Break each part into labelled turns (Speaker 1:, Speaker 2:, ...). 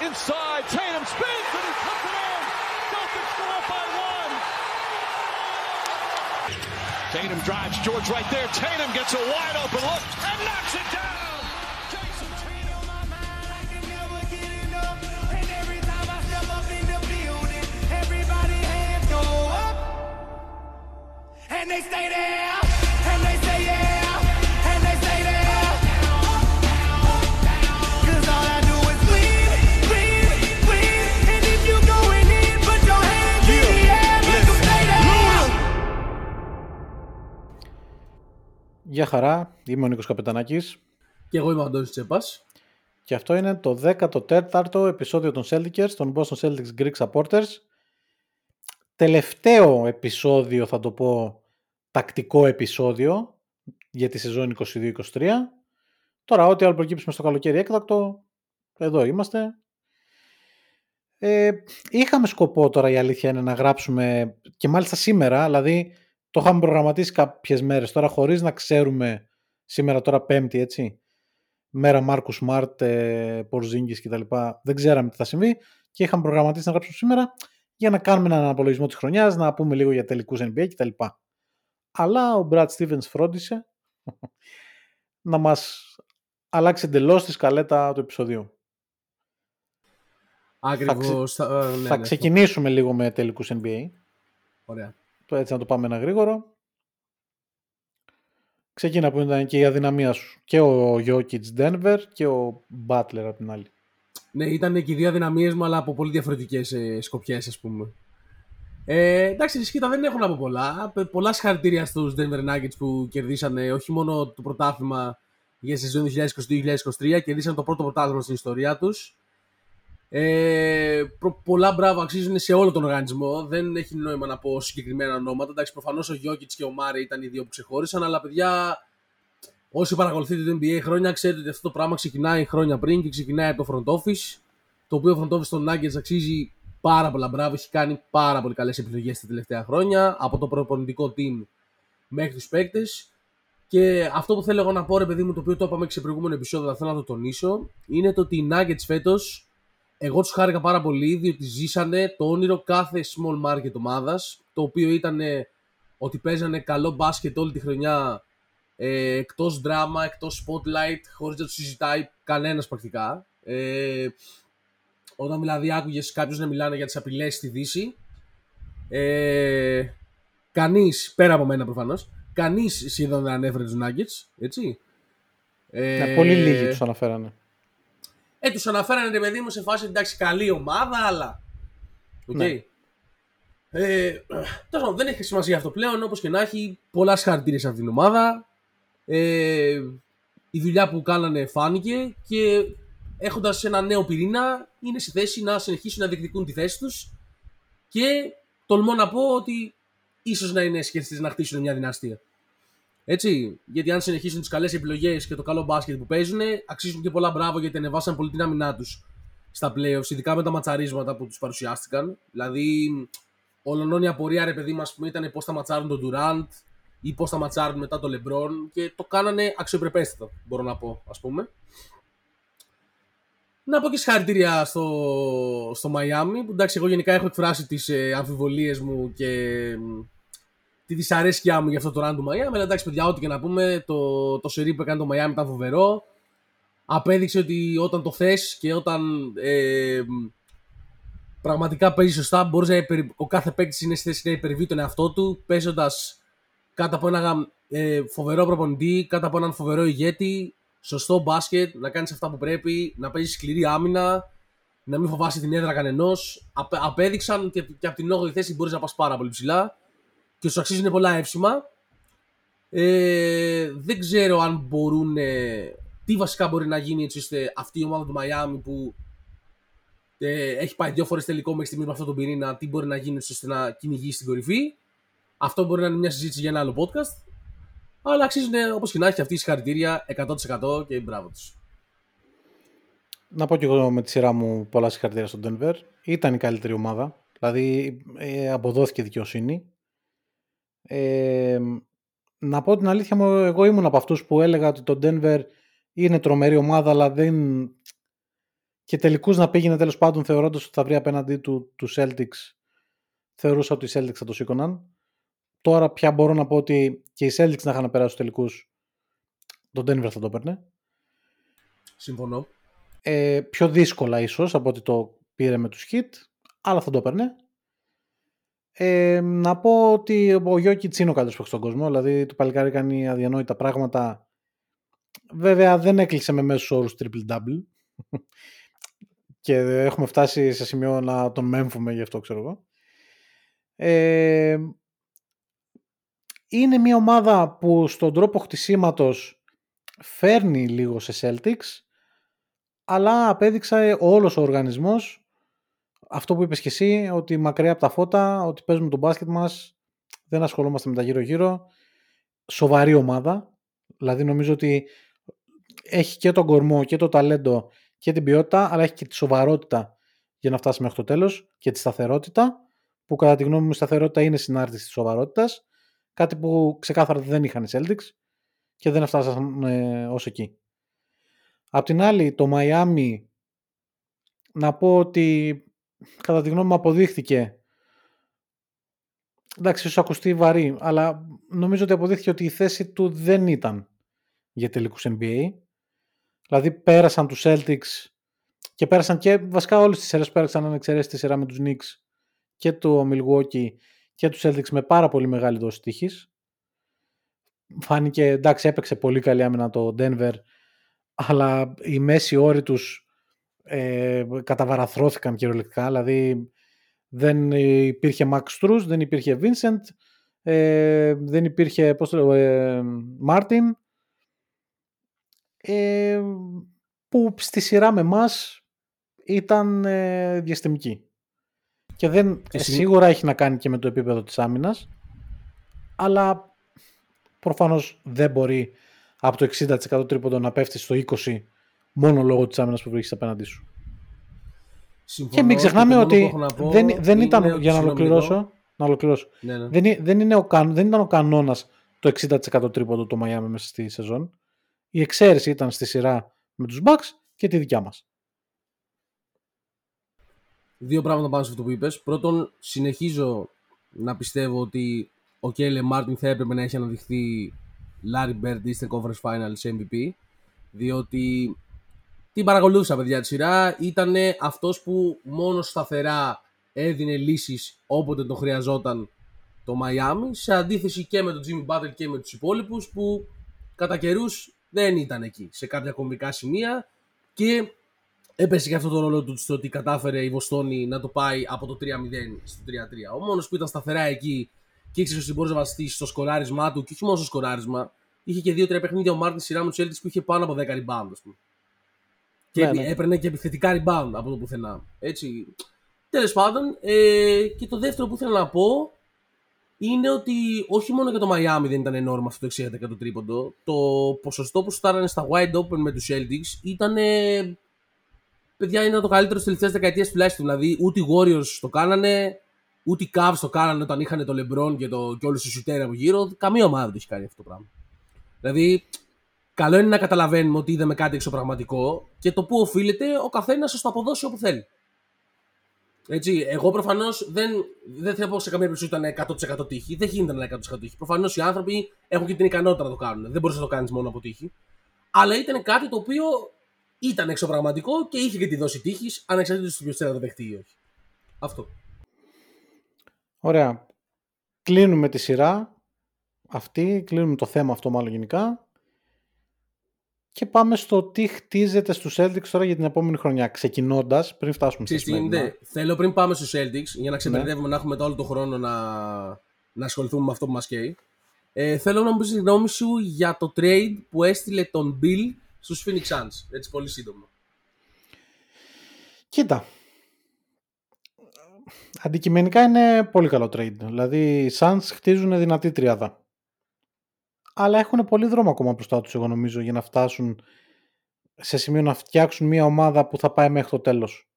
Speaker 1: Inside. Tatum spins and he puts it in. Celtics go up by one. Tatum drives George right there. Tatum gets a wide open look and knocks it down.
Speaker 2: And they stay there,
Speaker 3: Γεια χαρά, είμαι ο Νίκος Καπετανάκης
Speaker 4: Και εγώ είμαι ο Αντώνης Τσέπας.
Speaker 3: και αυτό είναι το 14ο επεισόδιο των Celtics, των Boston Celtics Greek Supporters. Τελευταίο επεισόδιο, θα το πω, τακτικό επεισόδιο για τη σεζόν 22-23. Τώρα, ό,τι άλλο προκύψουμε στο καλοκαίρι έκτακτο, εδώ είμαστε. Ε, είχαμε σκοπό τώρα η αλήθεια είναι να γράψουμε και μάλιστα σήμερα, δηλαδή το είχαμε προγραμματίσει κάποιες μέρες τώρα χωρίς να ξέρουμε σήμερα τώρα πέμπτη έτσι μέρα Μάρκους Σμαρτ, ε, Πορζίνγκης κτλ. Δεν ξέραμε τι θα συμβεί και είχαμε προγραμματίσει να γράψουμε σήμερα για να κάνουμε έναν απολογισμό της χρονιάς, να πούμε λίγο για τελικούς NBA κτλ. Αλλά ο Brad Stevens φρόντισε να μας αλλάξει εντελώς τη σκαλέτα του επεισοδίου.
Speaker 4: Ακριβώς. Θα, ε, ναι,
Speaker 3: θα
Speaker 4: ναι,
Speaker 3: ξεκινήσουμε λίγο με τελικούς NBA.
Speaker 4: Ωραία.
Speaker 3: Το έτσι να το πάμε ένα γρήγορο. Ξεκίνα που ήταν και η αδυναμία σου. Και ο Jokic Denver και ο Butler απ' την άλλη.
Speaker 4: Ναι, ήταν και οι δύο αδυναμίες μου, αλλά από πολύ διαφορετικές ε, σκοπιές, ας πούμε. Ε, εντάξει, ισχύει, δεν έχω να πω πολλά. Πε- Πολλά συγχαρητήρια στους Denver Nuggets που κερδίσανε όχι μόνο το πρωτάθλημα για τη σεζόν 2022-2023, κερδίσαν το πρώτο πρωτάθλημα στην ιστορία τους. Ε, προ- πολλά μπράβο αξίζουν σε όλο τον οργανισμό. Δεν έχει νόημα να πω συγκεκριμένα ονόματα. Εντάξει, προφανώς ο Γιώκητς και ο Μάρε ήταν οι δύο που ξεχώρισαν, αλλά παιδιά, όσοι παρακολουθείτε το NBA χρόνια, ξέρετε ότι αυτό το πράγμα ξεκινάει χρόνια πριν και ξεκινάει από το front office. Το οποίο front office των Nuggets αξίζει πάρα πολλά μπράβο. Έχει κάνει πάρα πολύ καλές επιλογές τα τελευταία χρόνια. Από το προπονητικό team μέχρι τους παίκτες. Και αυτό που θέλω εγώ να πω, ρε παιδί μου, το οποίο το είπαμε και σε προηγούμενο επεισόδιο, αλλά θέλω να το τονίσω, είναι το ότι οι Nuggets φέτος, εγώ τους χάρηκα πάρα πολύ, διότι ζήσανε το όνειρο κάθε small market ομάδας, το οποίο ήταν ότι παίζανε καλό μπάσκετ όλη τη χρονιά ε, εκτός δράμα, εκτός spotlight, χωρίς να το συζητάει κανένας πρακτικά. Ε, όταν δηλαδή άκουγες κάποιους να μιλάνε για τις απειλές στη Δύση, ε, κανείς, πέρα από μένα προφανώς, κανείς σχεδόν δεν ανέφερε τους Nuggets, έτσι. Ε,
Speaker 3: Ναι, πολύ λίγοι τους αναφέρανε.
Speaker 4: Ε, τους αναφέρανε ρε παιδί μου σε φάση εντάξει, καλή ομάδα, αλλά. Οκ.
Speaker 3: Ναι.
Speaker 4: Ε, τέλος πάντων, δεν έχει σημασία αυτό πλέον. Όπως και να έχει, πολλά συγχαρητήρια σε αυτήν την ομάδα. Ε, η δουλειά που κάνανε φάνηκε και έχοντας ένα νέο πυρήνα είναι στη θέση να συνεχίσουν να διεκδικούν τη θέση τους. Και τολμώ να πω ότι ίσως να είναι σχέσεις να χτίσουν μια δυναστεία. Έτσι, γιατί αν συνεχίσουν τις καλές επιλογές και το καλό μπάσκετ που παίζουν, αξίζουν και πολλά μπράβο γιατί ανεβάσαν πολύ την άμυνά τους στα playoffs, ειδικά με τα ματσαρίσματα που τους παρουσιάστηκαν. Δηλαδή, ολονών η απορία, ρε παιδί μας, ήταν πώς θα ματσάρουν τον Durant ή πώς θα ματσάρουν μετά τον LeBron και το κάνανε αξιοπρεπέστατο, μπορώ να πω, ας πούμε. Να πω και συγχαρητήρια στο, στο Miami, που εντάξει, εγώ γενικά έχω εκφράσει τις ε, αμφιβολίες μου και μ, τη δυσαρέσκειά μου για αυτό το run του Miami. Αλλά εντάξει, παιδιά, ό,τι και να πούμε, το, το σερί που έκανε το Miami ήταν φοβερό. Απέδειξε ότι όταν το θες και όταν ε, μ, πραγματικά παίζεις σωστά, μπορείς να υπερ... ο κάθε παίκτης είναι στη θέση να υπερβεί τον εαυτό του, παίζοντας κάτω από ένα ε, φοβερό προπονητή, κάτω από έναν φοβερό ηγέτη, σωστό μπάσκετ, να κάνεις αυτά που πρέπει, να παίζεις σκληρή άμυνα, να μην φοβάσαι την έδρα κανενός. Απέ, απέδειξαν και, και από την 8η θέση μπορείς να πας πάρα πολύ ψηλά και σου αξίζουν πολλά εύσημα. Ε, δεν ξέρω αν μπορούν. τι βασικά μπορεί να γίνει έτσι ώστε αυτή η ομάδα του Μαϊάμι που ε, έχει πάει δύο φορές τελικό μέχρι στιγμή με αυτόν τον πυρήνα. Τι μπορεί να γίνει ώστε να κυνηγήσει στην κορυφή. Αυτό μπορεί να είναι μια συζήτηση για ένα άλλο podcast. Αλλά αξίζουν όπως και να έχει αυτή η συγχαρητήρια 100% και μπράβο τους.
Speaker 3: Να πω και εγώ με τη σειρά μου πολλά συγχαρητήρια στον Denver. Ήταν η καλύτερη ομάδα. Δηλαδή ε, αποδόθηκε δικαιοσύνη. Ε, να πω την αλήθεια μου, εγώ ήμουν από αυτούς που έλεγα ότι το Denver είναι τρομερή ομάδα, αλλά δεν... Και τελικούς να πήγαινε τέλος πάντων θεωρώντας ότι θα βρει απέναντί του του Celtics. Θεωρούσα ότι οι Celtics θα το σήκωναν. Τώρα πια μπορώ να πω ότι και οι Celtics να είχαν περάσει τους τελικούς, το Denver θα το έπαιρνε.
Speaker 4: Συμφωνώ.
Speaker 3: Ε, πιο δύσκολα ίσως από ότι το πήρε με τους Hit, αλλά θα το έπαιρνε. Ε, να πω ότι ο Γιώκητς είναι ο καλύτερος που στον κόσμο, δηλαδή το παλικάρι κάνει αδιανόητα πράγματα. Βέβαια δεν έκλεισε με μέσους όρους triple-double και έχουμε φτάσει σε σημείο να τον μέμφουμε γι' αυτό ξέρω εγώ. Ε, είναι μια ομάδα που στον τρόπο χτισήματος φέρνει λίγο σε Celtics αλλά απέδειξε όλος ο οργανισμός αυτό που είπες και εσύ, ότι μακριά από τα φώτα, ότι παίζουμε τον μπάσκετ μας, δεν ασχολούμαστε με τα γύρω-γύρω. Σοβαρή ομάδα. Δηλαδή νομίζω ότι έχει και τον κορμό και το ταλέντο και την ποιότητα, αλλά έχει και τη σοβαρότητα για να φτάσει μέχρι το τέλος και τη σταθερότητα, που κατά τη γνώμη μου η σταθερότητα είναι συνάρτηση της σοβαρότητας, κάτι που ξεκάθαρα δεν είχαν οι Celtics και δεν φτάσαν ε, ως εκεί. Απ' την άλλη, το Miami να πω ότι κατά τη γνώμη μου αποδείχθηκε. Εντάξει ίσως ακουστεί βαρύ αλλά νομίζω ότι αποδείχθηκε ότι η θέση του δεν ήταν για τελικούς NBA δηλαδή πέρασαν τους Celtics και πέρασαν και βασικά όλες τις σειρές πέρασαν αν εξαιρέσεις τη σειρά με τους Knicks και το Milwaukee και τους Celtics με πάρα πολύ μεγάλη δόση τύχης. Φάνηκε εντάξει έπαιξε πολύ καλή άμυνα το Denver αλλά η μέση όρη τους ε, καταβαραθρώθηκαν κυριολεκτικά. Δηλαδή δεν υπήρχε Max Struz, δεν υπήρχε Vincent, ε, δεν υπήρχε πώς το ε, Martin, ε, που στη σειρά με μας ήταν ε, διαστημική. Και δεν, σίγουρα έχει να κάνει και με το επίπεδο της άμυνας, αλλά προφανώς δεν μπορεί από το 60% τρίποντο να πέφτει στο 20% μόνο λόγω της άμυνας που βρίσκει απέναντί σου.
Speaker 4: Συμφωνώ
Speaker 3: Και μην ξεχνάμε
Speaker 4: το
Speaker 3: ότι
Speaker 4: μόνο που έχω να πω
Speaker 3: δεν, δεν
Speaker 4: είναι
Speaker 3: ήταν,
Speaker 4: ότι-
Speaker 3: για να
Speaker 4: συγγνώμη,
Speaker 3: ολοκληρώσω,
Speaker 4: Νίκο.
Speaker 3: να ολοκληρώσω.
Speaker 4: Ναι, ναι.
Speaker 3: Δεν, είναι- δεν, είναι ο, καν- δεν ήταν ο κανόνας το 60% τρίποντο το Miami μέσα στη σεζόν. Η εξαίρεση ήταν στη σειρά με τους Bucks και τη δικιά μας.
Speaker 4: Δύο πράγματα πάνω σε αυτό που είπες. Πρώτον, συνεχίζω να πιστεύω ότι ο Κέλε Μάρτιν θα έπρεπε να έχει αναδειχθεί Larry Bird Eastern Conference Finals MVP. Διότι την παρακολούθησα, παιδιά, τη σειρά. Ήταν αυτός που μόνος σταθερά έδινε λύσεις όποτε το χρειαζόταν το Miami. Σε αντίθεση και με τον Jimmy Butler και με τους υπόλοιπους που κατά καιρούς δεν ήταν εκεί σε κάποια κομβικά σημεία. Και έπεσε και αυτό το ρόλο του στο ότι κατάφερε η Βοστόνη να το πάει από το 3-0 στο 3-3. Ο μόνος που ήταν σταθερά εκεί και ήξερε ότι μπορούσε να βασιστεί στο σκοράρισμά του και όχι μόνο στο σκοράρισμα, είχε και 2-3 παιχνίδια ο Μάρτιν σειρά με τους Celtics που είχε πάνω από 10 rebound, ας πούμε. Και
Speaker 3: Ναι,
Speaker 4: επι-
Speaker 3: ναι.
Speaker 4: έπαιρνε και επιθετικά rebound από το πουθενά. Έτσι. Τέλος πάντων, ε, και το δεύτερο που ήθελα να πω είναι ότι όχι μόνο για το Miami δεν ήταν ενόρμα αυτό το 60% τρίποντο, το ποσοστό που στάρανε στα wide open με τους Celtics ήταν παιδιά είναι το καλύτερο τη τελευταία δεκαετία τουλάχιστον. Δηλαδή, ούτε οι Warriors το κάνανε, ούτε οι Cavs το κάνανε όταν είχαν το LeBron και, το, και όλους τους σουτέρ από γύρω. Καμία ομάδα δεν το έχει κάνει αυτό το πράγμα. Δηλαδή, καλό είναι να καταλαβαίνουμε ότι είδαμε κάτι εξωπραγματικό και το που οφείλεται ο καθένας να το αποδώσει όπου θέλει. Έτσι, εγώ προφανώς δεν, δεν θα πω σε καμία περίπτωση ότι ήταν 100% τύχη. Δεν γίνεται να είναι 100% τύχη. Προφανώς οι άνθρωποι έχουν και την ικανότητα να το κάνουν. Δεν μπορείς να το κάνεις μόνο από τύχη. Αλλά ήταν κάτι το οποίο ήταν εξωπραγματικό και είχε και τη δόση τύχης, ανεξαρτήτως του ποιος θέλει να το δεχτεί ή όχι. Αυτό.
Speaker 3: Ωραία. Κλείνουμε τη σειρά αυτή, κλείνουμε το θέμα αυτό μάλλον γενικά και πάμε στο τι χτίζεται στους Celtics τώρα για την επόμενη χρονιά. Ξεκινώντας, πριν φτάσουμε στα
Speaker 4: Ξέρεις τι
Speaker 3: σημερινά.
Speaker 4: γίνεται. Θέλω πριν πάμε στους Celtics, για να ξεμπερδεύουμε να έχουμε όλο τον χρόνο να, να ασχοληθούμε με αυτό που μας καίει. Ε, θέλω να μου πεις τη γνώμη σου για το trade που έστειλε τον Bill στους Phoenix Suns. Έτσι πολύ σύντομα.
Speaker 3: Κοίτα, αντικειμενικά είναι πολύ καλό trade. Δηλαδή οι Suns χτίζουν δυνατή τριάδα. Αλλά έχουν πολύ δρόμο ακόμα μπροστά τους εγώ νομίζω για να φτάσουν σε σημείο να φτιάξουν μια ομάδα που θα πάει μέχρι το τέλος.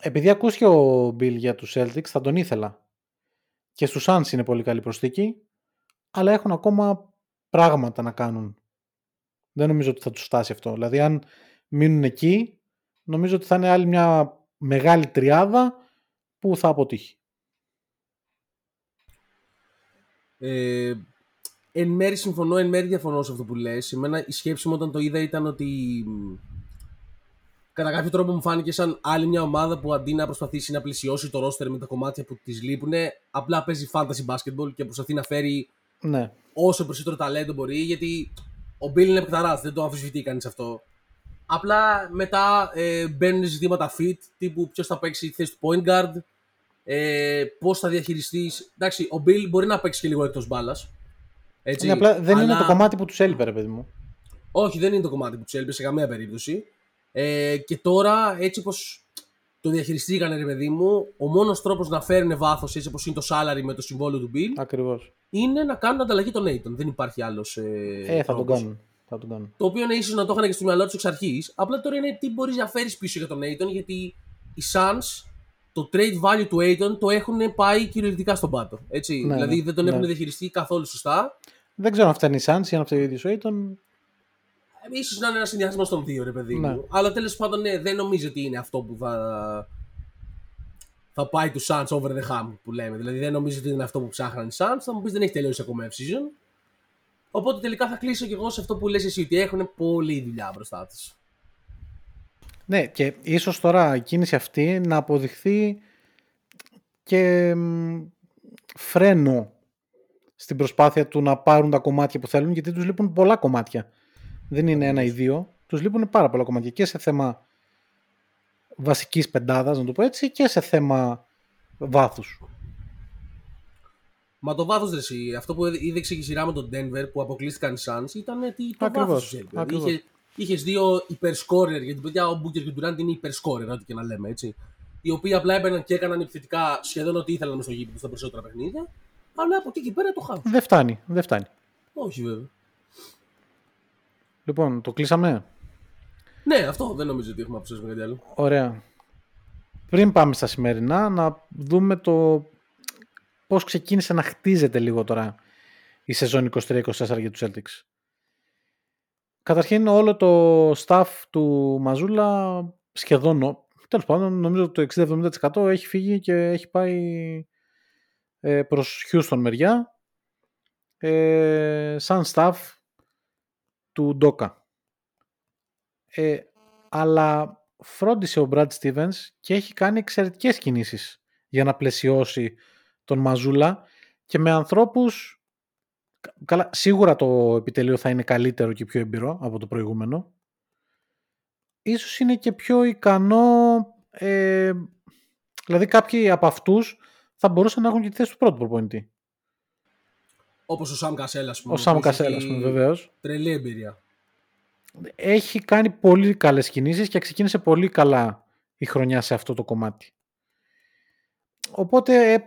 Speaker 3: Επειδή ακούστηκε ο Bill για τους Celtics θα τον ήθελα. Και στους Suns είναι πολύ καλή προσθήκη αλλά έχουν ακόμα πράγματα να κάνουν. Δεν νομίζω ότι θα τους φτάσει αυτό. Δηλαδή αν μείνουν εκεί νομίζω ότι θα είναι άλλη μια μεγάλη τριάδα που θα αποτύχει.
Speaker 4: Ε, εν μέρη συμφωνώ, εν μέρη διαφωνώ σε αυτό που λες. Εμένα η σκέψη μου όταν το είδα ήταν ότι μ, κατά κάποιο τρόπο μου φάνηκε σαν άλλη μια ομάδα που αντί να προσπαθήσει να πλησιώσει το ρόστερ με τα κομμάτια που της λείπουν, απλά παίζει fantasy basketball και προσπαθεί να φέρει
Speaker 3: Ναι.
Speaker 4: όσο περισσότερο ταλέντο μπορεί, γιατί ο Μπίλ είναι παικταράς, δεν το αμφισβητεί κανείς αυτό. Απλά μετά ε, μπαίνουν ζητήματα fit, τύπου ποιος θα παίξει τη θέση του point guard, ε, πώς θα διαχειριστεί. Εντάξει, ο Μπίλ μπορεί να παίξει και λίγο εκτός μπάλας.
Speaker 3: Είναι απλά, δεν είναι το κομμάτι που τους έλειπε ρε παιδί μου.
Speaker 4: Όχι, δεν είναι το κομμάτι που τους έλειπε σε καμία περίπτωση. Ε, και τώρα, έτσι όπως το διαχειριστήκανε, ρε παιδί μου, ο μόνος τρόπος να φέρουν βάθος έτσι όπως είναι το salary με το συμβόλαιο του Bill
Speaker 3: Ακριβώς.
Speaker 4: είναι να κάνουν ανταλλαγή των Aiton. Δεν υπάρχει άλλος. Ε,
Speaker 3: Ε, θα τον
Speaker 4: τρόπος.
Speaker 3: κάνουν. Θα τον κάνουν.
Speaker 4: Το οποίο είναι ίσως να το είχαν και στο μυαλό τους εξ αρχής. Απλά τώρα είναι τι μπορείς να φέρεις πίσω για τον Aiton, γιατί οι Suns το trade value του Aiton το έχουν πάει κυριολεκτικά στον πάτο. Έτσι.
Speaker 3: Ναι,
Speaker 4: δηλαδή
Speaker 3: ναι,
Speaker 4: δεν τον
Speaker 3: ναι.
Speaker 4: έχουν διαχειριστεί καθόλου σωστά.
Speaker 3: Δεν ξέρω αν φταίνει η Suns ή αν φταίνει ο ίδιος ο Aiton.
Speaker 4: Ε, Ίσως να είναι ένας συνδυασμός των δύο, ρε παιδί
Speaker 3: Ναι.
Speaker 4: μου. Αλλά τέλος πάντων, ναι, δεν νομίζω ότι είναι αυτό που θα. Θα πάει τους Suns over the hump που λέμε. Δηλαδή δεν νομίζω ότι είναι αυτό που ψάχναν οι Suns. Θα μου πεις δεν έχει τελειώσει ακόμα η season. Οπότε τελικά θα κλείσω και εγώ σε αυτό που λες εσύ, ότι έχουν πολλή δουλειά μπροστά τους.
Speaker 3: Ναι, και ίσως τώρα η κίνηση αυτή να αποδειχθεί και μ, φρένο στην προσπάθεια του να πάρουν τα κομμάτια που θέλουν, γιατί τους λείπουν πολλά κομμάτια. Δεν είναι ένα ή δύο. Τους λείπουν πάρα πολλά κομμάτια και σε θέμα βασικής πεντάδας, να το πω έτσι, και σε θέμα βάθους.
Speaker 4: Μα το βάθος ρε αυτό που είδεξε και η σειρά με τον Denver που αποκλείστηκαν οι Suns ήταν ότι το
Speaker 3: Ακριβώς,
Speaker 4: βάθος τους έλειπε. Δηλαδή
Speaker 3: ακριβώς.
Speaker 4: Είχες, είχες δύο υπερσκόρερ, γιατί παιδιά ο Booker και ο Durant είναι υπερσκόρερ, ό,τι και να λέμε έτσι. Οι οποίοι απλά έμπαιναν και έκαναν επιθετικά σχεδόν ό,τι ήθελαν μες στο γήπεδο στα περισσότερα παιχνίδια. Αλλά από εκεί και πέρα το χάος.
Speaker 3: Δεν φτάνει, δεν φτάνει.
Speaker 4: Όχι βέβαια.
Speaker 3: Λοιπόν, το κλείσαμε;
Speaker 4: Ναι, αυτό δεν νομίζω ότι έχουμε να προσθέσουμε κάτι άλλο.
Speaker 3: Ωραία. Πριν πάμε στα σημερινά, να δούμε το πώς ξεκίνησε να χτίζεται λίγο τώρα η σεζόν 23-24 για τους Celtics. Καταρχήν όλο το staff του Μαζούλα σχεδόν, ο- τέλος πάντων νομίζω το 60-70% έχει φύγει και έχει πάει ε, προς Houston μεριά ε, σαν staff του Ντόκα. Ε, αλλά φρόντισε ο Brad Stevens και έχει κάνει εξαιρετικές κινήσεις για να πλαισιώσει τον Μαζούλα και με ανθρώπους κα- καλά, σίγουρα το επιτελείο θα είναι καλύτερο και πιο εμπειρό από το προηγούμενο ίσως είναι και πιο ικανό ε, δηλαδή κάποιοι από αυτούς θα μπορούσαν να έχουν και τη θέση του πρώτου προπονητή
Speaker 4: Όπως ο Σαμ Κασέλ, ας πούμε.
Speaker 3: ο Σάμ
Speaker 4: που έχει
Speaker 3: Κασέλ ας πούμε βεβαίως
Speaker 4: Τρελή εμπειρία.
Speaker 3: έχει κάνει πολύ καλές κινήσεις και ξεκίνησε πολύ καλά η χρονιά σε αυτό το κομμάτι. Οπότε ε,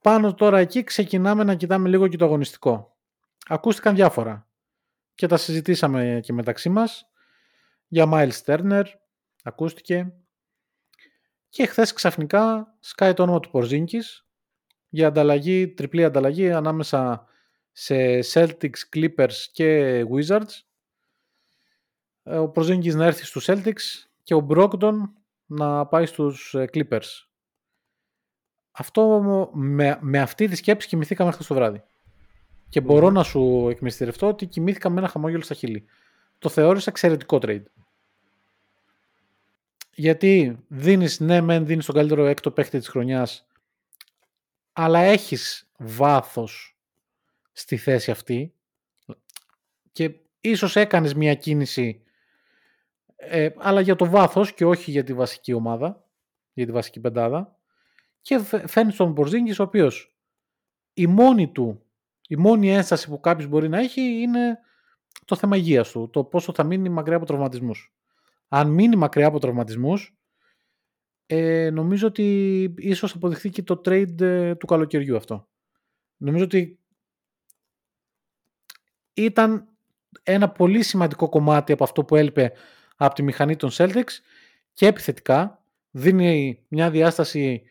Speaker 3: πάνω τώρα εκεί ξεκινάμε να κοιτάμε λίγο και το αγωνιστικό. Ακούστηκαν διάφορα και τα συζητήσαμε και μεταξύ μας. Για Miles Turner ακούστηκε και χθες ξαφνικά σκάει το όνομα του Πορζίνκης για ανταλλαγή, τριπλή ανταλλαγή ανάμεσα σε Celtics, Clippers και Wizards ε, ο Προζίνγκης να έρθει στους Celtics και ο Brogdon να πάει στους ε, Clippers. Αυτό με, με αυτή τη σκέψη κοιμηθήκαμε χθες το βράδυ. Και μπορώ να σου εκμυστηρευτώ ότι κοιμήθηκα με ένα χαμόγελο στα χείλη. Το θεώρησα εξαιρετικό trade. Γιατί δίνεις, ναι μεν δίνεις τον καλύτερο έκτο παίχτη της χρονιάς αλλά έχεις βάθος στη θέση αυτή και ίσως έκανες μια κίνηση ε, αλλά για το βάθος και όχι για τη βασική ομάδα, για τη βασική πεντάδα και φε- φέρνεις τον Μπορζίνγκης ο οποίος η μόνη του, η μόνη ένσταση που κάποιος μπορεί να έχει είναι το θέμα υγείας του, το πόσο θα μείνει μακριά από τραυματισμούς. Αν μείνει μακριά από τραυματισμούς ε, νομίζω ότι ίσως αποδειχθεί και το trade ε, του καλοκαιριού αυτό. Νομίζω ότι ήταν ένα πολύ σημαντικό κομμάτι από αυτό που έλειπε από τη μηχανή των Celtics και επιθετικά δίνει μια διάσταση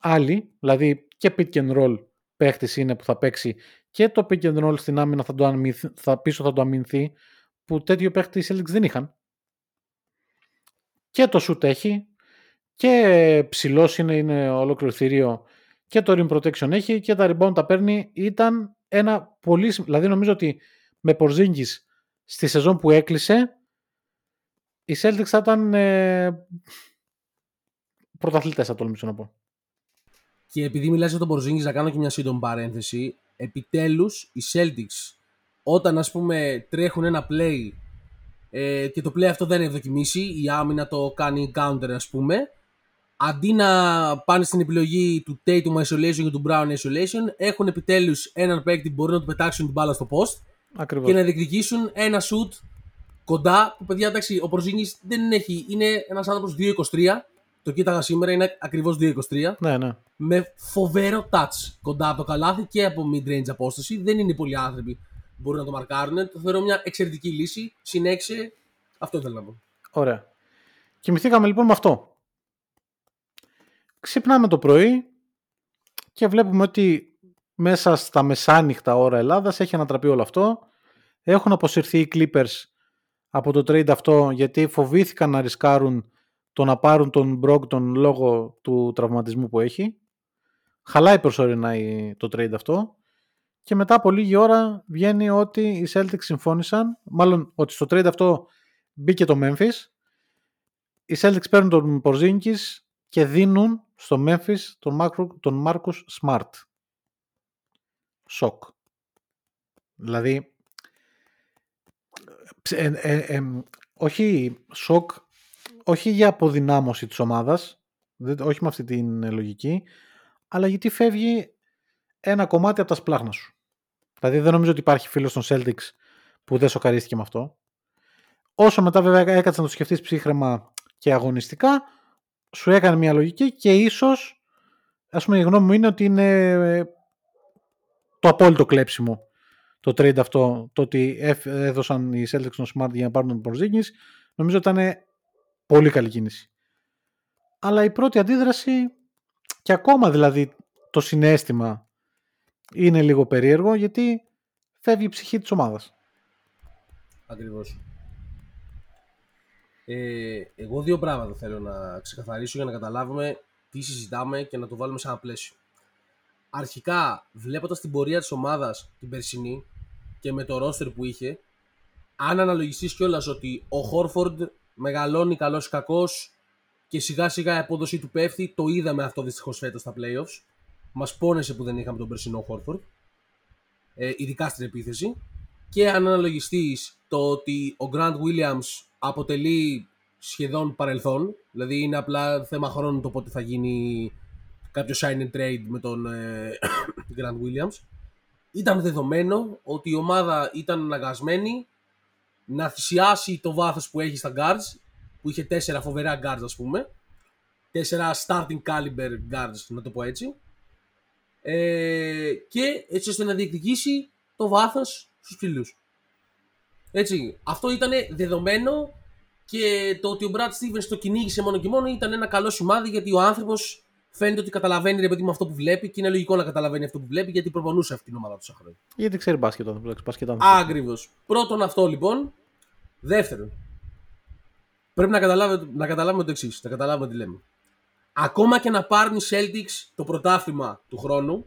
Speaker 3: άλλη, δηλαδή και pick and roll παίχτης είναι που θα παίξει και το pick and roll στην άμυνα θα, το αμυνθεί, θα πίσω θα το αμυνθεί που τέτοιο παίχτη οι Celtics δεν είχαν. Και το shoot έχει και ψηλός είναι, είναι ολόκληρο θηρίο και το rim protection έχει και τα rebound τα παίρνει. Ήταν ένα πολύ... Δηλαδή νομίζω ότι με Porzingis στη σεζόν που έκλεισε οι Celtics θα ήταν ε, πρωταθλητές θα τολμήσω να πω.
Speaker 4: Και επειδή μιλάς για τον Porzingis να κάνω και μια σύντομη παρένθεση, επιτέλους οι Celtics όταν ας πούμε τρέχουν ένα play ε, και το play αυτό δεν είναι δοκιμήσει, η άμυνα το κάνει counter ας πούμε, αντί να πάνε στην επιλογή του Tatum isolation και του Brown isolation, έχουν επιτέλους έναν παίκτη που μπορεί να του πετάξουν την μπάλα στο post
Speaker 3: Ακριβώς.
Speaker 4: και να διεκδικήσουν ένα shoot κοντά που παιδιά εντάξει ο Porzingis δεν έχει, είναι ένας άνθρωπος 2.23 το κοίταγα σήμερα, είναι ακριβώς 2.23
Speaker 3: Ναι, ναι.
Speaker 4: με φοβερό touch κοντά από το καλάθι και από mid-range απόσταση. Δεν είναι πολλοί άνθρωποι που μπορούν να το μαρκάρουν. Το θεωρώ μια εξαιρετική λύση. Συνέχισε. Αυτό ήθελα να πω.
Speaker 3: Ωραία. Κοιμηθήκαμε λοιπόν με αυτό. Ξυπνάμε το πρωί και βλέπουμε ότι μέσα στα μεσάνυχτα ώρα Ελλάδας έχει ανατραπεί όλο αυτό. Έχουν αποσυρθεί οι Clippers από το trade αυτό γιατί φοβήθηκαν να ρισκάρουν το να πάρουν τον Brogdon λόγω του τραυματισμού που έχει. Χαλάει προσωρινά η- το trade αυτό. Και μετά από λίγη ώρα βγαίνει ότι οι Celtics συμφώνησαν, μάλλον ότι στο trade αυτό μπήκε το Memphis. Οι Celtics παίρνουν τον Porzingis και δίνουν στο Memphis τον, Marcus, τον Marcus Smart. Σοκ. Δηλαδή, ψ- ε, ε, ε, όχι σοκ, όχι για αποδυνάμωση της ομάδας, δεν- όχι με αυτή την ε, λογική, αλλά γιατί φεύγει ένα κομμάτι από τα σπλάχνα σου. Δηλαδή δεν νομίζω ότι υπάρχει φίλος των Celtics που δεν σοκαρίστηκε με αυτό. Όσο μετά βέβαια έκατσε να το σκεφτείς ψύχρεμα και αγωνιστικά, σου έκανε μια λογική και ίσως, ας πούμε η γνώμη μου είναι ότι είναι ε, το απόλυτο κλέψιμο το trade αυτό, το ότι έφ- έδωσαν οι Celtics τον Smart για να πάρουν τον Porzingis, νομίζω ότι ήταν πολύ καλή κίνηση. Αλλά η πρώτη αντίδραση και ακόμα δηλαδή το συνέστημα είναι λίγο περίεργο γιατί φεύγει η ψυχή της ομάδας.
Speaker 4: Ακριβώς. Ε, εγώ δύο πράγματα θέλω να ξεκαθαρίσω για να καταλάβουμε τι συζητάμε και να το βάλουμε σε ένα πλαίσιο. Αρχικά, βλέποντας την πορεία της ομάδας την περσινή και με το ρόστερ που είχε, αν αναλογιστείς κιόλας ότι ο Χόρφορντ μεγαλώνει καλός ή κακός και σιγά σιγά η απόδοσή του πέφτει, το είδαμε αυτό δυστυχώς φέτος στα playoffs. Μας πόνεσε που δεν είχαμε τον περσινό Χόρφορντ, ε, ειδικά στην επίθεση. Και αν αναλογιστείς το ότι ο Grant Williams αποτελεί σχεδόν παρελθόν, δηλαδή είναι απλά θέμα χρόνου το πότε θα γίνει κάποιο sign and trade με τον ε, Grant Williams, ήταν δεδομένο ότι η ομάδα ήταν αναγκασμένη να θυσιάσει το βάθος που έχει στα guards, που είχε τέσσερα φοβερά guards ας πούμε, τέσσερα starting caliber guards να το πω έτσι, ε, και έτσι ώστε να διεκδικήσει το βάθος στους ψηλούς. Έτσι, αυτό ήταν δεδομένο και το ότι ο Brad Stevens το κυνήγησε μόνο και μόνο ήταν ένα καλό σημάδι γιατί ο άνθρωπος φαίνεται ότι καταλαβαίνει ρε παιδί μου αυτό που βλέπει και είναι λογικό να καταλαβαίνει αυτό που βλέπει γιατί προπονούσε αυτή την ομάδα τόσα χρόνια.
Speaker 3: Γιατί ξέρει μπάσκετ ο άνθρωπος, μπάσκετ άνθρωπος.
Speaker 4: Ακριβώ. Πρώτον αυτό λοιπόν. Δεύτερον, πρέπει να καταλάβουμε, να καταλάβουμε το εξής. Να καταλάβουμε τι λέμε. Ακόμα και να πάρουν οι Celtics το πρωτάθλημα του χρόνου,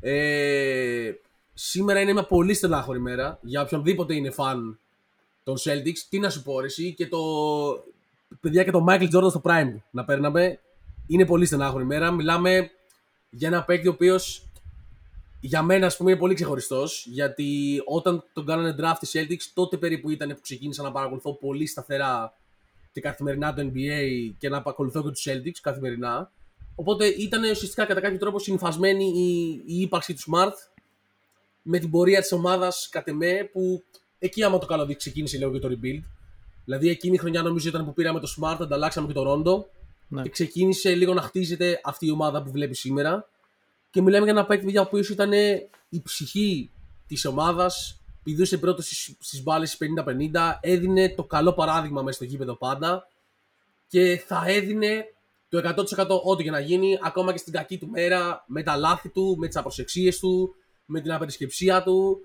Speaker 4: ε, σήμερα είναι μια πολύ στενάχωρη μέρα για οποιονδήποτε είναι φαν των Celtics. Τι να σου πω, ρε, εσύ, και το. Παιδιά και το Michael Jordan στο Prime του να παίρναμε. Είναι πολύ στενάχωρη μέρα. Μιλάμε για ένα παίκτη ο οποίος για μένα, ας πούμε, είναι πολύ ξεχωριστός. Γιατί όταν τον κάνανε draft οι Celtics, τότε περίπου ήταν που ξεκίνησα να παρακολουθώ πολύ σταθερά και καθημερινά το NBA και να παρακολουθώ και τους Celtics καθημερινά. Οπότε ήταν ουσιαστικά κατά κάποιο τρόπο συμφασμένη η, η ύπαρξη του Smart με την πορεία της ομάδας κατ' εμέ που εκεί άμα το καλό δει ξεκίνησε λίγο και το rebuild. Δηλαδή εκείνη η χρονιά νομίζω ήταν που πήραμε το Smart, ανταλλάξαμε και το Rondo
Speaker 3: Ναι.
Speaker 4: και ξεκίνησε λίγο να χτίζεται αυτή η ομάδα που βλέπει σήμερα. Και μιλάμε για ένα παίκτη ο οποίος ήταν η ψυχή της ομάδας, πηδούσε πρώτο στις μπάλες 50-50, έδινε το καλό παράδειγμα μέσα στο γήπεδο πάντα και θα έδινε το 100% ό,τι και να γίνει, ακόμα και στην κακή του μέρα, με τα λάθη του, με τις απροσεξίες του, με την απερισκεψία του.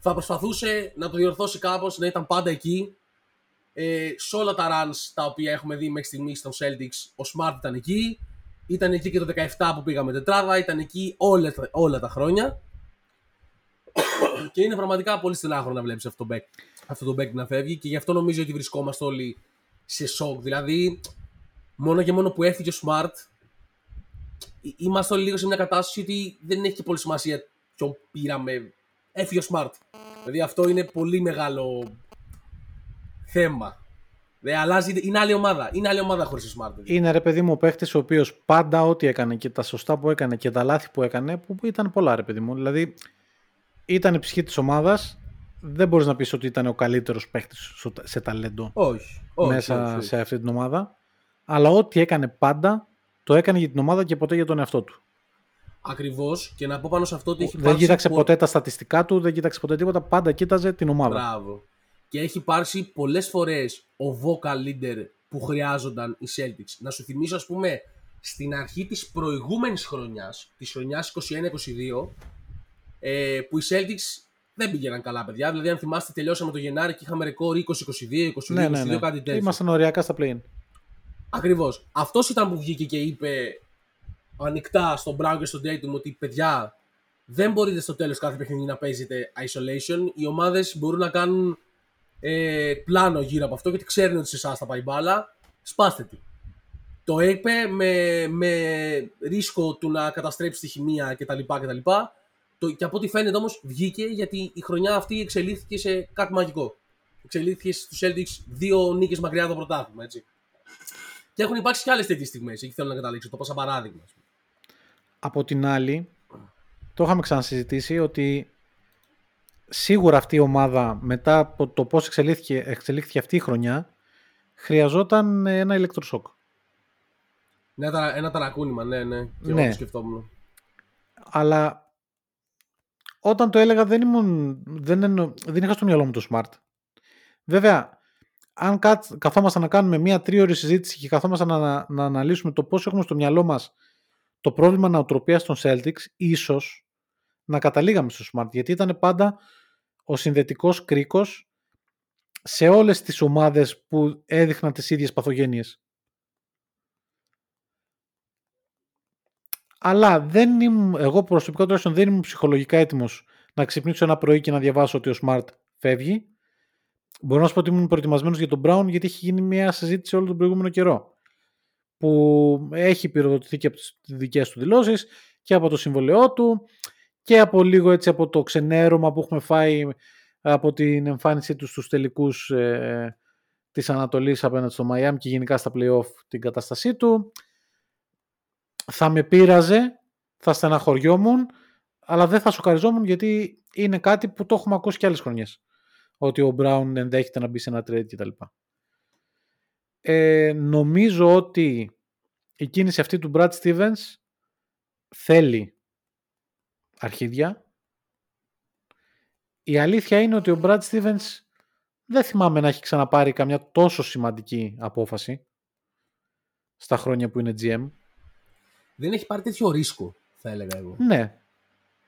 Speaker 4: Θα προσπαθούσε να το διορθώσει κάπως, να ήταν πάντα εκεί. Ε, σε όλα τα runs τα οποία έχουμε δει μέχρι στιγμής στον Celtics, ο Smart ήταν εκεί. Ήταν εκεί και το 17 που πήγαμε τετράδα, ήταν εκεί όλα, τα- όλα τα χρόνια. και είναι πραγματικά πολύ στενάχωρο να βλέπεις αυτό το back, αυτό το back να φεύγει και γι' αυτό νομίζω ότι βρισκόμαστε όλοι σε σοκ. Δηλαδή, μόνο και μόνο που έφυγε ο Smart, εί- είμαστε όλοι λίγο σε μια κατάσταση ότι δεν έχει και πολύ σημασία ποιον πήραμε. Έφυγε ο Smart. Δηλαδή αυτό είναι πολύ μεγάλο θέμα. Δεν αλλάζει, είναι άλλη ομάδα. Είναι άλλη ομάδα χωρίς το Smart.
Speaker 3: Είναι ρε παιδί μου ο παίχτης ο οποίος πάντα ό,τι έκανε και τα σωστά που έκανε και τα λάθη που έκανε, που που ήταν πολλά ρε παιδί μου. Δηλαδή ήταν η ψυχή της ομάδας. Δεν μπορείς να πεις ότι ήταν ο καλύτερος παίχτης σε ταλέντο
Speaker 4: Όχι. όχι
Speaker 3: μέσα
Speaker 4: όχι, όχι.
Speaker 3: σε αυτή την ομάδα. Αλλά ό,τι έκανε πάντα το έκανε για την ομάδα και ποτέ για τον εαυτό του.
Speaker 4: Ακριβώς και να πω πάνω σε αυτό ότι έχει
Speaker 3: Δεν
Speaker 4: υπάρξει
Speaker 3: κοίταξε
Speaker 4: πο-
Speaker 3: ποτέ τα στατιστικά του, δεν κοίταξε ποτέ τίποτα. Πάντα κοίταζε την ομάδα.
Speaker 4: Μπράβο. Και έχει υπάρξει πολλές φορές ο vocal leader που χρειάζονταν οι Celtics. Να σου θυμίσω, ας πούμε, στην αρχή της προηγούμενης χρονιάς, της χρονιάς 21-22, ε, που οι Celtics δεν πήγαιναν καλά, παιδιά. Δηλαδή, αν θυμάστε, τελειώσαμε το Γενάρη και είχαμε ρεκόρ 20-22, 22-22,
Speaker 3: Ναι, ναι, ναι.
Speaker 4: κάτι τέτοιο.
Speaker 3: Ήμασταν οριακά στα play-in.
Speaker 4: Ακριβώς. Αυτός ήταν που βγήκε και είπε ανοιχτά στον Brown και στον Dayton ότι παιδιά δεν μπορείτε στο τέλος κάθε παιχνίδι να παίζετε isolation. Οι ομάδες μπορούν να κάνουν ε, πλάνο γύρω από αυτό γιατί ξέρουν ότι σε εσάς θα πάει μπάλα. Σπάστε τη. Το είπε με, με ρίσκο του να καταστρέψει τη χημεία κτλ. κτλ. Το, και από ό,τι φαίνεται όμως βγήκε γιατί η χρονιά αυτή εξελίχθηκε σε κάτι μαγικό. Εξελίχθηκε στους Celtics δύο νίκες μακριά από το πρωτάθλημα, έτσι. Και έχουν υπάρξει και άλλες τέτοιες στιγμές. Εκεί θέλω να καταλήξω. Το πω σαν παράδειγμα. ας πούμε.
Speaker 3: Από την άλλη, το είχαμε ξανασυζητήσει ότι σίγουρα αυτή η ομάδα μετά από το πώς εξελίχθηκε, εξελίχθηκε αυτή η χρονιά χρειαζόταν ένα ηλεκτροσόκ.
Speaker 4: Ναι, ταρα- ένα ταρακούνημα, ναι, ναι. Και εγώ
Speaker 3: Ναι.
Speaker 4: το σκεφτόμουν.
Speaker 3: Αλλά όταν το έλεγα δεν, ήμουν, δεν, εννο- δεν είχα στο μυαλό μου το smart. Βέβαια, αν κάτ, καθόμασταν να κάνουμε μία τρίωρη συζήτηση και καθόμασταν να, να, να αναλύσουμε το πώς έχουμε στο μυαλό μας το πρόβλημα νοοτροπίας των Celtics, ίσως να καταλήγαμε στο smart. Γιατί ήταν πάντα ο συνδετικός κρίκος σε όλες τις ομάδες που έδειχναν τις ίδιες παθογένειες. Αλλά δεν ήμουν, εγώ προσωπικά τουλάχιστον δεν ήμουν ψυχολογικά έτοιμος να ξυπνήσω ένα πρωί και να διαβάσω ότι ο Smart φεύγει. Μπορώ να σου πω ότι ήμουν προετοιμασμένος για τον Brown γιατί έχει γίνει μια συζήτηση όλο τον προηγούμενο καιρό. Που έχει πυροδοτηθεί και από τις δικές του δηλώσεις και από το συμβολαιό του και από λίγο έτσι από το ξενέρωμα που έχουμε φάει από την εμφάνισή τους στους τελικούς ε, της Ανατολής απέναντι στο Miami και γενικά στα play-off την κατάστασή του. Θα με πείραζε, θα στεναχωριόμουν, αλλά δεν θα σοκαριζόμουν γιατί είναι κάτι που το έχουμε ακούσει και άλλες χρονιές. Ότι ο Brown ενδέχεται να μπει σε ένα trade κτλ. Ε, νομίζω ότι η κίνηση αυτή του Brad Stevens θέλει αρχίδια. Η αλήθεια είναι ότι ο Brad Stevens δεν θυμάμαι να έχει ξαναπάρει καμιά τόσο σημαντική απόφαση στα χρόνια που είναι GM.
Speaker 4: Δεν έχει πάρει τέτοιο ρίσκο, θα έλεγα εγώ.
Speaker 3: Ναι,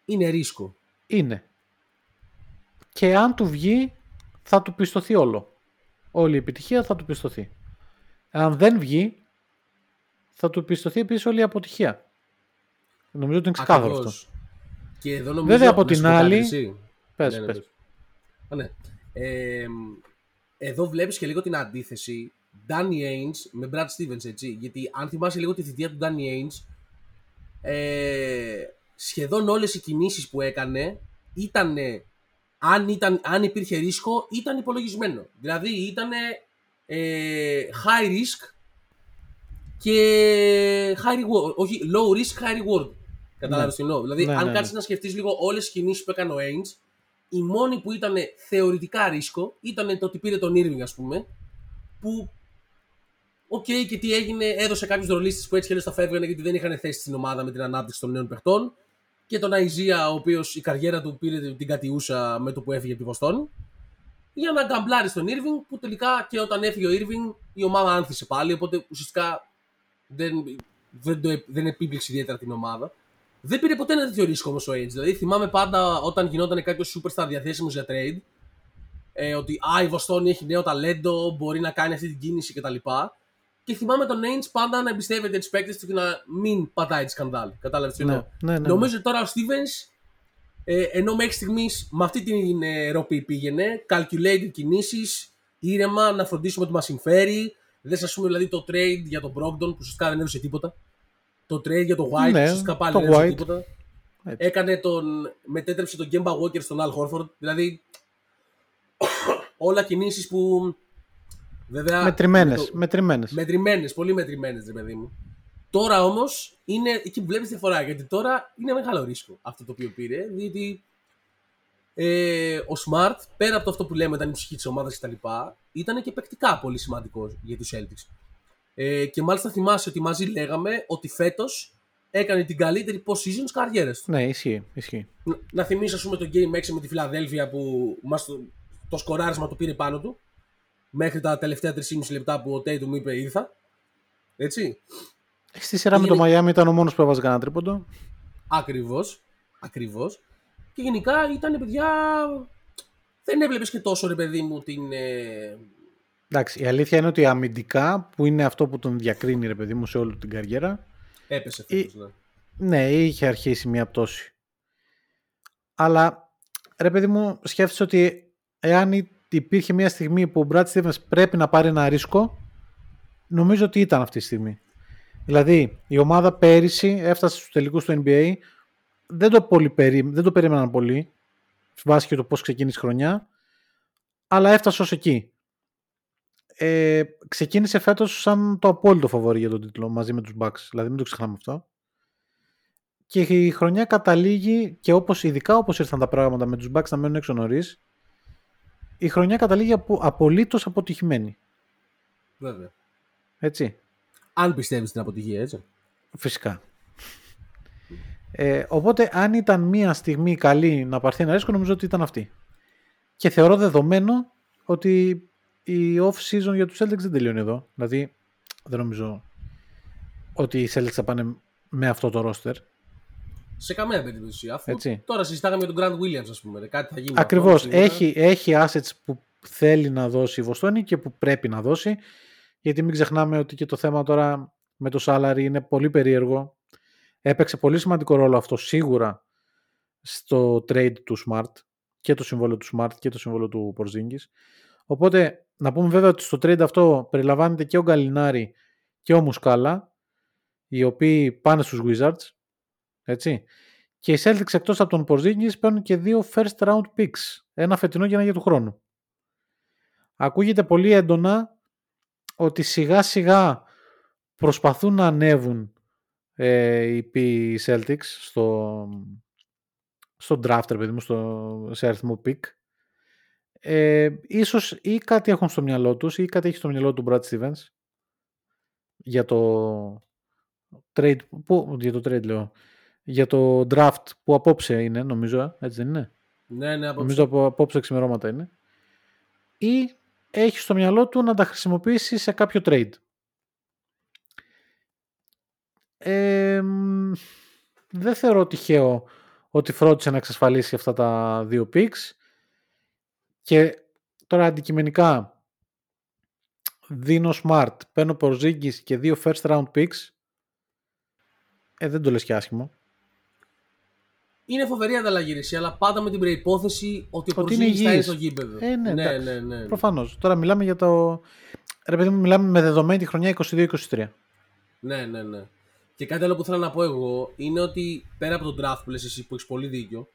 Speaker 4: Είναι ρίσκο.
Speaker 3: είναι. Και αν του βγει, θα του πιστωθεί όλο. Όλη η επιτυχία θα του πιστωθεί. Αν δεν βγει, θα του πιστωθεί επίσης όλη η αποτυχία. Νομίζω ότι είναι ξεκάθαρο αυτό.
Speaker 4: Ακριβώς. Και εδώ νομίζω,
Speaker 3: Βέβαια, από
Speaker 4: να
Speaker 3: την
Speaker 4: σου πω κάτι,
Speaker 3: άλλη-
Speaker 4: εσύ.
Speaker 3: Πες,
Speaker 4: Ναι, ναι,
Speaker 3: πες.
Speaker 4: πες. Α, ναι. Ε, εδώ βλέπεις και λίγο την αντίθεση Danny Ainge με Brad Stevens, έτσι. Γιατί αν θυμάσαι λίγο τη θητεία του Danny Ainge, ε, σχεδόν όλες οι κινήσεις που έκανε ήταν, αν, ήταν, αν υπήρχε ρίσκο, ήταν υπολογισμένο. Δηλαδή ήταν ε, high risk και high reward. Όχι, low risk, high reward. Κατάλαβες τι εννοώ. Δηλαδή,
Speaker 3: Ναι,
Speaker 4: αν
Speaker 3: ναι,
Speaker 4: κάτσεις
Speaker 3: ναι.
Speaker 4: να σκεφτείς λίγο όλες τις κινήσεις που έκανε ο Ainge, η μόνη που ήταν θεωρητικά ρίσκο ήταν το ότι πήρε τον Irving, ας πούμε, που Οκ, και τι έγινε, έδωσε κάποιους ρολίστες που έτσι και αλλιώς θα φεύγανε γιατί δεν είχαν θέση στην ομάδα με την ανάπτυξη των νέων παιχτών. Και τον Isaiah, ο οποίος η καριέρα του πήρε την κατιούσα με το που έφυγε από τη Βοστόνη. Για να γκαμπλάρει στον Irving, που τελικά και όταν έφυγε ο Irving η ομάδα άνθησε πάλι. Οπότε ουσιαστικά δεν, δεν, το, δεν έπληξε ιδιαίτερα την ομάδα. Δεν πήρε ποτέ ένα τέτοιο ρίσκο όμως ο Ainge. Δηλαδή θυμάμαι πάντα όταν γινόταν κάποιο superstar διαθέσιμος για trade, ε, ότι α, η Βοστόνη έχει νέο ταλέντο, μπορεί να κάνει αυτή την κίνηση κτλ. Και θυμάμαι τον Ainge πάντα να εμπιστεύεται τους παίκτες του και να μην πατάει τη σκανδάλη. Κατάλαβες τι
Speaker 3: Ναι,
Speaker 4: εννοώ.
Speaker 3: ναι, ναι, ναι.
Speaker 4: Νομίζω τώρα ο Stevens, ε, ενώ μέχρι στιγμής με αυτή την ε, ροπή πήγαινε, calculated κινήσεις, ήρεμα, να φροντίσουμε ότι μας συμφέρει. Δεν σα πούμε δηλαδή το trade για τον Brogdon που ουσιαστικά δεν έδωσε τίποτα. Το trade για τον White
Speaker 3: Ναι,
Speaker 4: που ουσιαστικά πάλι
Speaker 3: το
Speaker 4: δεν έδωσε
Speaker 3: White.
Speaker 4: τίποτα.
Speaker 3: Έτσι.
Speaker 4: Έκανε τον. μετέτρεψε τον Kemba Walker στον Al Horford. Δηλαδή. όλα κινήσεις που. Βέβαια.
Speaker 3: Μετρημένες.
Speaker 4: το-
Speaker 3: Μετρημένες.
Speaker 4: Μετρημένες, πολύ μετρημένες, ρε παιδί μου. Τώρα όμως είναι εκεί που βλέπεις τη φορά. Γιατί τώρα είναι μεγάλο ρίσκο αυτό το οποίο πήρε. Διότι ε, ο Smart, πέρα από το αυτό που λέμε, ήταν η ψυχή της ομάδας κτλ., ήταν και παικτικά πολύ σημαντικός για τους Celtics. Ε, και μάλιστα θυμάσαι ότι μαζί λέγαμε ότι φέτος έκανε την καλύτερη post-season τη καριέρα του.
Speaker 3: Ναι, ισχύει. ισχύει.
Speaker 4: Να, να θυμίσω, ας πούμε, το Game 6 με τη Φιλαδέλφια που μας το, το σκοράρισμα το πήρε πάνω του. Μέχρι τα τελευταία 3,5 λεπτά που ο Tatum μου είπε ήρθα. Έτσι.
Speaker 3: Στη σειρά με το
Speaker 4: Είναι-
Speaker 3: Μαϊάμι ήταν ο μόνος που έβαζε κανένα τρίποντο.
Speaker 4: Ακριβώς. Ακριβώς. Και γενικά ήταν παιδιά. Δεν έβλεπες και τόσο ρε παιδί μου την. ε,
Speaker 3: Εντάξει, η αλήθεια είναι ότι αμυντικά, που είναι αυτό που τον διακρίνει ρε παιδί μου σε όλη την καριέρα,
Speaker 4: Έπεσε
Speaker 3: Ή-
Speaker 4: φέτος, ναι.
Speaker 3: ναι, είχε αρχίσει μια πτώση. Αλλά ρε παιδί μου, σκέφτεσαι ότι εάν υ- υπήρχε μια στιγμή που ο Brad Stevens πρέπει να πάρει ένα ρίσκο, νομίζω ότι ήταν αυτή τη στιγμή. Δηλαδή, η ομάδα πέρυσι έφτασε στους τελικούς του NBA, δεν το, πολύ περί, δεν το περίμεναν πολύ, βάσει και το πώς ξεκίνησε η χρονιά, αλλά έφτασε ως εκεί. Ε, ξεκίνησε φέτος σαν το απόλυτο φαβορή για τον τίτλο μαζί με τους Bucks, δηλαδή μην το ξεχνάμε αυτό. Και η χρονιά καταλήγει και όπως, ειδικά όπως ήρθαν τα πράγματα με τους Bucks να μένουν έξω νωρίς, η χρονιά καταλήγει απο, απολύτως αποτυχημένη.
Speaker 4: Βέβαια.
Speaker 3: Έτσι.
Speaker 4: Αν πιστεύεις στην αποτυχία, έτσι.
Speaker 3: Φυσικά. Ε, οπότε αν ήταν μία στιγμή καλή να πάρθει ένα ρίσκο νομίζω ότι ήταν αυτή. Και θεωρώ δεδομένο ότι η off-season για τους Celtics δεν τελειώνει εδώ. Δηλαδή δεν νομίζω ότι οι Celtics θα πάνε με αυτό το roster.
Speaker 4: Σε καμία περίπτωση. Αφού
Speaker 3: Έτσι.
Speaker 4: τώρα συζητάγαμε για τον Grant Williams, ας πούμε. ρε, Κάτι θα γίνει.
Speaker 3: Ακριβώς.
Speaker 4: αυτό, σίγουρα.
Speaker 3: Έχει, έχει assets που θέλει να δώσει η Βοστόνη και που πρέπει να δώσει. Γιατί μην ξεχνάμε ότι και το θέμα τώρα με το salary είναι πολύ περίεργο. Έπαιξε πολύ σημαντικό ρόλο αυτό σίγουρα στο trade του Smart και το συμβόλαιο του Smart και το συμβόλαιο του Porzingis. Οπότε να πούμε βέβαια ότι στο trade αυτό περιλαμβάνεται και ο Γκαλινάρη και ο Μουσκάλα οι οποίοι πάνε στους Wizards έτσι. Και οι Celtics εκτός από τον Porzingis παίρνουν και δύο first round picks. Ένα φετινό και ένα για του χρόνου. Ακούγεται πολύ έντονα ότι σιγά σιγά προσπαθούν να ανέβουν ε, οι π- Celtics στο, στο draft, ρε παιδί μου, στο, σε αριθμό pick. Ε, ίσως ή κάτι έχουν στο μυαλό τους ή κάτι έχει στο μυαλό του Brad Stevens για το trade, που, για το trade λέω, για το draft που απόψε είναι νομίζω, ε, έτσι δεν είναι;
Speaker 4: Ναι, ναι, απόψε.
Speaker 3: Νομίζω από απόψε ξημερώματα είναι. Ή έχει στο μυαλό του να τα χρησιμοποιήσει σε κάποιο trade. Ε, μ, δεν θεωρώ τυχαίο ότι φρόντισε να εξασφαλίσει αυτά τα δύο picks και τώρα αντικειμενικά δίνω smart, παίρνω Porzingis και δύο first round picks ε, δεν το λες και άσχημο.
Speaker 4: Είναι φοβερή ανταλλαγή, ρε, εσύ, αλλά πάντα με την προπόθεση ότι ο
Speaker 3: Ότι είναι
Speaker 4: Porzingis θα είναι
Speaker 3: υγιής.
Speaker 4: στο γήπεδο.
Speaker 3: Ε, ναι,
Speaker 4: ναι,
Speaker 3: εντάξει.
Speaker 4: ναι, ναι.
Speaker 3: Προφανώς. Τώρα μιλάμε για το... Ρε παιδί μου, μιλάμε με δεδομένη τη χρονιά 22-23.
Speaker 4: Ναι, ναι, ναι. Και κάτι άλλο που θέλω να πω εγώ είναι ότι πέρα από τον draft που λες εσύ που έχεις πολύ δίκιο,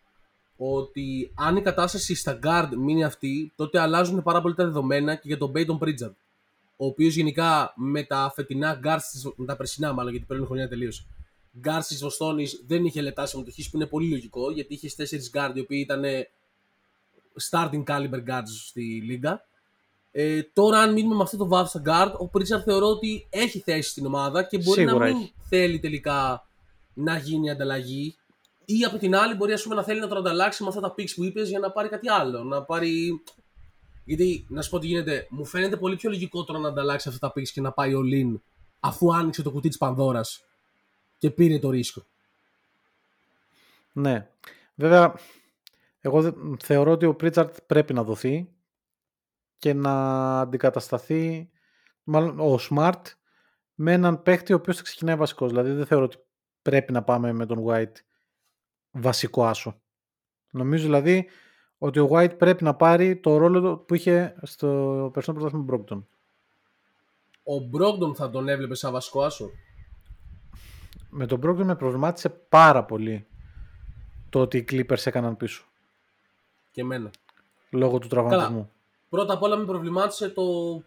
Speaker 4: ότι αν η κατάσταση στα guard μείνει αυτή, τότε αλλάζουν πάρα πολύ τα δεδομένα και για τον Peyton Pritchard. Ο οποίος γενικά με τα φετινά guards, της- με τα περσινά μάλλον, γιατί πριν χρονιά τελείωσε. Guards της Βοστόνης δεν είχε λεπτά συμμετοχής που είναι πολύ λογικό, γιατί είχες 4 guard οι οποίοι ήταν starting caliber guards στη λίγα. Ε, τώρα, αν μείνουμε με αυτό το βάθο στα guard, ο Πρίτσαρντ θεωρώ ότι έχει θέση στην ομάδα και μπορεί
Speaker 3: Σίγουρα
Speaker 4: να μην
Speaker 3: έχει.
Speaker 4: θέλει τελικά να γίνει ανταλλαγή. Ή από την άλλη, μπορεί ας πούμε, να θέλει να τον ανταλλάξει με αυτά τα picks που είπες για να πάρει κάτι άλλο. Να πάρει. Γιατί, να σου πω τι γίνεται, μου φαίνεται πολύ πιο λογικό τώρα να ανταλλάξει αυτά τα picks και να πάει ο Lin αφού άνοιξε το κουτί της Πανδώρας και πήρε το ρίσκο.
Speaker 3: Ναι. Βέβαια, εγώ δε- θεωρώ ότι ο Πρίτσαρτ πρέπει να δοθεί και να αντικατασταθεί μάλλον ο Smart με έναν παίχτη ο οποίος θα ξεκινάει βασικός. Δηλαδή δεν θεωρώ ότι πρέπει να πάμε με τον White βασικό άσο. Νομίζω δηλαδή ότι ο White πρέπει να πάρει το ρόλο που είχε στο περσινό πρωτάθλημα Brockton.
Speaker 4: Ο Μπρόγκτον θα τον έβλεπε σαν βασικό άσο;
Speaker 3: Με τον Brockton με προβλημάτισε πάρα πολύ το ότι οι Clippers έκαναν πίσω
Speaker 4: Και εμένα.
Speaker 3: λόγω του τραυματισμού.
Speaker 4: Πρώτα απ' όλα με προβλημάτισε το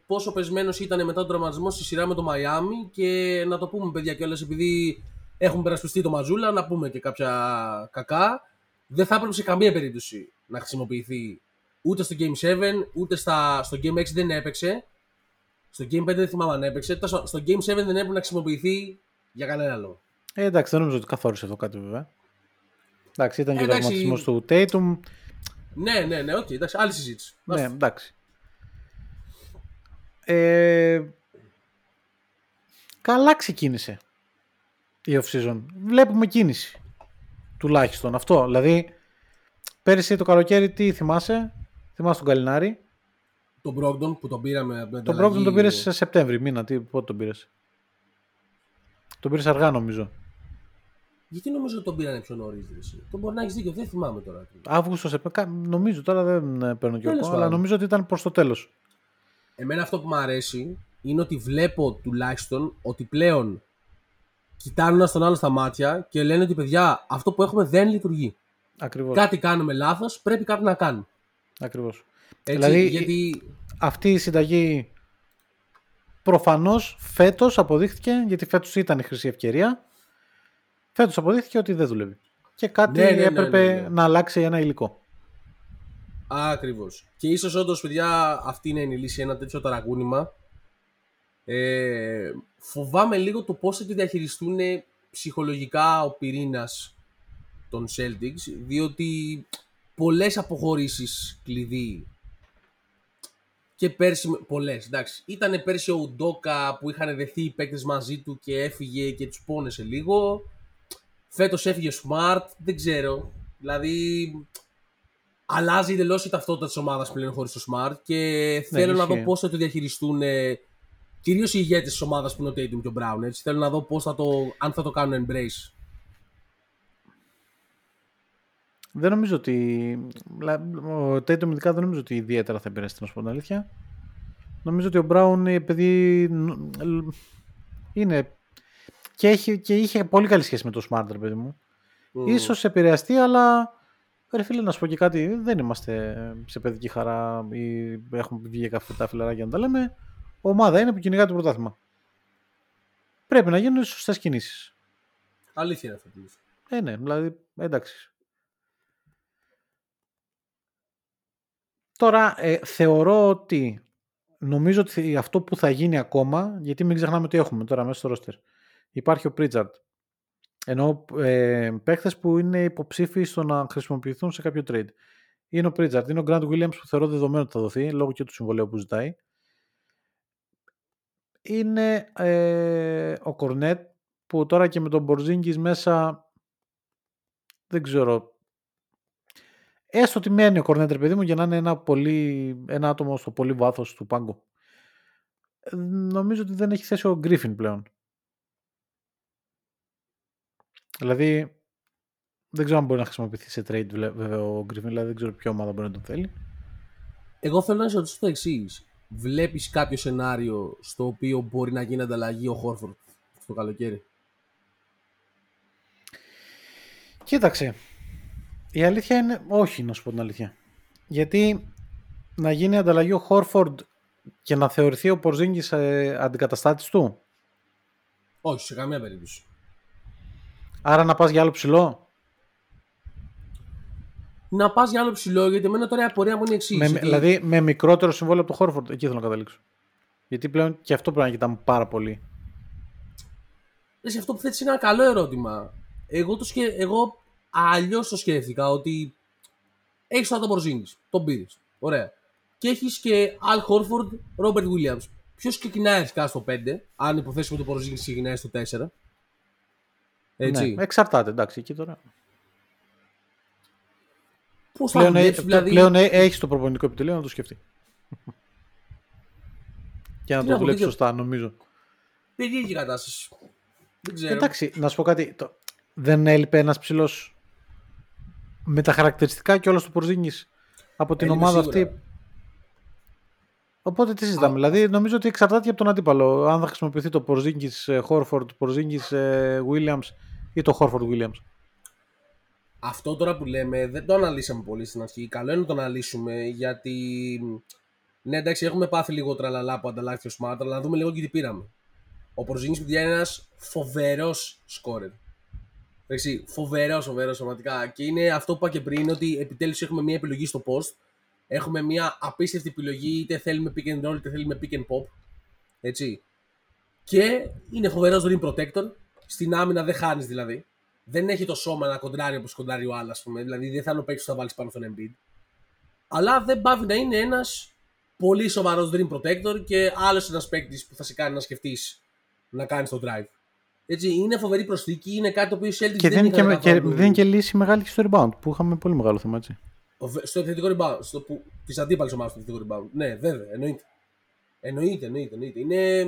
Speaker 4: πόσο πεσμένος ήταν μετά τον τραυματισμό στη σειρά με το Μαϊάμι και να το πούμε παιδιά κιόλας επειδή έχουμε περασπιστεί το Μαζούλα, να πούμε και κάποια κακά. Δεν θα έπρεπε σε καμία περίπτωση να χρησιμοποιηθεί ούτε στο Game 7, ούτε στα, στο Game 6 δεν έπαιξε. Στο Game 5 δεν θυμάμαι αν έπαιξε. Τόσο, Στο Game 7 δεν έπρεπε να χρησιμοποιηθεί για κανένα λόγο.
Speaker 3: Ε, εντάξει, δεν νομίζω ότι καθόρισε αυτό κάτι βέβαια. Εντάξει, ήταν και ο
Speaker 4: Εντάξει.
Speaker 3: τραυματισμό του Tatum.
Speaker 4: Ναι, ναι, ναι, οκ, εντάξει, άλλη συζήτηση.
Speaker 3: Ναι, εντάξει. Ε, καλά ξεκίνησε η off-season. Βλέπουμε κίνηση. Τουλάχιστον αυτό. Δηλαδή, πέρυσι το καλοκαίρι τι θυμάσαι; Θυμάσαι τον Καλινάρη;
Speaker 4: Τον Brogdon που τον πήραμε από την
Speaker 3: Τον
Speaker 4: ανταλλαγή-
Speaker 3: Brogdon τον πήρες σε Σεπτέμβρη μήνα. Τι, πότε τον πήρες; Τον πήρες αργά νομίζω.
Speaker 4: Γιατί νομίζω ότι τον πήρανε πιο νωρίς. Τον μπορεί να έχεις δίκιο, δεν θυμάμαι τώρα.
Speaker 3: Αύγουστο, Σεπτέμβρη. Νομίζω τώρα δεν ε, παίρνω και
Speaker 4: Τέλος
Speaker 3: εγώ, αλλά
Speaker 4: πάντων.
Speaker 3: νομίζω ότι ήταν προς το τέλος.
Speaker 4: Εμένα αυτό που μου αρέσει είναι ότι βλέπω τουλάχιστον ότι πλέον κοιτάνε ένα τον άλλο στα μάτια και λένε ότι παιδιά αυτό που έχουμε δεν λειτουργεί.
Speaker 3: Ακριβώς.
Speaker 4: Κάτι κάνουμε λάθος, πρέπει κάτι να κάνουμε.
Speaker 3: Ακριβώς.
Speaker 4: Έτσι,
Speaker 3: Δηλαδή,
Speaker 4: γιατί
Speaker 3: Αυτή η συνταγή προφανώς φέτος αποδείχθηκε, γιατί φέτος ήταν η χρυσή ευκαιρία, φέτος αποδείχθηκε ότι δεν δουλεύει. Και κάτι
Speaker 4: Ναι, ναι, ναι,
Speaker 3: έπρεπε
Speaker 4: ναι, ναι.
Speaker 3: να αλλάξει ένα υλικό.
Speaker 4: Ακριβώς. Και ίσως όντως, παιδιά, αυτή είναι η λύση, ένα τέτοιο ταρακούνημα. Ε, φοβάμαι λίγο το πώς θα τη διαχειριστούν ψυχολογικά ο πυρήνας των Celtics, διότι πολλές αποχωρήσεις κλειδί και πέρσι, πολλές εντάξει, ήταν πέρσι ο Ουντόκα που είχαν δεθεί οι παίκτες μαζί του και έφυγε και τους πόνεσε λίγο. Φέτος έφυγε ο Smart, δεν ξέρω. Δηλαδή αλλάζει εντελώς η ταυτότητα της ομάδας πλέον χωρίς το Smart και θέλω να
Speaker 3: ισχύει.
Speaker 4: δω πώς θα το διαχειριστούν κυρίως οι ηγέτες της ομάδας που είναι ο Tatum και ο Brown. Έτσι. Θέλω να δω πώς θα το, αν θα το κάνουν embrace.
Speaker 3: Δεν νομίζω ότι. λα- Ο Tatum ειδικά δεν νομίζω ότι ιδιαίτερα θα επηρεαστεί, να σου πω την αλήθεια. Νομίζω ότι ο Brown, επειδή νο- είναι. Και, έχει, και είχε πολύ καλή σχέση με το Smart, ρε παιδί μου.
Speaker 4: Mm.
Speaker 3: Ίσως επηρεαστεί, αλλά ρε φίλε να σου πω και κάτι, δεν είμαστε σε παιδική χαρά ή έχουμε βγει για καφέ τα φιλαράκια να τα λέμε. Ομάδα είναι που κυνηγά το πρωτάθλημα. Πρέπει να γίνουν σωστές κινήσεις.
Speaker 4: Αλήθεια είναι αυτό που λες.
Speaker 3: Ε, ναι, δηλαδή, εντάξει. Τώρα, ε, θεωρώ ότι νομίζω ότι αυτό που θα γίνει ακόμα, γιατί μην ξεχνάμε ότι έχουμε τώρα μέσα στο ρόστερ. Υπάρχει ο Πρίτσαρτ. Ενώ ε, παίχτες που είναι υποψήφιοι στο να χρησιμοποιηθούν σε κάποιο trade. Είναι ο Πρίτσαρτ, είναι ο Grant Williams που θεωρώ δεδομένο ότι θα δοθεί, λόγω και του συμβολέου που ζητάει. Είναι ε, ο Κορνέτ, που τώρα και με τον Μπορζίνγκης μέσα δεν ξέρω. Έστω ότι μένει ο Κορνέτ, ρε παιδί μου, για να είναι ένα, πολύ, ένα άτομο στο πολύ βάθος του πάγκου. Ε, Νομίζω ότι δεν έχει θέση ο Γκρίφιν πλέον. Δηλαδή, δεν ξέρω αν μπορεί να χρησιμοποιηθεί σε trade βλέ- βέβαια ο Γκρίφιν, δηλαδή δεν ξέρω ποια ομάδα μπορεί να τον θέλει.
Speaker 4: Εγώ θέλω να σε ρωτήσω το εξής. Βλέπεις κάποιο σενάριο στο οποίο μπορεί να γίνει ανταλλαγή ο Χόρφορντ το καλοκαίρι;
Speaker 3: Κοίταξε. Η αλήθεια είναι όχι, να σου πω την αλήθεια. Γιατί να γίνει ανταλλαγή ο Χόρφορντ και να θεωρηθεί ο Πορζίνγκης ε, αντικαταστάτης του;
Speaker 4: Όχι, σε καμία περίπτωση.
Speaker 3: Άρα να πας για άλλο ψηλό;
Speaker 4: Να πας για άλλο ψηλό. Γιατί εμένα τώρα η απορία μου είναι εξής.
Speaker 3: Με, δηλαδή με μικρότερο συμβόλαιο από το Χόρφορντ, εκεί θέλω να καταλήξω. Γιατί πλέον και αυτό πρέπει να κοιτάμε πάρα πολύ.
Speaker 4: σε αυτό που θέτεις είναι ένα καλό ερώτημα. Εγώ, το σκε... Εγώ αλλιώς το σκέφτηκα ότι έχεις τώρα τον Πορζίνη, τον πήρες. Ωραία. Και έχεις και Αλ Χόρφορντ, Ρόμπερτ Βίλιαμ. Ποιος ξεκινάει αρχικά στο 5, αν υποθέσουμε ότι ο Πορζίνη ξεκινάει στο 4. Έτσι.
Speaker 3: Ναι, εξαρτάται, εντάξει, εκεί τώρα.
Speaker 4: Πώς θα
Speaker 3: Πλέον,
Speaker 4: δουλέψει,
Speaker 3: ε,
Speaker 4: δηλαδή;
Speaker 3: πλέον έχεις το προπονητικό επιτελείο να το σκεφτεί. και να
Speaker 4: Τι
Speaker 3: το
Speaker 4: να πω,
Speaker 3: δουλέψει
Speaker 4: δεν-
Speaker 3: σωστά, νομίζω.
Speaker 4: Περίεργη κατάσταση. Δεν ξέρω.
Speaker 3: Εντάξει, να σου πω κάτι. Το... Δεν έλειπε ένας ψηλός με τα χαρακτηριστικά και όλα του Πορζίνης από την
Speaker 4: Έλειπε
Speaker 3: ομάδα
Speaker 4: σίγουρα.
Speaker 3: αυτή. Οπότε τι συζητάμε. Δηλαδή, νομίζω ότι εξαρτάται και από τον αντίπαλο. Αν θα χρησιμοποιηθεί το Πορζίνγκη Χόρφορντ, Πορζίνγκη Williams ή το Χόρφορντ Williams.
Speaker 4: Αυτό τώρα που λέμε δεν το αναλύσαμε πολύ στην αρχή. Καλό είναι να το αναλύσουμε γιατί. Ναι, εντάξει, έχουμε πάθει λίγο τραλαλά που ανταλλάχθηκε ο Smart, αλλά να δούμε λίγο και τι πήραμε. Ο Πορζίνη παιδιά είναι ένας φοβερός σκόρερ. Εντάξει, φοβερός, φοβερός πραγματικά. Και είναι αυτό που είπα και πριν, ότι επιτέλους έχουμε μια επιλογή στο post. Έχουμε μια απίστευτη επιλογή, είτε θέλουμε pick and roll, είτε θέλουμε pick and pop. Έτσι. Και είναι φοβερός rim protector. Στην άμυνα δεν χάνεις δηλαδή. Δεν έχει το σώμα να κοντράρει όπως κοντράρει ο άλλος, ας πούμε. Δηλαδή δεν θα είναι ο παίκτης που θα βάλεις πάνω στον Embiid. Αλλά δεν πάβει να είναι ένας πολύ σοβαρός dream protector και άλλος ένας παίκτης που θα σε κάνει να σκεφτείς να κάνεις το drive. Έτσι, είναι φοβερή προσθήκη, είναι κάτι το οποίο οι Celtics
Speaker 3: Και
Speaker 4: δεν
Speaker 3: δεν είναι
Speaker 4: είχαν
Speaker 3: και, και,
Speaker 4: καθόλου.
Speaker 3: δεν είναι και λύση μεγάλη και στο rebound που είχαμε πολύ μεγάλο θέμα έτσι.
Speaker 4: Ο βε- Στο επιθετικό rebound, στο που, της αντίπαλης ομάδας στο επιθετικό rebound. Ναι, βέβαια, εννοείται. Εννοείται, εννοείται, εννοείται. Είναι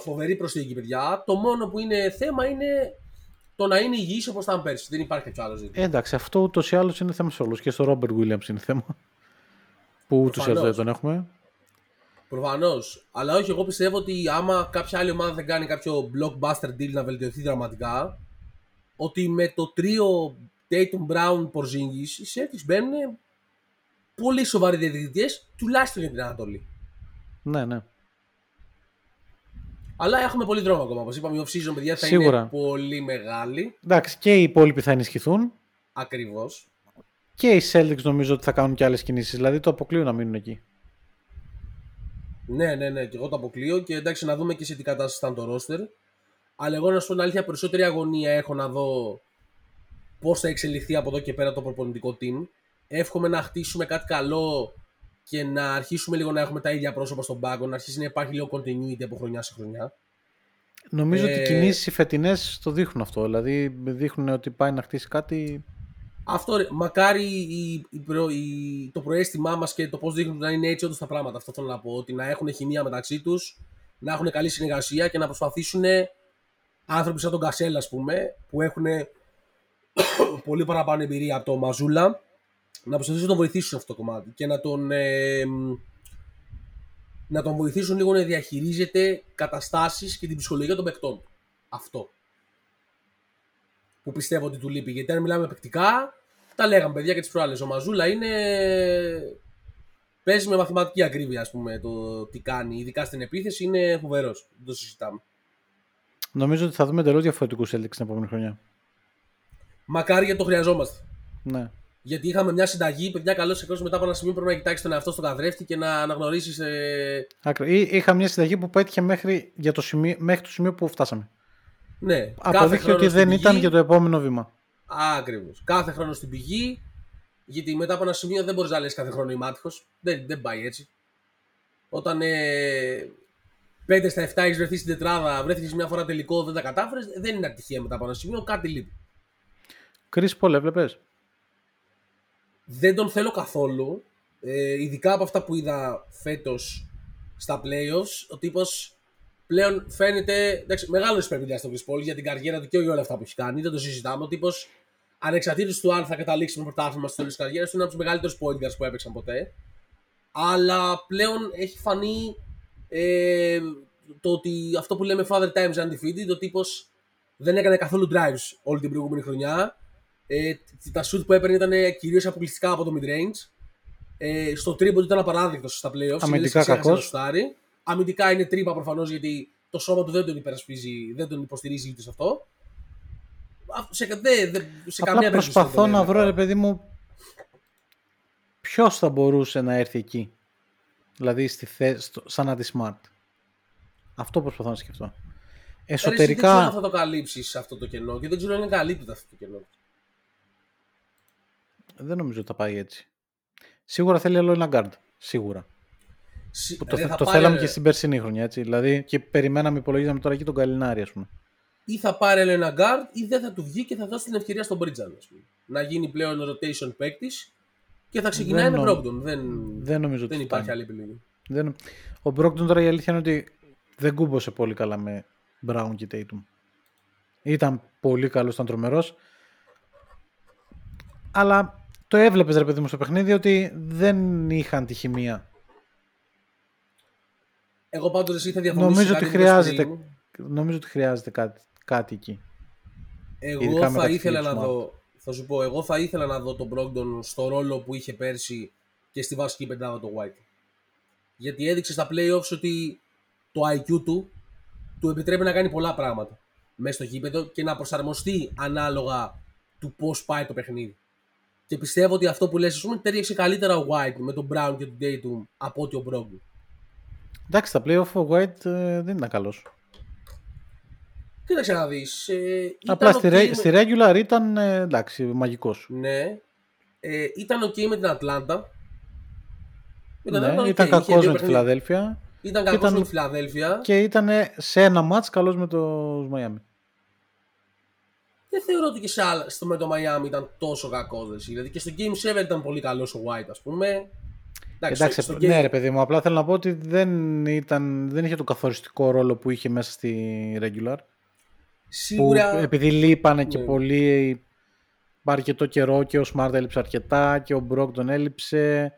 Speaker 4: φοβερή προσθήκη, παιδιά. Το μόνο που είναι θέμα είναι το να είναι υγιής όπως ήταν πέρσι. Δεν υπάρχει κάποιο άλλο ζήτημα.
Speaker 3: Ε, εντάξει, αυτό ούτως ή άλλως είναι θέμα σε όλους. Και στο Ρόμπερτ Williams είναι θέμα. Που ούτως ή άλλως δεν
Speaker 4: Προφανώς.
Speaker 3: τον έχουμε.
Speaker 4: Προφανώς. Αλλά όχι, εγώ πιστεύω ότι άμα κάποια άλλη ομάδα δεν κάνει κάποιο blockbuster deal να βελτιωθεί δραματικά, ότι με το τρίο Tatum Brown Porzingis οι Celtics μπαίνουν πολύ σοβαροί διαιτητές, τουλάχιστον για την Ανατολή.
Speaker 3: Ναι, ναι.
Speaker 4: Αλλά έχουμε πολύ δρόμο ακόμα. Όπως είπαμε, η off-season, παιδιά, θα
Speaker 3: Σίγουρα.
Speaker 4: είναι πολύ μεγάλη.
Speaker 3: Εντάξει, και οι υπόλοιποι θα ενισχυθούν.
Speaker 4: Ακριβώς.
Speaker 3: Και οι Celtics νομίζω ότι θα κάνουν και άλλες κινήσεις. Δηλαδή το αποκλείω να μείνουν εκεί.
Speaker 4: Ναι, ναι, ναι, και εγώ το αποκλείω. Και εντάξει, να δούμε και σε τι κατάσταση ήταν το roster. Αλλά εγώ να σου πω την αλήθεια, περισσότερη αγωνία έχω να δω πώς θα εξελιχθεί από εδώ και πέρα το προπονητικό team. Εύχομαι να χτίσουμε κάτι καλό και να αρχίσουμε λίγο να έχουμε τα ίδια πρόσωπα στον πάγκο, να αρχίσει να υπάρχει λίγο continuity από χρονιά σε χρονιά.
Speaker 3: Νομίζω
Speaker 4: Ε,
Speaker 3: ότι οι κινήσεις οι φετινές το δείχνουν αυτό. Δηλαδή δείχνουν ότι πάει να χτίσει κάτι.
Speaker 4: Αυτό ρε, μακάρι η, η, προ- η- το προέστημά μας και το πώς δείχνουν να είναι έτσι όντως τα πράγματα. Αυτό θέλω να πω. Ότι να έχουν χημεία μεταξύ τους, να έχουν καλή συνεργασία και να προσπαθήσουν άνθρωποι σαν τον Κασέλ, ας πούμε, που έχουν πολύ παραπάνω εμπειρία από το Μαζούλα, να προσπαθήσουν να τον βοηθήσουν σε αυτό το κομμάτι και να τον, ε, μ, να τον βοηθήσουν λίγο να διαχειρίζεται καταστάσεις και την ψυχολογία των παικτών. Αυτό που πιστεύω ότι του λείπει. Γιατί αν μιλάμε παικτικά, τα λέγαμε παιδιά και τις προάλλες. Ο Μαζούλα είναι. Παίζει με μαθηματική ακρίβεια, ας πούμε, το τι κάνει. Ειδικά στην επίθεση είναι φοβερός. Δεν το συζητάμε.
Speaker 3: Νομίζω ότι θα δούμε εντελώς διαφορετικούς Celtics την επόμενη χρονιά.
Speaker 4: Μακάρι γιατί το χρειαζόμαστε.
Speaker 3: Ναι.
Speaker 4: Γιατί είχαμε μια συνταγή, παιδιά, καλό σε μετά από ένα σημείο πρέπει να κοιτάξεις τον εαυτό στον καθρέφτη και να αναγνωρίσεις. Ε...
Speaker 3: Άκρο. Ή, είχα μια συνταγή που πέτυχε μέχρι, για το σημείο, μέχρι το σημείο που φτάσαμε.
Speaker 4: Ναι,
Speaker 3: Αποδείχθηκε ότι δεν ήταν για το επόμενο βήμα.
Speaker 4: Ακριβώς. Κάθε χρόνο στην πηγή. Γιατί μετά από ένα σημείο δεν μπορείς να λες κάθε χρόνο είμαι άτυχος. Δεν, δεν πάει έτσι. Όταν ε, 5 στα 7 έχεις βρεθεί στην τετράδα, βρέθηκες μια φορά τελικό, δεν τα κατάφερες, δεν είναι ατυχία μετά από ένα σημείο, κάτι λείπει.
Speaker 3: Κρι Πολ, έβλεπες;
Speaker 4: Δεν τον θέλω καθόλου. Ε, ειδικά από αυτά που είδα φέτος στα playoffs, ο τύπος πλέον φαίνεται. Εντάξει, μεγάλος υπερβιλιά στον Chris Paul για την καριέρα του και όλα αυτά που έχει κάνει. Δεν το συζητάμε. Ο τύπος ανεξαρτήτως του αν θα καταλήξει με πρωτάθλημα στο τέλος της καριέρας του, είναι από τους μεγαλύτερους point guards που έπαιξαν ποτέ. Αλλά πλέον έχει φανεί ε, το ότι αυτό που λέμε father times undefeated, ο τύπος δεν έκανε καθόλου drives όλη την προηγούμενη χρονιά. Ε, τα shoot που έπαιρνε ήταν κυρίως αποκλειστικά από το mid-range. Ε, στο τρίπο ήταν απαράδεκτος στα playoffs.
Speaker 3: Αμυντικά
Speaker 4: Συνήθως ξέχασε
Speaker 3: κακός.
Speaker 4: να σουτάρει. Αμυντικά είναι τρύπα προφανώς γιατί το σώμα του δεν τον υπερασπίζει, δεν τον υποστηρίζει ούτε σε αυτό. α, σε, δε, δε, σε
Speaker 3: Απλά
Speaker 4: καμία περίπτωση
Speaker 3: προσπαθώ
Speaker 4: δεν το
Speaker 3: να
Speaker 4: λένε
Speaker 3: βρω, ρε
Speaker 4: αυτά.
Speaker 3: παιδί μου, ποιος θα μπορούσε να έρθει εκεί. Δηλαδή, στη θέ, στο, σαν αντι-smart. Αυτό προσπαθώ να σκεφτώ.
Speaker 4: Ρε, εσύ Δεν ξέρω αν
Speaker 3: Εσωτερικά,
Speaker 4: θα το καλύψεις αυτό το κενό και δεν ξέρω αν είναι καλύπτεται αυτό το κενό.
Speaker 3: Δεν νομίζω ότι θα πάει έτσι. Σίγουρα θέλει άλλο ένα guard. Σίγουρα.
Speaker 4: Συ-
Speaker 3: Που το,
Speaker 4: ρε,
Speaker 3: θε-
Speaker 4: θα
Speaker 3: το
Speaker 4: πάρει,
Speaker 3: θέλαμε
Speaker 4: ρε,
Speaker 3: και στην περσινή χρονιά, έτσι. Δηλαδή, και περιμέναμε, υπολογίζαμε τώρα εκεί τον Καλινάρη, ας πούμε.
Speaker 4: Ή θα πάρει άλλο ένα guard ή δεν θα του βγει και θα δώσει την ευκαιρία στον Bridge ας πούμε. Να γίνει πλέον rotation παίκτης και θα ξεκινάει
Speaker 3: Δεν
Speaker 4: με
Speaker 3: νο-
Speaker 4: Brogdon. Δεν,
Speaker 3: Δεν νομίζω ότι
Speaker 4: δεν
Speaker 3: θα
Speaker 4: υπάρχει
Speaker 3: κάνει.
Speaker 4: άλλη επιλογή.
Speaker 3: Δεν... Ο Μπρόκτον τώρα η αλήθεια είναι ότι δεν κούμπωσε πολύ καλά με Brown και Tatum. Ήταν πολύ καλός, ήταν τρομερός. Αλλά το έβλεπες ρε παιδί μου στο παιχνίδι ότι δεν είχαν τη χημεία.
Speaker 4: Εγώ πάντως εσύ θα διαφωνήσω
Speaker 3: Νομίζω
Speaker 4: κάτι
Speaker 3: ότι,
Speaker 4: με το
Speaker 3: χρειάζεται,
Speaker 4: stream.
Speaker 3: νομίζω ότι χρειάζεται κάτι, κάτι εκεί.
Speaker 4: Εγώ
Speaker 3: Ειδικά μετά
Speaker 4: θα
Speaker 3: τη
Speaker 4: ήθελα
Speaker 3: φύση
Speaker 4: να
Speaker 3: του
Speaker 4: δω. Θα σου πω, εγώ θα ήθελα να δω τον Brogdon στο ρόλο που είχε πέρσι και στη βασική πεντάδα του White. Γιατί έδειξε στα playoffs ότι το IQ του του επιτρέπει να κάνει πολλά πράγματα μέσα στο γήπεδο και να προσαρμοστεί ανάλογα του πώς πάει το παιχνίδι. Και πιστεύω ότι αυτό που λες, ας πούμε, τέριαξε καλύτερα ο White με τον Brown και τον Tatum από ότι ο Brogdon.
Speaker 3: Εντάξει, στα playoff ο White ε, δεν ήταν καλός.
Speaker 4: Κοίταξε να δεις. Ε, ήταν
Speaker 3: Απλά στη,
Speaker 4: ok
Speaker 3: re-
Speaker 4: με-
Speaker 3: στη regular ήταν ε, εντάξει, μαγικός.
Speaker 4: Ναι. Ε, ήταν ok με την Ατλάντα. Με την
Speaker 3: Ναι,
Speaker 4: Ατλάντα,
Speaker 3: ήταν
Speaker 4: οκ, είχε
Speaker 3: κακός
Speaker 4: δύο
Speaker 3: με τη
Speaker 4: παιχνίδια.
Speaker 3: Φιλαδέλφια
Speaker 4: Ήταν
Speaker 3: και
Speaker 4: κακός
Speaker 3: ήταν-
Speaker 4: με τη Φιλαδέλφια.
Speaker 3: και ήταν σε ένα μάτς καλός με το Miami.
Speaker 4: Δεν θεωρώ ότι και σε άλλα, στο, με το Miami ήταν τόσο κακός. δε, Δηλαδή και στο Game 7 ήταν πολύ καλός ο White, ας πούμε.
Speaker 3: Εντάξει,
Speaker 4: στο,
Speaker 3: ναι
Speaker 4: Game-
Speaker 3: ρε παιδί μου, απλά θέλω να πω ότι δεν, ήταν, δεν είχε τον καθοριστικό ρόλο που είχε μέσα στη regular.
Speaker 4: Σίγουρα.
Speaker 3: Που επειδή λείπανε και
Speaker 4: Ναι.
Speaker 3: πολύ αρκετό καιρό και ο Smart έλειψε αρκετά και ο Brogdon έλειψε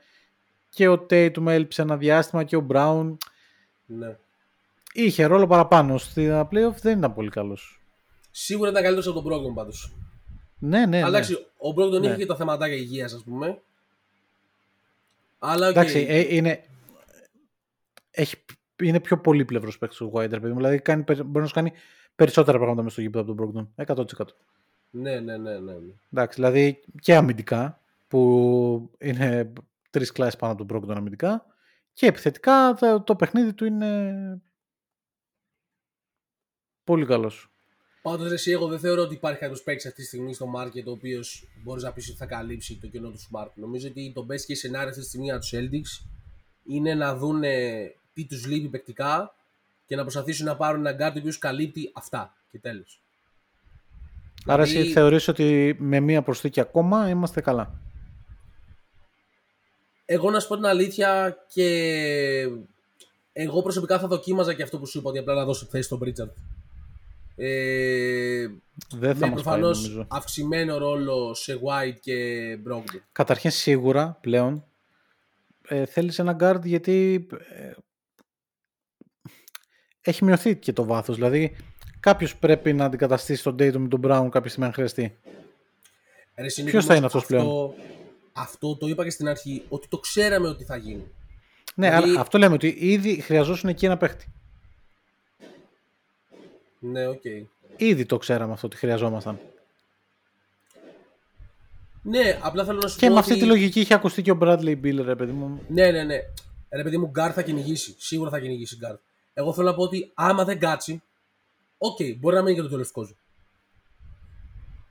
Speaker 3: και ο Tatum έλειψε ένα διάστημα και ο Brown
Speaker 4: Ναι.
Speaker 3: είχε ρόλο παραπάνω. Στη playoff δεν ήταν πολύ καλός.
Speaker 4: Σίγουρα ήταν καλύτερος από τον Brogdon πάντως.
Speaker 3: Ναι, ναι, ναι.
Speaker 4: Αλλά εντάξει, ο Brogdon
Speaker 3: Ναι.
Speaker 4: είχε και τα θεματάκια υγείας, ας πούμε. Αλλά οκ.
Speaker 3: Εντάξει, ε, είναι, έχει, είναι πιο πολύπλευρος παίκτης ο White, ρε παιδί μου. Δηλαδή κάνει, περι- μπορεί να σου κάνει περισσότερα πράγματα μέσα στο γήπεδο από τον Brogdon. 100%.
Speaker 4: Ναι, ναι, ναι, ναι. ναι.
Speaker 3: Εντάξει, δηλαδή και αμυντικά, που είναι τρεις κλάσεις πάνω από τον Brogdon αμυντικά, και επιθετικά το, το παιχνίδι του είναι πολύ καλός.
Speaker 4: Πάντως, εσύ, εγώ δεν θεωρώ ότι υπάρχει κάποιος παίκτης αυτή τη στιγμή στο market ο οποίος μπορείς να πεις ότι θα καλύψει το κενό του Smart. Νομίζω ότι το best case scenario αυτή τη στιγμή για τους Celtics είναι να δουν τι τους λείπει παικτικά και να προσπαθήσουν να πάρουν έναν guard ο οποίος καλύπτει αυτά. Και τέλος.
Speaker 3: Άρα
Speaker 4: Δηλαδή-
Speaker 3: εσύ θεωρείς ότι με μία προσθήκη ακόμα είμαστε καλά;
Speaker 4: Εγώ να σου πω την αλήθεια και εγώ προσωπικά θα δοκίμαζα και αυτό που σου είπα ότι απλά να δώσω θέση στον Pritchard. Ε,
Speaker 3: Δεν θα
Speaker 4: με
Speaker 3: μας πάει
Speaker 4: προφανώς
Speaker 3: νομίζω.
Speaker 4: αυξημένο ρόλο σε White και Brogdon.
Speaker 3: Καταρχήν σίγουρα πλέον ε, θέλεις ένα guard γιατί ε, έχει μειωθεί και το βάθος. Δηλαδή κάποιος πρέπει να αντικαταστήσει τον Tatum ή τον Brown κάποια στιγμή αν χρειαστεί.
Speaker 4: Ρε, Συνίκη,
Speaker 3: Ποιος θα
Speaker 4: όμως,
Speaker 3: είναι αυτός
Speaker 4: αυτό, Αυτό το είπα και στην αρχή, ότι το ξέραμε ότι θα γίνει.
Speaker 3: Ναι,
Speaker 4: Δηλαδή-
Speaker 3: άρα αυτό λέμε ότι ήδη χρειαζόσουν εκεί ένα παίχτη.
Speaker 4: Ναι, οκ.
Speaker 3: Ήδη το ξέραμε αυτό ότι χρειαζόμασταν.
Speaker 4: Ναι, απλά θέλω να σου
Speaker 3: Και
Speaker 4: πω
Speaker 3: με αυτή
Speaker 4: ότι...
Speaker 3: τη λογική είχε ακουστεί και ο Bradley Beal, ρε παιδί μου.
Speaker 4: Ναι, ναι, ναι. Ρε παιδί μου, Γκάρ θα κυνηγήσει. Σίγουρα θα κυνηγήσει Γκάρ. Εγώ θέλω να πω ότι άμα δεν κάτσει, οκ, μπορεί να μείνει και το τέλο του κόσμου.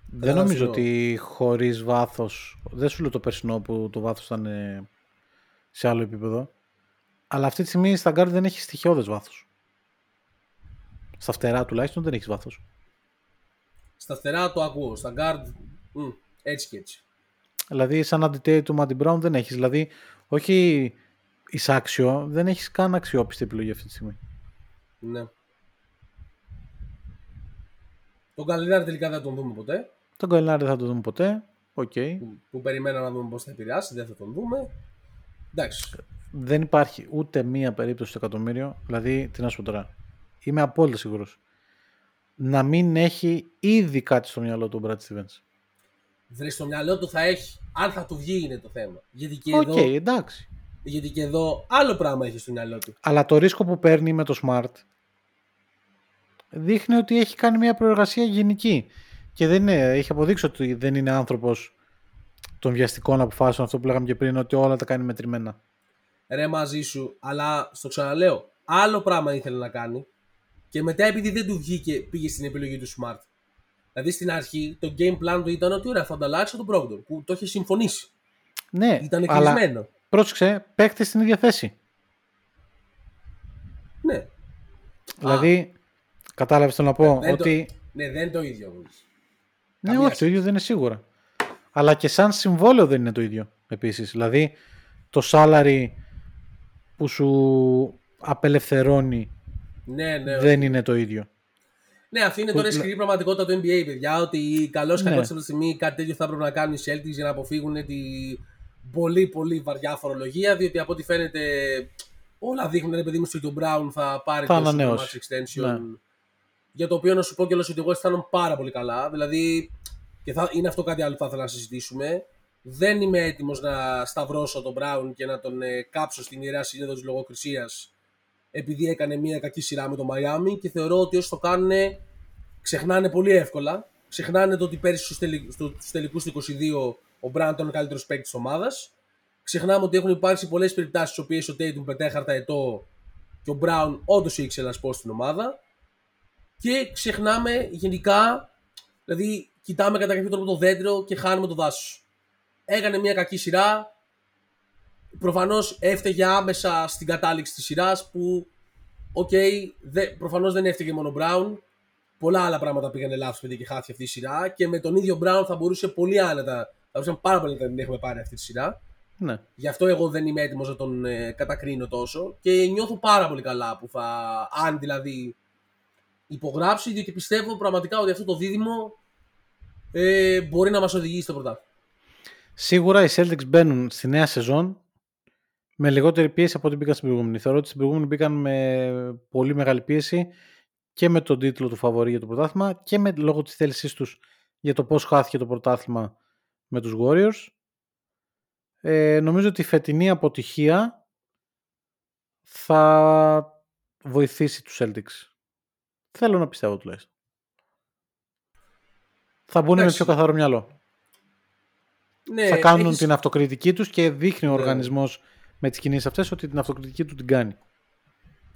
Speaker 3: Δεν
Speaker 4: Καλά,
Speaker 3: νομίζω
Speaker 4: σου λέω.
Speaker 3: ότι χωρίς βάθο. Δεν σου λέω το περσινό που το βάθος ήταν ε, σε άλλο επίπεδο. Αλλά αυτή τη στιγμή στα guard δεν έχει στοιχειώδες βάθος. Στα φτερά τουλάχιστον δεν έχεις βάθος.
Speaker 4: Στα φτερά το ακούω. Στα Γκάρ, έτσι και έτσι.
Speaker 3: Δηλαδή, σαν αντί Tatum, αντί Brown δεν έχεις. Δηλαδή, όχι ισάξιο, δεν έχεις καν αξιόπιστη επιλογή αυτή τη στιγμή.
Speaker 4: Ναι. Τον Gallinari τελικά δεν θα τον δούμε ποτέ.
Speaker 3: Τον Gallinari δεν θα το δούμε ποτέ. Οκ.
Speaker 4: Που, που περιμένω να δούμε πώς θα επηρεάσει. Δεν θα τον δούμε. Εντάξει.
Speaker 3: Δεν υπάρχει ούτε μία περίπτωση στο εκατομμύριο. Δηλαδή, τι να σου πω τώρα. Είμαι απόλυτα σίγουρος. Να μην έχει ήδη κάτι στο μυαλό του ο Brad Stevens.
Speaker 4: Βρε στο μυαλό του θα έχει. Αν θα του βγει είναι το θέμα. Γιατί και,
Speaker 3: Οκ,
Speaker 4: εδώ,
Speaker 3: εντάξει.
Speaker 4: γιατί και εδώ άλλο πράγμα έχει στο μυαλό του.
Speaker 3: Αλλά το ρίσκο που παίρνει με το Smart δείχνει ότι έχει κάνει μια προεργασία γενική. Και δεν είναι, έχει αποδείξει ότι δεν είναι άνθρωπος των βιαστικών αποφάσεων, αυτό που λέγαμε και πριν, ότι όλα τα κάνει μετρημένα.
Speaker 4: Ρε μαζί σου, αλλά στο ξαναλέω, άλλο πράγμα ήθελε να κάνει και μετά επειδή δεν του βγήκε πήγε στην επιλογή του Smart. Δηλαδή στην αρχή το game plan του ήταν ότι ωραία θα ανταλλάξω τον Brogdon που το είχε συμφωνήσει.
Speaker 3: Ναι,
Speaker 4: Ήταν
Speaker 3: αλλά
Speaker 4: κλεισμένο.
Speaker 3: πρόσεξε, παίχτες στην ίδια θέση.
Speaker 4: Ναι.
Speaker 3: Δηλαδή, κατάλαβες το να πω
Speaker 4: δεν το-
Speaker 3: ότι.
Speaker 4: Ναι, δεν είναι το ίδιο όμως.
Speaker 3: Ναι,
Speaker 4: καμία
Speaker 3: όχι, το
Speaker 4: σχέση.
Speaker 3: ίδιο δεν είναι σίγουρα. Αλλά και σαν συμβόλαιο δεν είναι το ίδιο επίσης. Δηλαδή, το salary που σου απελευθερώνει
Speaker 4: Ναι, ναι.
Speaker 3: δεν είναι το ίδιο.
Speaker 4: Ναι, αυτή είναι
Speaker 3: Που-
Speaker 4: τώρα η σκληρή πραγματικότητα του NBA, παιδιά. Ότι καλώ
Speaker 3: Ναι.
Speaker 4: κακός αυτή τη στιγμή κάτι τέτοιο θα έπρεπε να κάνουν οι Celtics για να αποφύγουν τη πολύ πολύ βαριά φορολογία. Διότι από ό,τι φαίνεται όλα δείχνουν ρε παιδί μου ότι ο Brown θα πάρει
Speaker 3: Θα
Speaker 4: το
Speaker 3: ανανεώσει.
Speaker 4: Supermax extension.
Speaker 3: Ναι.
Speaker 4: Για το οποίο να σου πω κιόλας ότι εγώ αισθάνομαι πάρα πολύ καλά. Δηλαδή, και θα, είναι αυτό κάτι άλλο που θα ήθελα να συζητήσουμε. Δεν είμαι έτοιμος να σταυρώσω τον Brown και να τον ε, κάψω στην ιερά σύνοδο της λογοκρισίας επειδή έκανε μια κακή σειρά με το Miami και θεωρώ ότι όσοι το κάνουν ξεχνάνε πολύ εύκολα. Ξεχνάνε το ότι πέρυσι στους, τελικ, στο- στους τελικούς του 22 ο Brown ήταν ο καλύτερος παίκτης της ομάδας. Ξεχνάμε ότι έχουν υπάρξει πολλές περιπτώσεις στις οποίες ο Tatum πετέχαρτα ετώ και ο Brown όντως είχε ξελασπώσει την ομάδα. Και ξεχνάμε γενικά, δηλαδή κοιτάμε κατά κάποιο τρόπο το δέντρο και χάνουμε το δάσος. Έκανε μια κακή σειρά, Προφανώς έφταιγε άμεσα στην κατάληξη της σειράς που, οκ, δε, προφανώς δεν έφταιγε μόνο ο Brown. Πολλά άλλα πράγματα πήγανε λάθος παιδί και χάθηκε αυτή η σειρά. Και με τον ίδιο Brown θα μπορούσε πολύ άνετα, θα μπορούσαμε πάρα πολύ να την έχουμε πάρει αυτή τη σειρά.
Speaker 3: Ναι.
Speaker 4: Γι' αυτό εγώ δεν είμαι έτοιμος να τον ε, κατακρίνω τόσο. Και νιώθω πάρα πολύ καλά που θα, αν δηλαδή υπογράψει, διότι πιστεύω πραγματικά ότι αυτό το δίδυμο ε, μπορεί να μας οδηγήσει στο πρωτάθλημα.
Speaker 3: Σίγουρα οι Celtics μπαίνουν στη νέα σεζόν με λιγότερη πίεση από ό,τι μπήκαν στην προηγούμενη. Θεωρώ ότι στην προηγούμενη μπήκαν με πολύ μεγάλη πίεση και με τον τίτλο του φαβορή για το πρωτάθλημα και με λόγω της θέλησής τους για το πώς χάθηκε το πρωτάθλημα με τους Warriors. Ε, νομίζω ότι η φετινή αποτυχία θα βοηθήσει τους Celtics. Θέλω να πιστεύω τουλάχιστον. Θα μπουν με
Speaker 4: Εντάξει.
Speaker 3: πιο καθαρό μυαλό
Speaker 4: Ναι,
Speaker 3: θα κάνουν
Speaker 4: έχεις-
Speaker 3: την αυτοκριτική τους και δείχνει ο
Speaker 4: Ναι.
Speaker 3: Οργανισμός με τις κινήσεις αυτές ότι την αυτοκριτική του την κάνει.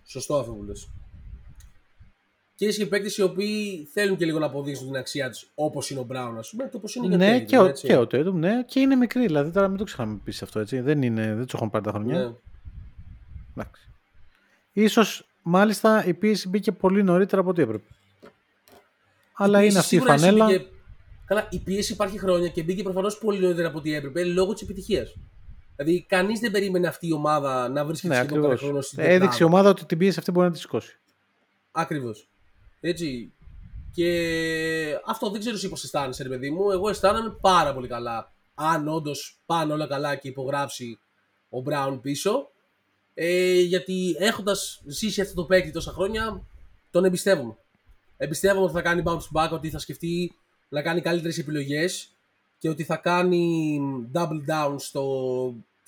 Speaker 4: Σωστό αυτό που λες. Και έχει και παίκτες οι οποίοι θέλουν και λίγο να αποδείξουν την αξία τους, όπως είναι ο Μπράουν, ας πούμε, και όπως είναι
Speaker 3: ναι,
Speaker 4: ο Tatum,
Speaker 3: και ο,
Speaker 4: έτσι.
Speaker 3: και ο Tatum, ναι, και είναι μικρή. Δηλαδή τώρα μην το ξεχνάμε επίσης αυτό έτσι. Δεν, είναι, δεν τους έχουν πάρει τα χρονιά.
Speaker 4: Ναι.
Speaker 3: Εντάξει. Ίσως μάλιστα η πίεση μπήκε πολύ νωρίτερα από ό,τι έπρεπε. Αλλά
Speaker 4: Η
Speaker 3: είναι
Speaker 4: πίεση
Speaker 3: αυτή η
Speaker 4: σίγουρα
Speaker 3: φανέλα.
Speaker 4: μπήκε- Καλά, η πίεση υπάρχει χρόνια και μπήκε προφανώς πολύ νωρίτερα από ό,τι έπρεπε λόγω της επιτυχίας. Δηλαδή, κανείς δεν περίμενε αυτή η ομάδα να βρίσκεται
Speaker 3: Ναι,
Speaker 4: σχεδόν κάθε
Speaker 3: ακριβώς.
Speaker 4: χρόνο στην
Speaker 3: Έδειξε η
Speaker 4: τετράδα.
Speaker 3: ομάδα ότι την πίεση αυτή μπορεί να τη σηκώσει.
Speaker 4: Ακριβώς. Έτσι. Και αυτό δεν ξέρω εσύ πώς αισθάνεσαι, ρε παιδί μου. Εγώ αισθάνομαι πάρα πολύ καλά. Αν όντως πάνε όλα καλά και υπογράψει ο Μπράουν πίσω. Ε, γιατί έχοντας ζήσει αυτό το παίκτη τόσα χρόνια, τον εμπιστεύομαι. Εμπιστεύομαι ότι θα κάνει bounce back, ότι θα σκεφτεί να κάνει καλύτερες επιλογές και ότι θα κάνει double down στο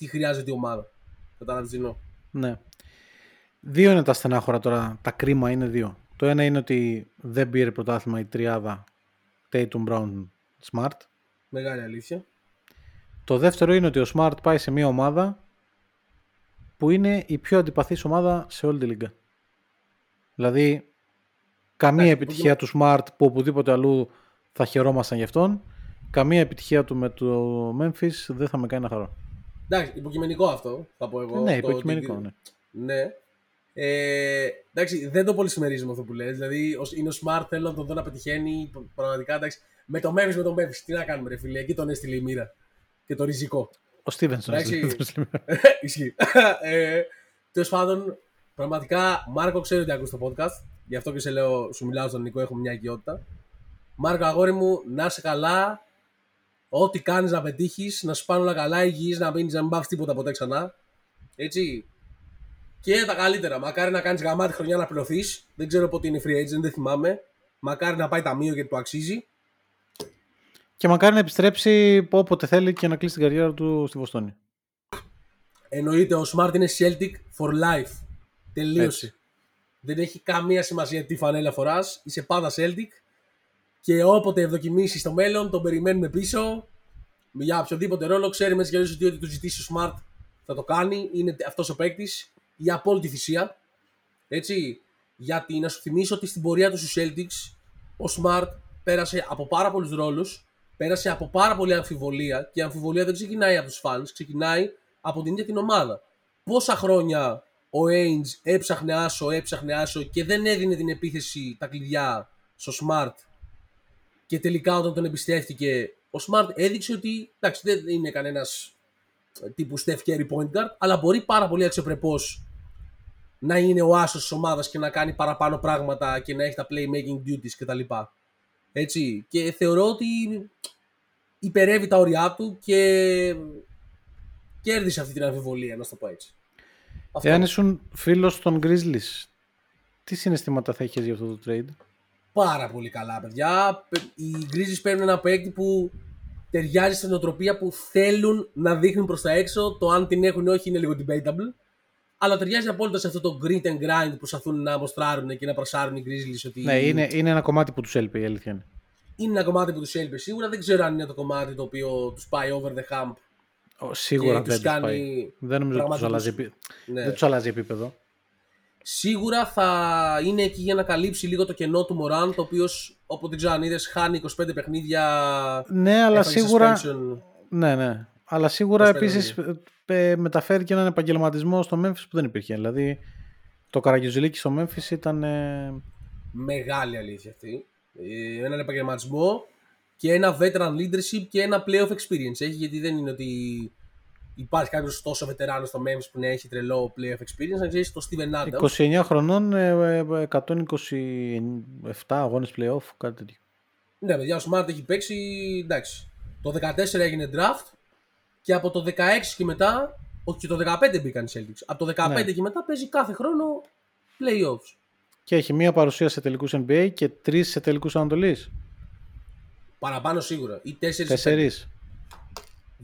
Speaker 4: τι χρειάζεται η ομάδα. Κατάλαβε τι εννοώ.
Speaker 3: Ναι. Δύο είναι τα στενάχωρα τώρα. Τα κρίμα είναι δύο. Το ένα είναι ότι δεν πήρε πρωτάθλημα η τριάδα Tatum Brown Smart.
Speaker 4: Μεγάλη αλήθεια.
Speaker 3: Το δεύτερο είναι ότι ο Smart πάει σε μια ομάδα που είναι η πιο αντιπαθής ομάδα σε όλη τη λίγα. Δηλαδή, καμία
Speaker 4: Εντάξει,
Speaker 3: επιτυχία του Smart που οπουδήποτε αλλού θα χαιρόμασταν γι' αυτόν, καμία επιτυχία του με το Memphis δεν θα με κάνει να χαρώ.
Speaker 4: Εντάξει, υποκειμενικό αυτό, θα πω εγώ.
Speaker 3: ναι,
Speaker 4: Το
Speaker 3: υποκειμενικό,
Speaker 4: ότι-
Speaker 3: ναι.
Speaker 4: Ναι. Ε, εντάξει, δεν το πολύ συμμερίζομαι αυτό που λες. Δηλαδή, ως- είναι ο Smart, θέλω να τον δω να πετυχαίνει. π- Πραγματικά, εντάξει. Με το Memphis, με τον Memphis. Τι να κάνουμε, ρε φίλε. Εκεί τον έστειλε η μοίρα. Και το ριζικό.
Speaker 3: Ο Στίβενσον.
Speaker 4: Εντάξει. Ισχύει. ε, Τέλος πάντων, πραγματικά, Μάρκο, ξέρω ότι ακούς το podcast. Γι' αυτό και σε λέω, σου μιλάω στον Νικό, έχουμε μια οικειότητα. Μάρκο, αγόρι μου, να είσαι καλά. Ό,τι κάνεις να πετύχεις, να σου πάνε όλα καλά, υγιή, να μείνεις, να μην πάθει τίποτα ποτέ ξανά. Έτσι. Και τα καλύτερα. Μακάρι να κάνεις γαμάτη χρονιά να πληρωθείς. Δεν ξέρω πότε είναι free agent, δεν θυμάμαι. Μακάρι να πάει ταμείο γιατί του αξίζει.
Speaker 3: Και μακάρι να επιστρέψει όποτε θέλει και να κλείσει την καριέρα του στη Βοστόνη.
Speaker 4: Εννοείται ο Smart είναι Celtic for life. Τελείωσε.
Speaker 3: Έτσι.
Speaker 4: Δεν έχει καμία σημασία τι φανέλα φοράς. Είσαι πάντα Celtic. Και όποτε ευδοκιμήσεις στο μέλλον, τον περιμένουμε πίσω. Για οποιοδήποτε ρόλο, ξέρουμε έτσι κι αλλιώς ότι ό,τι του ζητήσει ο Smart θα το κάνει. Είναι αυτός ο παίκτης για απόλυτη θυσία. Έτσι. Γιατί να σου θυμίσω ότι στην πορεία τους στους Celtics, ο Smart πέρασε από πάρα πολλούς ρόλους, πέρασε από πάρα πολλή αμφιβολία και η αμφιβολία δεν ξεκινάει από τους fans, ξεκινάει από την ίδια την ομάδα. Πόσα χρόνια ο Ainge έψαχνε άσο, έψαχνε άσο και δεν έδινε την επίθεση τα κλειδιά στο Smart και τελικά όταν τον εμπιστεύτηκε ο Smart έδειξε ότι εντάξει, δεν είναι κανένας τύπου Steph Curry point guard, αλλά μπορεί πάρα πολύ αξιοπρεπώς να είναι ο άσος της ομάδας και να κάνει παραπάνω πράγματα και να έχει τα playmaking duties κτλ. Έτσι. Και θεωρώ ότι υπερεύει τα όρια του και κέρδισε αυτή την αμφιβολία, να το πω έτσι. Αυτό.
Speaker 3: Εάν ήσουν φίλος των Grizzlies, τι συναισθήματα θα είχες για αυτό το trade;
Speaker 4: Πάρα πολύ καλά, παιδιά. Οι Grizzlies παίρνουν ένα παίκτη που ταιριάζει στην οτροπία που θέλουν να δείχνουν προς τα έξω. Το αν την έχουν ή όχι είναι λίγο debatable. Αλλά ταιριάζει απόλυτα σε αυτό το grit and grind που προσπαθούν να μοστράρουν και να προσάρουν οι Grizzlies. Ότι
Speaker 3: Ναι, είναι, είναι ένα κομμάτι που τους έλειπε η αλήθεια είναι.
Speaker 4: είναι ένα κομμάτι που τους έλειπε σίγουρα. Δεν ξέρω αν είναι το κομμάτι το οποίο τους πάει over the hump.
Speaker 3: Ω, Σίγουρα
Speaker 4: Και τους
Speaker 3: δεν τους
Speaker 4: κάνει
Speaker 3: πάει. Δεν νομίζω ότι τους
Speaker 4: πραγματικούς-
Speaker 3: αλλάζει, επί-
Speaker 4: Ναι.
Speaker 3: δεν τους αλλάζει επίπεδο.
Speaker 4: Σίγουρα θα είναι εκεί για να καλύψει λίγο το κενό του Μωράν, το οποίο, όπω δεν ξέρω αν είδες, χάνει 25 παιχνίδια.
Speaker 3: Ναι, αλλά
Speaker 4: έφαγε
Speaker 3: σίγουρα...
Speaker 4: suspension.
Speaker 3: Ναι, ναι. Αλλά σίγουρα
Speaker 4: 25
Speaker 3: επίσης ε, μεταφέρει και έναν επαγγελματισμό στο Memphis που δεν υπήρχε. Δηλαδή το Καραγιουζιλίκι στο Memphis ήταν... ε,
Speaker 4: Μεγάλη αλήθεια αυτή. Ε, έναν επαγγελματισμό και ένα veteran leadership και ένα playoff experience. Έχει γιατί δεν είναι ότι υπάρχει κάποιος τόσο βετεράνος στο Memphis που να έχει τρελό playoff experience. Να ξέρεις το Steven Adams.
Speaker 3: 29 χρονών, ε, ε, 127 αγώνες playoff, κάτι τέτοιο.
Speaker 4: Ναι, παιδιά, ο Smart έχει παίξει. Εντάξει. Το 14 έγινε draft και από το 16 και μετά. Όχι, και το 15 μπήκαν οι Celtics. Από το 15
Speaker 3: Ναι.
Speaker 4: και μετά παίζει κάθε χρόνο playoffs.
Speaker 3: Και έχει μία παρουσία σε τελικούς NBA και τρεις σε τελικούς Ανατολής.
Speaker 4: Παραπάνω σίγουρα. Ή 4
Speaker 3: Τέσσερις.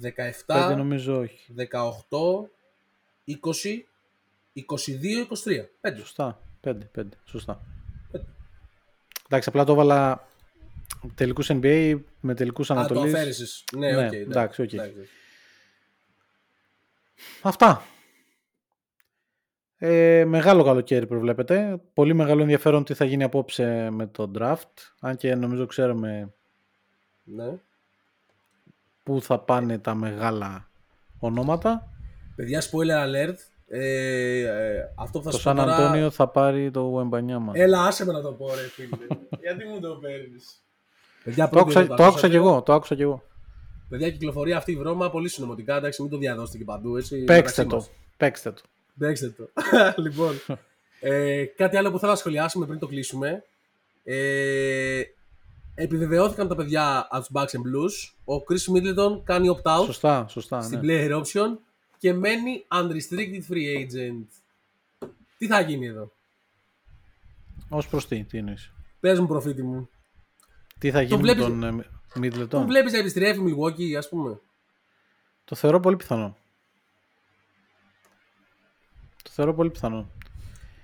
Speaker 4: 17,
Speaker 3: Πέντε νομίζω όχι.
Speaker 4: 18, 20, 22, 23. Πέντε.
Speaker 3: Σωστά. Πέντε, πέντε. Σωστά.
Speaker 4: Πέντε.
Speaker 3: Εντάξει, απλά το έβαλα τελικούς NBA με τελικούς
Speaker 4: Α, το
Speaker 3: Ανατολής.
Speaker 4: αφαίρεσες. Ναι,
Speaker 3: Ναι,
Speaker 4: οκ.
Speaker 3: εντάξει, οκ.
Speaker 4: εντάξει.
Speaker 3: Αυτά. Ε, μεγάλο καλοκαίρι προβλέπετε. Πολύ μεγάλο ενδιαφέρον τι θα γίνει απόψε με το draft. Αν και νομίζω ξέρουμε
Speaker 4: Ναι.
Speaker 3: Πού θα πάνε τα μεγάλα ονόματα.
Speaker 4: Παιδιά, spoiler alert. Ε, ε, αυτό που θα
Speaker 3: Το
Speaker 4: σου πω
Speaker 3: Σαν
Speaker 4: τώρα...
Speaker 3: Αντώνιο θα πάρει το Wembanyama.
Speaker 4: Έλα, άσε με να το πω, ρε φίλε. Γιατί μου το παίρνεις; Παιδιά,
Speaker 3: το άκουσα,
Speaker 4: πρώτη
Speaker 3: το
Speaker 4: ερώτηση,
Speaker 3: άκουσα κι εγώ. Το άκουσα κι εγώ.
Speaker 4: Παιδιά, κυκλοφορεί αυτή η βρώμα πολύ συνωμοτικά. Εντάξει, μην το διαδώσετε και παντού. Έτσι,
Speaker 3: Παίξτε
Speaker 4: μεταξύ
Speaker 3: το.
Speaker 4: μας.
Speaker 3: Παίξτε το.
Speaker 4: Παίξτε το. λοιπόν. Ε, κάτι άλλο που θέλω να σχολιάσουμε πριν το κλείσουμε. Ε, επιβεβαιώθηκαν τα παιδιά από τους Bucks and Blues. Ο Chris Middleton κάνει opt-out
Speaker 3: Σωστά, σωστά.
Speaker 4: στην
Speaker 3: Ναι.
Speaker 4: player option και μένει unrestricted free agent. Τι θα γίνει εδώ;
Speaker 3: Ως προς τι, τι εννοείς;
Speaker 4: Πες μου προφήτη μου.
Speaker 3: Τι θα γίνει με
Speaker 4: βλέπεις-
Speaker 3: τον ε, Middleton;
Speaker 4: Τον βλέπεις να επιστρέφει η Milwaukee ας πούμε.
Speaker 3: Το θεωρώ πολύ πιθανό. Το θεωρώ πολύ πιθανό.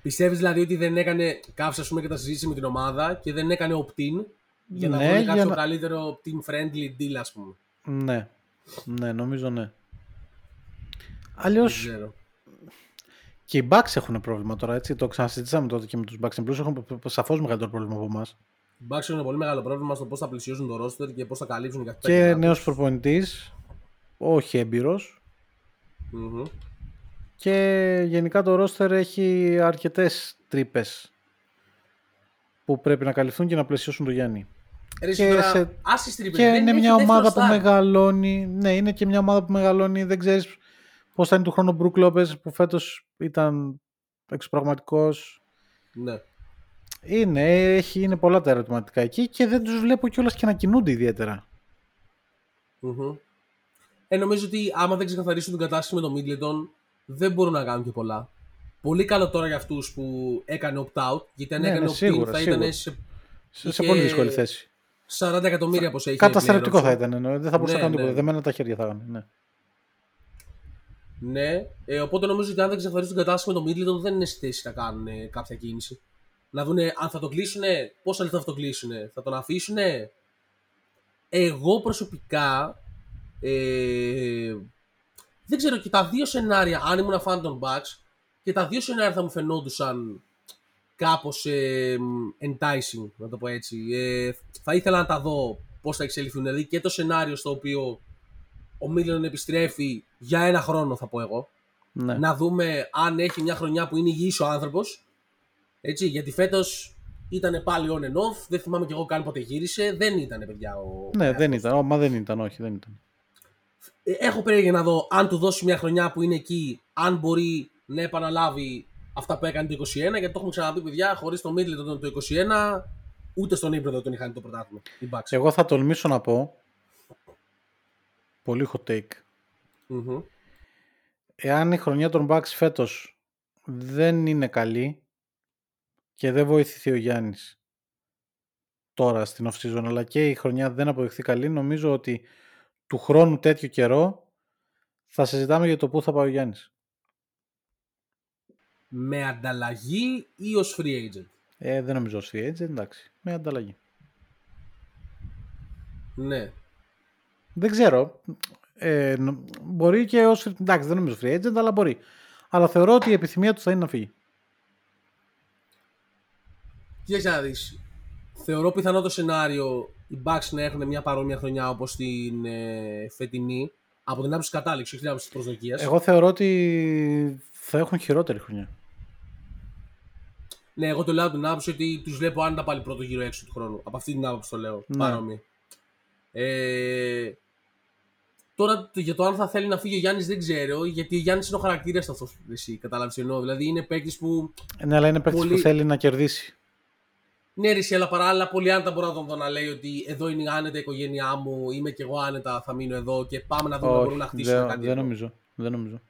Speaker 4: Πιστεύεις δηλαδή ότι δεν έκανε κάψα ας πούμε και τα συζήτηση με την ομάδα και δεν έκανε opt-in; Για να
Speaker 3: Ναι,
Speaker 4: βρει
Speaker 3: για
Speaker 4: κάποιο
Speaker 3: να-
Speaker 4: καλύτερο team friendly deal ας πούμε.
Speaker 3: Ναι. Ναι, νομίζω ναι.
Speaker 4: Δεν
Speaker 3: Αλλιώ
Speaker 4: ξέρω.
Speaker 3: και οι Bucks έχουν πρόβλημα τώρα, έτσι. Το ξανασυζητήσαμε τότε και με τους Bucks and Blues. Έχουν σαφώς μεγαλύτερο πρόβλημα από εμάς.
Speaker 4: Οι Bucks έχουν πολύ μεγάλο πρόβλημα στο πώς θα πλησιώσουν το roster και πώς θα καλύψουν κάθε
Speaker 3: Και
Speaker 4: παίκτη.
Speaker 3: νέος προπονητής, όχι έμπειρος.
Speaker 4: Μμμ.
Speaker 3: Και γενικά το roster έχει αρκετές τρύπες που πρέπει να καλυφθούν και να πλαισιώσουν τον Γιάννη.
Speaker 4: Ρε,
Speaker 3: και
Speaker 4: τώρα,
Speaker 3: σε-
Speaker 4: άσεις τρύπες,
Speaker 3: Και
Speaker 4: δεν
Speaker 3: είναι
Speaker 4: έχει
Speaker 3: μια
Speaker 4: δεύτερο
Speaker 3: ομάδα που
Speaker 4: star.
Speaker 3: μεγαλώνει. Ναι, είναι και μια ομάδα που μεγαλώνει. Δεν ξέρεις πώς θα είναι του χρόνου ο Μπρουκ Λόπες που φέτος ήταν εξωπραγματικός.
Speaker 4: Ναι.
Speaker 3: Είναι, έχει, είναι πολλά τα ερωτηματικά εκεί και δεν τους βλέπω κιόλας και να κινούνται ιδιαίτερα.
Speaker 4: Μμμ. Ε, νομίζω ότι άμα δεν ξεκαθαρίσουν την κατάσταση με τον Middleton, δεν μπορούν να κάνουν και πολλά. Πολύ καλό τώρα για αυτούς που έκανε opt-out, γιατί αν
Speaker 3: Ναι,
Speaker 4: έκανε
Speaker 3: ναι,
Speaker 4: opt-in
Speaker 3: σίγουρα,
Speaker 4: θα
Speaker 3: σίγουρα.
Speaker 4: ήταν σε
Speaker 3: Σε, σε
Speaker 4: Είχε
Speaker 3: πολύ δύσκολη θέση.
Speaker 4: 40 εκατομμύρια όπω έχει.
Speaker 3: Καταστρεπτικό
Speaker 4: player
Speaker 3: θα
Speaker 4: option.
Speaker 3: ήταν. εννοώ. Δεν θα μπορούσε
Speaker 4: Ναι,
Speaker 3: να κάνει
Speaker 4: ναι.
Speaker 3: τίποτα. Δεμένα τα χέρια θα έκανε. Ναι.
Speaker 4: Ναι, ε, οπότε νομίζω ότι αν δεν ξεκαθαρίσουν την κατάσταση με τον Middleton δεν είναι στη θέση να κάνουν ε, κάποια κίνηση. Να δούνε αν θα το κλείσουνε, πόσα λεπτά θα το κλείσουνε, θα τον αφήσουνε; Εγώ προσωπικά ε, δεν ξέρω και τα δύο σενάρια, αν ήμουν fan των Bucks, και τα δύο σενάρια θα μου φαινόντουσαν κάπως ε, enticing, να το πω έτσι. Ε, θα ήθελα να τα δω πώς θα εξελιχθούν. Δηλαδή και το σενάριο στο οποίο ο Μίλιον επιστρέφει για ένα χρόνο, θα πω εγώ.
Speaker 3: Ναι.
Speaker 4: Να δούμε αν έχει μια χρονιά που είναι υγιής ο άνθρωπος. Έτσι, γιατί φέτος ήταν πάλι on and off. Δεν θυμάμαι κι εγώ καν πότε γύρισε. Δεν ήταν, παιδιά, ο...
Speaker 3: Ναι, δεν ήταν. Ω, Μα δεν ήταν, όχι, δεν ήταν.
Speaker 4: Ε, Έχω περίεργα να δω αν του δώσει μια χρονιά που είναι εκεί, αν μπορεί να επαναλάβει αυτά που έκανε το 21. Γιατί το έχουμε ξαναπεί, παιδιά, χωρίς το Middleton το 21, ούτε στον ύπνο δεν τον είχαν το πρωτάθλημα. οι Bucks.
Speaker 3: Εγώ θα τολμήσω να πω, πολύ hot take,
Speaker 4: Μμμ.
Speaker 3: εάν η χρονιά των Bucks φέτος δεν είναι καλή και δεν βοηθηθεί ο Γιάννης τώρα στην off season αλλά και η χρονιά δεν αποδειχθεί καλή νομίζω ότι του χρόνου τέτοιο καιρό θα συζητάμε για το πού θα πάει ο Γιάννης.
Speaker 4: Με ανταλλαγή ή ως free agent;
Speaker 3: Ε, δεν νομίζω ως free agent, εντάξει, με ανταλλαγή.
Speaker 4: Ναι.
Speaker 3: Δεν ξέρω. Ε, νο- μπορεί και ως... Εντάξει, δεν νομίζω free agent, αλλά μπορεί. Αλλά θεωρώ ότι η επιθυμία του θα είναι να φύγει.
Speaker 4: Κοίταξε να δεις. Θεωρώ πιθανό το σενάριο οι Bucks να έχουν μια παρόμοια χρονιά όπως την ε, φετινή. Από την άποψη της κατάληξης, όχι την άποψη της προσδοκίας.
Speaker 3: Εγώ θεωρώ ότι θα έχουν χειρότερη χρονιά.
Speaker 4: Ναι, εγώ το λέω από την άποψη ότι τους βλέπω άνετα πάλι πρώτο γύρο έξω του χρόνου. Από αυτή την άποψη το λέω.
Speaker 3: Ναι.
Speaker 4: Παρόμοια. Ε, τώρα το- για το αν θα θέλει να φύγει ο Γιάννης δεν ξέρω, γιατί ο Γιάννης είναι ο χαρακτήρας αυτός. Εσύ κατάλαβες τι εννοώ. Δηλαδή είναι παίκτης που.
Speaker 3: Ναι, αλλά είναι παίκτης
Speaker 4: Πολύ-
Speaker 3: που θέλει να κερδίσει.
Speaker 4: Ναι, ρε, εσύ, αλλά παράλληλα πολύ άνετα μπορώ να τον δω να λέει ότι εδώ είναι άνετα η οικογένειά μου, είμαι κι εγώ άνετα, θα μείνω εδώ και πάμε να δούμε αν μπορούμε να χτίσουμε
Speaker 3: δεν,
Speaker 4: κάτι.
Speaker 3: δεν
Speaker 4: εδώ.
Speaker 3: νομίζω. Δεν νομίζω.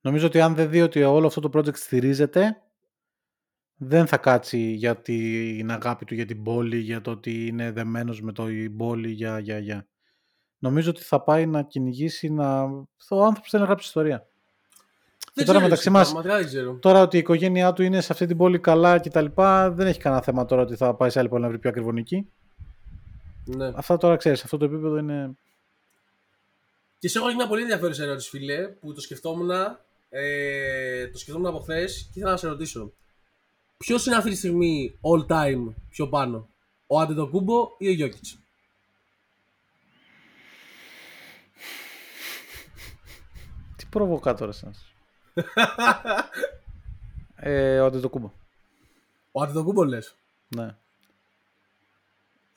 Speaker 3: Νομίζω ότι αν δεν δει ότι όλο αυτό το project στηρίζεται, δεν θα κάτσει για την αγάπη του για την πόλη, για το ότι είναι δεμένος με το η πόλη, για, για, για. Νομίζω ότι θα πάει να κυνηγήσει να... Ο άνθρωπος θέλει να γράψει ιστορία.
Speaker 4: Δεν
Speaker 3: τώρα
Speaker 4: ξέρω,
Speaker 3: μεταξύ
Speaker 4: εσύ,
Speaker 3: μας-
Speaker 4: Πραγματικά δεν ξέρω.
Speaker 3: Τώρα ότι η οικογένειά του είναι σε αυτή την πόλη καλά και τα λοιπά, δεν έχει κανένα θέμα τώρα ότι θα πάει σε άλλη πόλη να βρει πιο ακριβωνική.
Speaker 4: Ναι.
Speaker 3: Αυτά τώρα ξέρεις, αυτό το επίπεδο είναι...
Speaker 4: Και σε έχω μια πολύ ενδιαφέρουσα ερώτηση, φίλε, που το σκεφτόμουν, ε, το σκεφτόμουν από χθες και ήθελα να σε ρωτήσω. Ποιος είναι αυτή τη στιγμή all time πιο πάνω, ο Αντετοκούμπο ή ο Γιώκητς;
Speaker 3: Τι προβοκάτορας είναι αυτός. ε, ο Αντετοκούμπο.
Speaker 4: Ο Αντετοκούμπο λες.
Speaker 3: Ναι.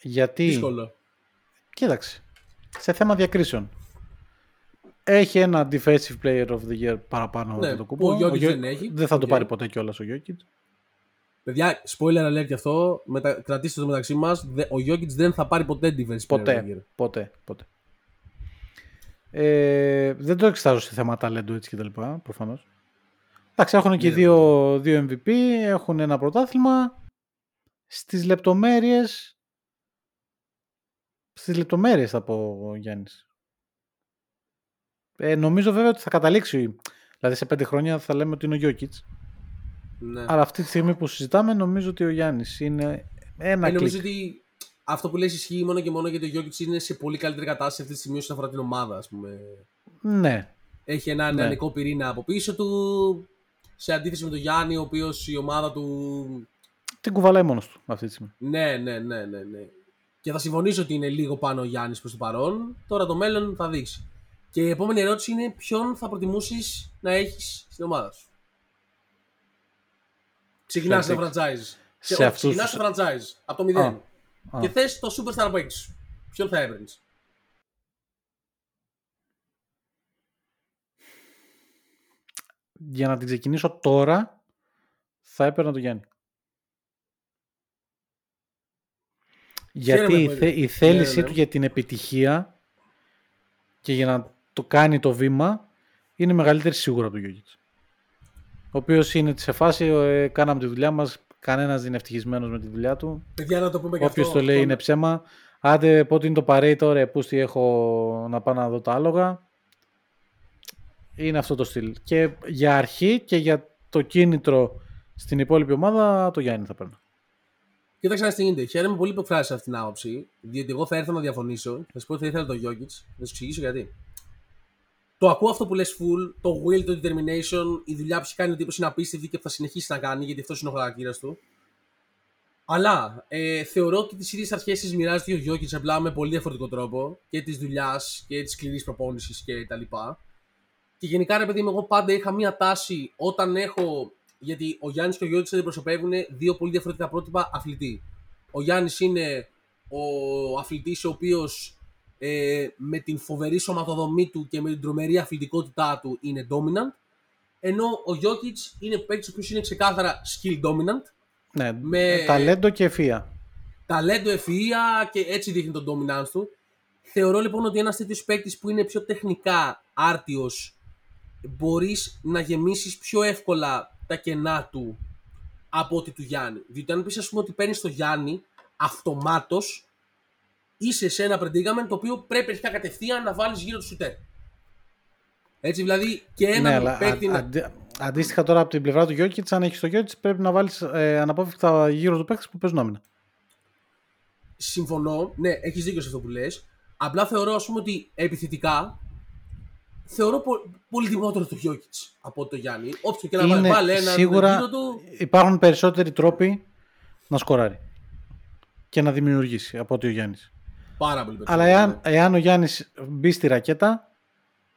Speaker 3: Γιατί...
Speaker 4: Δύσκολο.
Speaker 3: Κοίταξε. Σε θέμα διακρίσεων. Έχει ένα defensive player of the year παραπάνω
Speaker 4: Ναι,
Speaker 3: από
Speaker 4: τον
Speaker 3: Αντετοκούμπο.
Speaker 4: ο Jokic δεν έχει.
Speaker 3: Δεν θα το
Speaker 4: Οκ.
Speaker 3: πάρει ποτέ κιόλας ο Jokic.
Speaker 4: Παιδιά, spoiler alert και αυτό. Μετα... Κρατήστε το μεταξύ μας. Ο Γιώκητ δεν θα πάρει ποτέ defensive player of the
Speaker 3: Ποτέ.
Speaker 4: year.
Speaker 3: Ποτέ. ποτέ. Ε, δεν το εξετάζω σε θέμα ταλέντου έτσι κτλ. Προφανώς. Εντάξει, έχουν και
Speaker 4: Ναι.
Speaker 3: δύο, δύο MVP, έχουν ένα πρωτάθλημα. Στις λεπτομέρειες στις λεπτομέρειες θα πω ο Γιάννης. Ε, νομίζω βέβαια ότι θα καταλήξει. Δηλαδή σε πέντε χρόνια θα λέμε ότι είναι ο Γιώκητς.
Speaker 4: Ναι.
Speaker 3: Αλλά αυτή τη στιγμή που συζητάμε νομίζω ότι ο Γιάννης είναι ένα
Speaker 4: Ε, νομίζω
Speaker 3: κλικ.
Speaker 4: ότι αυτό που λες ισχύει μόνο και μόνο γιατί ο Γιώκητς είναι σε πολύ καλύτερη κατάσταση αυτή τη στιγμή όσον αφορά την ομάδα, ας πούμε.
Speaker 3: Ναι.
Speaker 4: Έχει ένα
Speaker 3: Ναι.
Speaker 4: νεανικό πυρήνα από πίσω του. Σε αντίθεση με τον Γιάννη, ο οποίος η ομάδα του.
Speaker 3: Την κουβαλάει μόνος του αυτή τη στιγμή.
Speaker 4: Ναι, ναι, ναι, ναι. ναι. Και θα συμφωνήσω ότι είναι λίγο πάνω ο Γιάννης προς το παρόν. Τώρα το μέλλον θα δείξει. Και η επόμενη ερώτηση είναι ποιον θα προτιμούσεις να έχεις στην ομάδα σου; Ξεκινά
Speaker 3: Celtics.
Speaker 4: ένα franchise.
Speaker 3: Σε
Speaker 4: όχι,
Speaker 3: αυτούς
Speaker 4: ξεκινάς
Speaker 3: τους-
Speaker 4: το franchise από το 0.
Speaker 3: Α, α.
Speaker 4: Και θες το superstar παίκτη σου. Ποιον θα έπαιρνες;
Speaker 3: Για να την ξεκινήσω τώρα θα έπαιρνα τον Γιάννη. Γιατί
Speaker 4: Χαίρομαι
Speaker 3: η,
Speaker 4: πολύ.
Speaker 3: θε- η θέλησή
Speaker 4: Ναι, ναι.
Speaker 3: του για την επιτυχία και για να το κάνει το βήμα είναι μεγαλύτερη σίγουρα από τον Γιώργης. Ο οποίος είναι σε φάση, ε, κάναμε τη δουλειά μας, κανένας δεν είναι ευτυχισμένος με τη δουλειά του.
Speaker 4: Παιδιά, να το πούμε και
Speaker 3: Όποιος
Speaker 4: αυτό.
Speaker 3: το λέει
Speaker 4: αυτό-
Speaker 3: είναι ψέμα. Άντε πότε είναι το παρέι τώρα, πού τι έχω να πάω να δω τα άλογα. Είναι αυτό το στυλ. Και για αρχή και για το κίνητρο Στην υπόλοιπη ομάδα το Γιάννη θα παίρνω.
Speaker 4: Κοίταξε να γίνεται. Χαίρομαι πολύ που εκφράσει αυτή την άποψη. Διότι εγώ θα έρθω να διαφωνήσω. Θα σου πω ότι θα ήθελα το Jokic. Θα σου εξηγήσω γιατί. Το ακούω αυτό που λες full, το will, το determination, η δουλειά που έχει κάνει ο τύπος είναι απίστευτη και θα συνεχίσει να κάνει γιατί αυτός είναι ο χαρακτήρας του. Αλλά ε, θεωρώ ότι τις ίδιες αρχές τι μοιράζεται ο Jokic απλά με πολύ διαφορετικό τρόπο και της δουλειάς και της σκληρής προπόνησης κτλ. Και γενικά, ρε παιδί μου, εγώ πάντα είχα μία τάση όταν έχω. Γιατί ο Γιάννης και ο Γιώργη αντιπροσωπεύουν δύο πολύ διαφορετικά πρότυπα αθλητή. Ο Γιάννης είναι ο αθλητής ο οποίος ε, με την φοβερή σωματοδομή του και με την τρομερή αθλητικότητά του είναι dominant. Ενώ ο Γιώκητς είναι παίκτης ο οποίος είναι ξεκάθαρα skill dominant.
Speaker 3: Ναι,
Speaker 4: Με-
Speaker 3: ταλέντο και ευφία.
Speaker 4: Ταλέντο, ευφυα και έτσι δείχνει τον dominance του. Θεωρώ λοιπόν ότι ένας τέτοιος παίκτης που είναι πιο τεχνικά άρτιος μπορείς να γεμίσεις πιο εύκολα τα κενά του από ότι του Γιάννη. Διότι αν πεις, ας πούμε, ότι παίρνεις το Γιάννη αυτομάτως, είσαι σε ένα predicament το οποίο πρέπει αρχικά κατευθείαν να βάλεις γύρω του σουτέρ. Έτσι δηλαδή και ένα
Speaker 3: Ναι, αλλά
Speaker 4: παίκτη.
Speaker 3: α-
Speaker 4: να-
Speaker 3: αντί- αντίστοιχα τώρα από την πλευρά του Γιώκητς, αν έχεις το Γιώκητς, πρέπει να βάλεις ε, αναπόφευκτα γύρω του παίκτε που παίζουν άμυνα.
Speaker 4: συμφωνώ, ναι, έχεις δίκιο σε αυτό που λες. Απλά θεωρώ, ας πούμε, ότι επιθετικά θεωρώ πο- πολύ τιμότερο το Γιώκητς από το Γιάννη. Όποιος και να βάλει,
Speaker 3: Είναι
Speaker 4: βάλει έναν
Speaker 3: σίγουρα
Speaker 4: γύρω του.
Speaker 3: υπάρχουν περισσότεροι τρόποι να σκοράρει και να δημιουργήσει από ότι ο Γιάννης.
Speaker 4: Πάρα πολύ
Speaker 3: Αλλά
Speaker 4: περισσότερο.
Speaker 3: εάν, εάν ο Γιάννης μπει στη ρακέτα,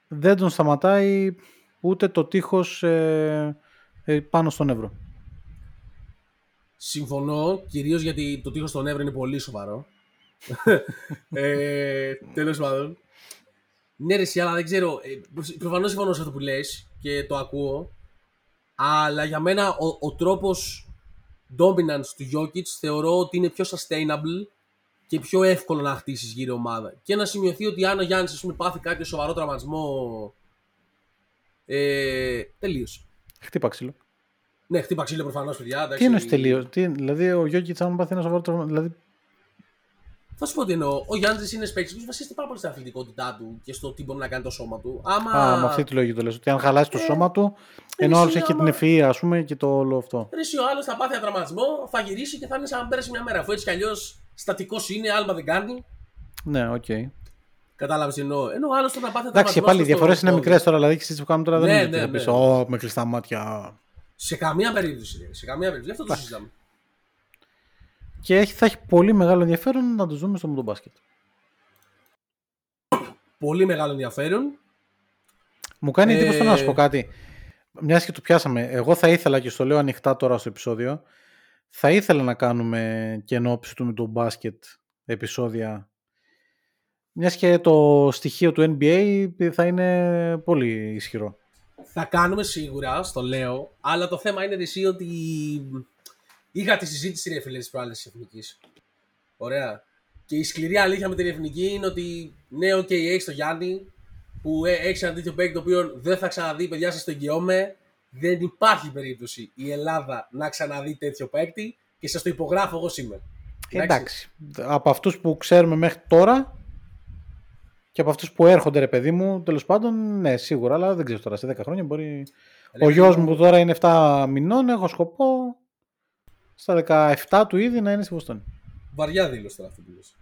Speaker 3: δεν τον σταματάει ούτε το τείχος ε, ε, πάνω στον Εύρο.
Speaker 4: Συμφωνώ, κυρίως γιατί το τείχος στον Εύρο είναι πολύ σοβαρό. ε, Τέλος πάντων. Ναι, ρε, εσύ, αλλά δεν ξέρω. Προφανώς συμφωνώ σε αυτό που λες και το ακούω. Αλλά για μένα ο, ο τρόπος dominance του Jokic θεωρώ ότι είναι πιο sustainable και πιο εύκολο να χτίσεις γύρω ομάδα. Και να σημειωθεί ότι αν ο Γιάννης πάθει κάποιο σοβαρό τραυματισμό. Ε, τελείωσε.
Speaker 3: Χτύπα ξύλο.
Speaker 4: Ναι, χτύπα ξύλο προφανώς, παιδιά. εντάξει.
Speaker 3: Τι εννοείς τελείω. Τι, δηλαδή ο Γιώκητ, αν πάθει ένα σοβαρό τραυμα- Δηλαδή,
Speaker 4: Θα σου πω τι εννοώ. Ο Γιάννης είναι παίκτης που βασίζεται πάρα πολύ στην αθλητικότητά του και στο τι μπορεί να κάνει το σώμα του. Άμα.
Speaker 3: α, με αυτή τη λογική το λες. Ότι αν χαλάσει το
Speaker 4: Ε,
Speaker 3: σώμα του, ενώ ο άλλος
Speaker 4: εσύ,
Speaker 3: έχει και
Speaker 4: άμα-
Speaker 3: την ευφυα, ας πούμε, και το όλο αυτό.
Speaker 4: Ρε, εσύ ο άλλος θα πάθει ένα τραυματισμό, θα γυρίσει και θα είναι σαν να πέρασε μια μέρα. Αφού έτσι κι αλλιώς στατικός είναι, άλμα δεν κάνει.
Speaker 3: Ναι, οκ.
Speaker 4: Κατάλαβες τι εννοώ. Ενώ ο άλλο θα πάθει ένα
Speaker 3: Εντάξει, και
Speaker 4: τραυματισμό
Speaker 3: πάλι οι
Speaker 4: στο
Speaker 3: διαφορές είναι
Speaker 4: πόδι.
Speaker 3: μικρές τώρα. Δηλαδή, και που κάνουμε τώρα δεν
Speaker 4: Ναι,
Speaker 3: είναι ότι
Speaker 4: ναι,
Speaker 3: θα
Speaker 4: ναι.
Speaker 3: πεις, Ω, με κλειστά μάτια.
Speaker 4: Σε καμία περίπτωση. Ρε. Σε καμία περίπτωση. Γι' αυτό το συζητάμε.
Speaker 3: Και έχει, θα έχει πολύ μεγάλο ενδιαφέρον να του δούμε στο Μουντομπάσκετ.
Speaker 4: Πολύ μεγάλο ενδιαφέρον.
Speaker 3: Μου κάνει εντύπωση
Speaker 4: Ε,
Speaker 3: να σου πω κάτι. Μιας και το πιάσαμε. Εγώ θα ήθελα και στο λέω ανοιχτά τώρα στο επεισόδιο. Θα ήθελα να κάνουμε και εν όψει του Μουντομπάσκετ επεισόδια. Μιας και το στοιχείο του NBA θα είναι πολύ ισχυρό.
Speaker 4: Θα κάνουμε σίγουρα, στο λέω, αλλά το θέμα είναι εσύ ότι είχα τη συζήτηση ρε φίλε τις προάλλες της Εθνικής. Ωραία. Και η σκληρή αλήθεια με την Εθνική είναι ότι ναι, οκ, έχει το Γιάννη που ε, έχει ένα τέτοιο παίκτη το οποίο δεν θα ξαναδεί, παιδιά σας το εγγυώμαι. Δεν υπάρχει περίπτωση η Ελλάδα να ξαναδεί τέτοιο παίκτη και σας το υπογράφω εγώ σήμερα.
Speaker 3: Εντάξει. Από αυτούς που ξέρουμε μέχρι τώρα και από αυτούς που έρχονται ρε παιδί μου, τέλος πάντων, ναι, σίγουρα, αλλά δεν ξέρω τώρα, σε 10 χρόνια μπορεί...
Speaker 4: Ρε,
Speaker 3: Ο γιος
Speaker 4: παιδί
Speaker 3: μου που τώρα είναι 7 μηνών, έχω σκοπό στα 17 του ήδη να είναι στη Βοστόνη.
Speaker 4: Βαριά δήλωση τώρα αυτή που λες.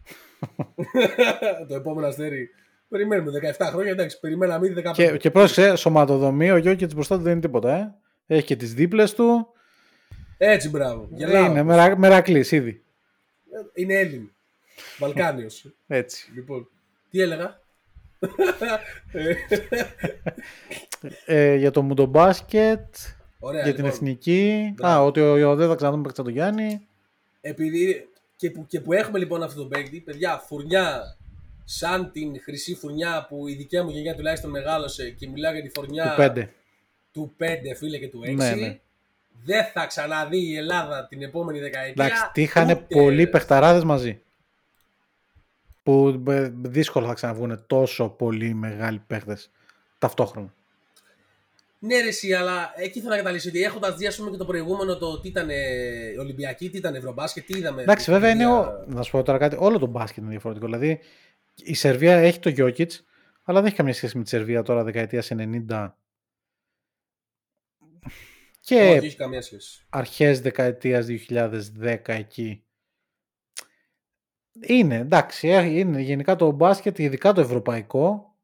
Speaker 4: το επόμενο αστέρι. Περιμένουμε 17 χρόνια, εντάξει, περιμέναμε ήδη 15.
Speaker 3: Και, και πρόσεξε, σωματοδομή, ο Γιώκητς μπροστά του δεν είναι τίποτα, ε. Έχει και τις δίπλες του.
Speaker 4: Έτσι, μπράβο. Γελάω.
Speaker 3: Είναι μερα, μερακλής ήδη.
Speaker 4: Είναι Έλλην. Βαλκάνιος.
Speaker 3: Έτσι.
Speaker 4: λοιπόν, τι έλεγα; Ε,
Speaker 3: Ε, για το μουντομπάσκετ,
Speaker 4: Ωραία,
Speaker 3: για την
Speaker 4: λοιπόν,
Speaker 3: εθνική.
Speaker 4: Μπράβο.
Speaker 3: Α, ότι ο, ο, δεν θα ξαναδούμε παίξει τον Γιάννη.
Speaker 4: Επειδή και που, και που έχουμε λοιπόν αυτό το παίκτη, παιδιά, φουρνιά σαν την χρυσή φουρνιά που η δικιά μου γενιά τουλάχιστον μεγάλωσε και μιλάω για τη φουρνιά
Speaker 3: Του 5.
Speaker 4: του 5 φίλε και του 6.
Speaker 3: Ναι, ναι.
Speaker 4: Δεν θα ξαναδεί η Ελλάδα την επόμενη δεκαετία.
Speaker 3: Εντάξει, τι είχαν
Speaker 4: ούτε-
Speaker 3: πολλοί παιχταράδες μαζί. Που ε, δύσκολα θα ξαναβγούν τόσο πολύ μεγάλοι παίχτες ταυτόχρονα.
Speaker 4: Ναι, ρε, εσύ, αλλά εκεί θέλω να καταλήξω ότι έχοντας δει ας πούμε, και το προηγούμενο το τι ήταν ε, Ολυμπιακή, τι ήταν Ευρωμπάσκετ, τι είδαμε.
Speaker 3: Εντάξει,
Speaker 4: την
Speaker 3: βέβαια είναι.
Speaker 4: Ινδία.
Speaker 3: Ο... Να σου πω τώρα κάτι. Όλο το μπάσκετ είναι διαφορετικό. Δηλαδή η Σερβία έχει το Jokic, αλλά δεν έχει καμία σχέση με τη Σερβία τώρα δεκαετίας 90. Και
Speaker 4: Όχι, έχει καμία σχέση.
Speaker 3: αρχές δεκαετίας 2010 εκεί. Είναι, εντάξει, ε, είναι γενικά το μπάσκετ, ειδικά το ευρωπαϊκό,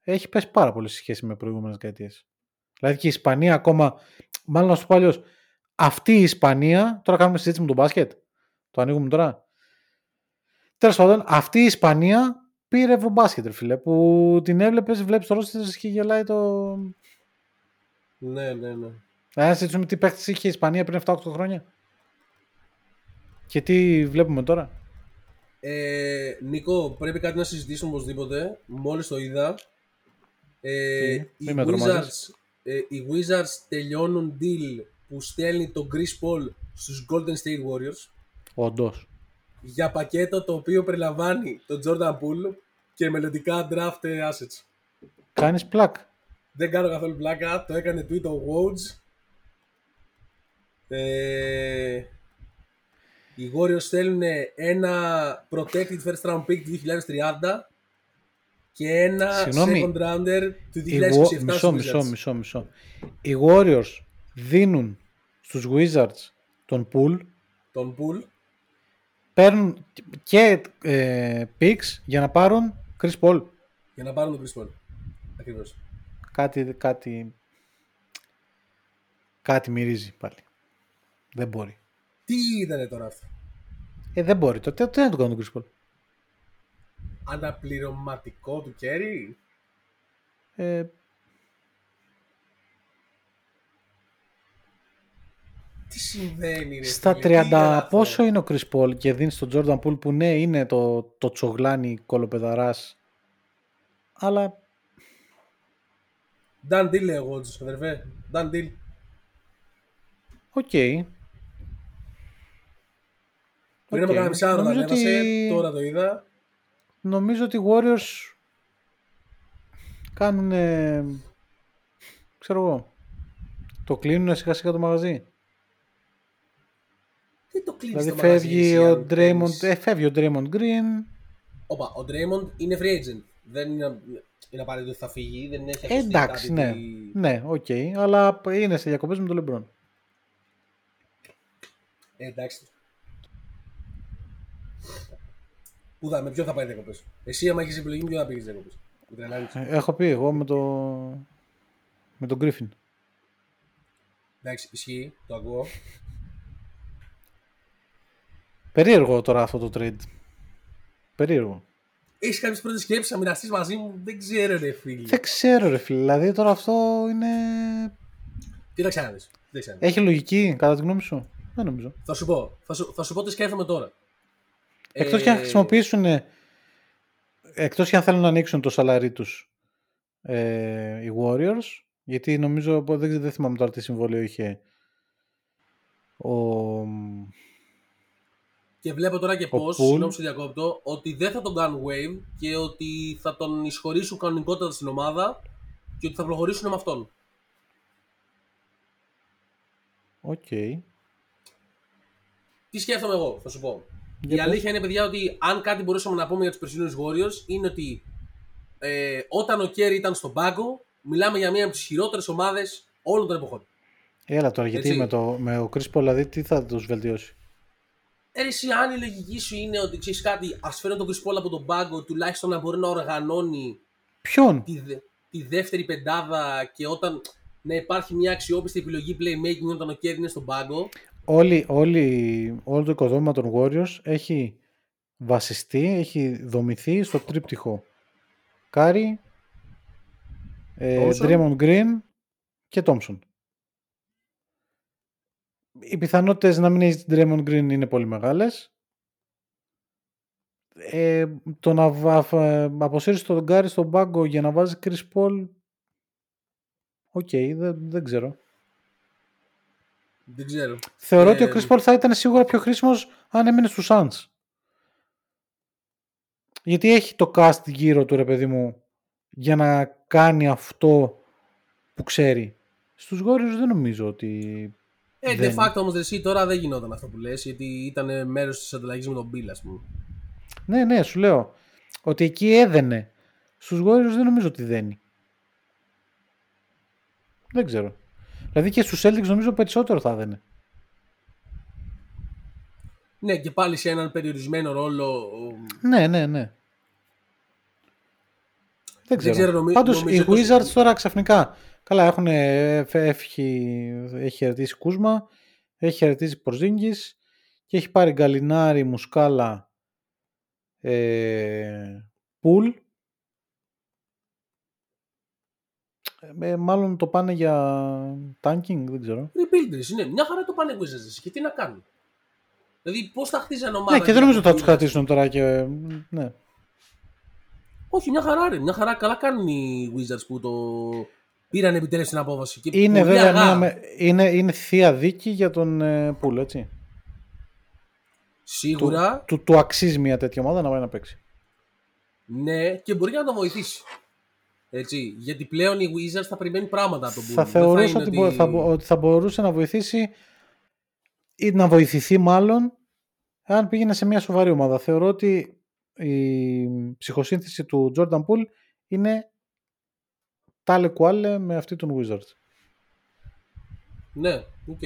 Speaker 3: έχει πέσει πάρα πολύ σε σχέση με προηγούμενες δεκαετίες. Δηλαδή και η Ισπανία ακόμα, μάλλον να σου πω αλλιώς, αυτή η Ισπανία, τώρα κάνουμε συζήτηση με τον μπάσκετ, το ανοίγουμε τώρα. Τέλος πάντων, αυτή η Ισπανία πήρε ευρωμπάσκετ, ρε φίλε, που την έβλεπες, βλέπεις το ρόστερ της και γελάει το...
Speaker 4: Ναι, ναι, ναι.
Speaker 3: Να συζητήσουμε τι παίχτες είχε η Ισπανία πριν 7-8 χρόνια. Και τι βλέπουμε τώρα.
Speaker 4: Ε, Νίκο, πρέπει κάτι να συζητήσουμε οπωσδήποτε. Μόλις το είδα. Ε,
Speaker 3: Τι,
Speaker 4: οι,
Speaker 3: μη με τρομάζεις.
Speaker 4: Wizards, ε, οι Wizards τελειώνουν deal που στέλνει τον Chris Paul στους Golden State Warriors
Speaker 3: Όντως.
Speaker 4: Για πακέτο το οποίο περιλαμβάνει τον Jordan Poole και μελλοντικά draft assets.
Speaker 3: Κάνεις πλάκ.
Speaker 4: Δεν κάνω καθόλου πλάκα, το έκανε tweet ο Woj. Ε, οι Warriors στέλνουν ένα protected first round pick του 2030 και ένα
Speaker 3: Συγγνώμη,
Speaker 4: second rounder του 2027
Speaker 3: Οι Wa-
Speaker 4: στους
Speaker 3: μισό,
Speaker 4: Wizards.
Speaker 3: μισό, μισό, μισό. Οι Warriors δίνουν στους Wizards τον pool,
Speaker 4: Τον Poole.
Speaker 3: Παίρνουν και ε, picks για να πάρουν Chris Paul.
Speaker 4: Για να πάρουν τον Chris Paul. Ακριβώς.
Speaker 3: Κάτι, κάτι, κάτι μυρίζει πάλι. Δεν μπορεί.
Speaker 4: Τι ήταν τώρα αυτό;
Speaker 3: Ε, δεν μπορεί. Το, τι, τι να το κάνουν τον Chris Paul;
Speaker 4: Αναπληρωματικό του Kerry.
Speaker 3: Ε,
Speaker 4: Τι συμβαίνει ρε
Speaker 3: στα
Speaker 4: φίλε, τι ήταν
Speaker 3: 30
Speaker 4: αυτό;
Speaker 3: πόσο είναι ο Chris Paul και δίνεις τον Jordan Poole που ναι είναι το, το τσογλάνι κολοπεδαράς αλλά
Speaker 4: Done deal λέει ο Woj, αδερφέ. Done deal.
Speaker 3: οκ.
Speaker 4: Πριν
Speaker 3: Οκ.
Speaker 4: από κάνα μισάωρο
Speaker 3: Νομίζω
Speaker 4: το ανέβασε,
Speaker 3: ότι-
Speaker 4: τώρα το είδα.
Speaker 3: Νομίζω ότι οι Warriors κάνουν ξέρω εγώ το κλείνουν σιγά σιγά το μαγαζί.
Speaker 4: Τι το κλείνεις
Speaker 3: Δηλαδή
Speaker 4: στο μαγαζί,
Speaker 3: φεύγει
Speaker 4: εσύ,
Speaker 3: ο
Speaker 4: αν
Speaker 3: Draymond,
Speaker 4: θέλεις.
Speaker 3: ε, φεύγει ο Draymond Green.
Speaker 4: Όπα, ο Draymond είναι free agent. Δεν είναι, είναι απαραίτητο ότι θα φύγει, δεν έχει
Speaker 3: Ε,
Speaker 4: ακουστεί
Speaker 3: εντάξει,
Speaker 4: κάτι
Speaker 3: ναι.
Speaker 4: τι-
Speaker 3: Ναι, οκ. Αλλά είναι σε διακοπές με τον LeBron.
Speaker 4: Ε, εντάξει. Πού θα, με ποιον θα πάει διακοπές; Εσύ, άμα έχεις επιλογή, με ποιον θα πήγαινες διακοπές; Με τρελάνει.
Speaker 3: Ε, Έχω πει εγώ με, το... με τον Griffin.
Speaker 4: Εντάξει, ισχύει, το ακούω.
Speaker 3: Περίεργο τώρα αυτό το trade. Περίεργο.
Speaker 4: Έχεις κάποιες πρώτες σκέψεις να μοιραστείς μαζί μου, δεν ξέρω, ρε φίλε.
Speaker 3: Δεν ξέρω ρε φίλε. Δηλαδή τώρα αυτό είναι...
Speaker 4: Κοίταξε να δεις. Κοίταξε να δεις.
Speaker 3: Έχει λογική κατά τη γνώμη σου; Δεν νομίζω.
Speaker 4: Θα σου πω, θα σου, θα σου πω τι σκέφτομαι τώρα.
Speaker 3: Εκτός και αν
Speaker 4: Ε,
Speaker 3: χρησιμοποιήσουν, εκτός και αν θέλουν να ανοίξουν το σαλάρι τους ε, οι Warriors, γιατί νομίζω, δεν, δεν θυμάμαι τώρα τι συμβόλαιο είχε ο...
Speaker 4: Και βλέπω τώρα και πώς,
Speaker 3: Poole.
Speaker 4: συγγνώμη σε διακόπτω, ότι δεν θα τον κάνουν wave και ότι θα τον εισχωρήσουν κανονικότατα στην ομάδα και ότι θα προχωρήσουν με αυτόν.
Speaker 3: Οκ.
Speaker 4: Τι σκέφτομαι εγώ, θα σου πω.
Speaker 3: Για
Speaker 4: Η
Speaker 3: πες.
Speaker 4: αλήθεια είναι, παιδιά, ότι αν κάτι μπορούσαμε να πούμε για τους περσινούς Warriors είναι ότι ε, όταν ο Κέρι ήταν στον πάγκο, μιλάμε για μία από τις χειρότερες ομάδες όλων των εποχών.
Speaker 3: Έλα τώρα, γιατί
Speaker 4: Έτσι.
Speaker 3: με, το, με ο Chris Paul, δηλαδή, τι θα τους βελτιώσει;
Speaker 4: Ε, ρε, εσύ, αν η λογική σου είναι ότι ξέρεις κάτι, ας φέρω τον Chris Paul από τον πάγκο, τουλάχιστον να μπορεί να οργανώνει
Speaker 3: Ποιον;
Speaker 4: τη, δε- τη δεύτερη πεντάδα και όταν να υπάρχει μια αξιόπιστη επιλογή playmaking όταν ο Κέρι είναι στον πάγκο.
Speaker 3: Όλη, όλη, όλο το οικοδόμημα των Warriors έχει βασιστεί, έχει δομηθεί στο τρίπτυχο. Κέρι, ε,
Speaker 4: Thompson.
Speaker 3: Draymond Green και Thompson. Οι πιθανότητες να μην έχει Draymond Green είναι πολύ μεγάλες. Ε, το να βα- φα- αποσύρεις τον Κέρι στον πάγκο για να βάζεις Chris Paul OK, δεν, δεν ξέρω.
Speaker 4: Δεν ξέρω.
Speaker 3: Θεωρώ
Speaker 4: Ε,
Speaker 3: ότι ο Chris Paul θα ήταν σίγουρα πιο χρήσιμος αν έμενε στους Suns. Γιατί έχει το cast γύρω του ρε παιδί μου για να κάνει αυτό που ξέρει. Στους Warriors δεν νομίζω ότι...
Speaker 4: Ε, de
Speaker 3: δεν-
Speaker 4: facto όμως εσύ τώρα δεν γινόταν αυτό που λες γιατί ήταν μέρος της ανταλλαγής με τον Beal, ας πούμε.
Speaker 3: Ναι, ναι, σου λέω. Ότι εκεί έδαινε. Στους Warriors δεν νομίζω ότι δένει. Δεν ξέρω. Δηλαδή και στους Celtics νομίζω περισσότερο θα έδαινε.
Speaker 4: Ναι, και πάλι σε έναν περιορισμένο ρόλο.
Speaker 3: Ναι, ναι, ναι. Δεν ξέρω.
Speaker 4: ξέρω, νομι-
Speaker 3: Πάντως
Speaker 4: νομίζω
Speaker 3: οι
Speaker 4: το-
Speaker 3: Wizards τώρα ξαφνικά. Καλά, έχουν έφυγει, έχει χαιρετήσει Κούσμα, έχει χαιρετήσει Πορζίνγκης και έχει πάρει Γκαλινάρη, Μουσκάλα, ε, Πουλ. Ε, μάλλον το πάνε για tanking, δεν ξέρω.
Speaker 4: Rebuilders, ναι. Μια χαρά το πάνε οι Wizards και τι να κάνουν. Δηλαδή, πώς θα χτίζανε ομάδα.
Speaker 3: Ναι, και δεν νομίζω ότι θα τους
Speaker 4: Wizards.
Speaker 3: κρατήσουν τώρα και... Ναι.
Speaker 4: Όχι, μια χαρά ρε. Μια χαρά καλά κάνουν οι Wizards που το πήραν επιτέλους την απόφαση. Και
Speaker 3: Είναι
Speaker 4: πολύ
Speaker 3: βέβαια
Speaker 4: αργά.
Speaker 3: μια, με- είναι, είναι θεία δίκη για τον ε, Πουλ, έτσι. Του,
Speaker 4: Σίγουρα,
Speaker 3: του, του αξίζει μια τέτοια ομάδα να πάει να παίξει.
Speaker 4: ναι, και μπορεί και να το βοηθήσει. Έτσι, γιατί πλέον οι Wizards θα περιμένουν πράγματα από τον Bull.
Speaker 3: θα
Speaker 4: Δεν
Speaker 3: θεωρούσα
Speaker 4: είναι
Speaker 3: ότι, μπο- θα, μπο- ότι θα μπορούσε να βοηθήσει ή να βοηθηθεί μάλλον αν πήγαινε σε μια σοβαρή ομάδα. Θεωρώ ότι η ψυχοσύνθεση του Jordan Poole είναι τάλε κουάλε με αυτή των Wizards.
Speaker 4: Ναι, οκ.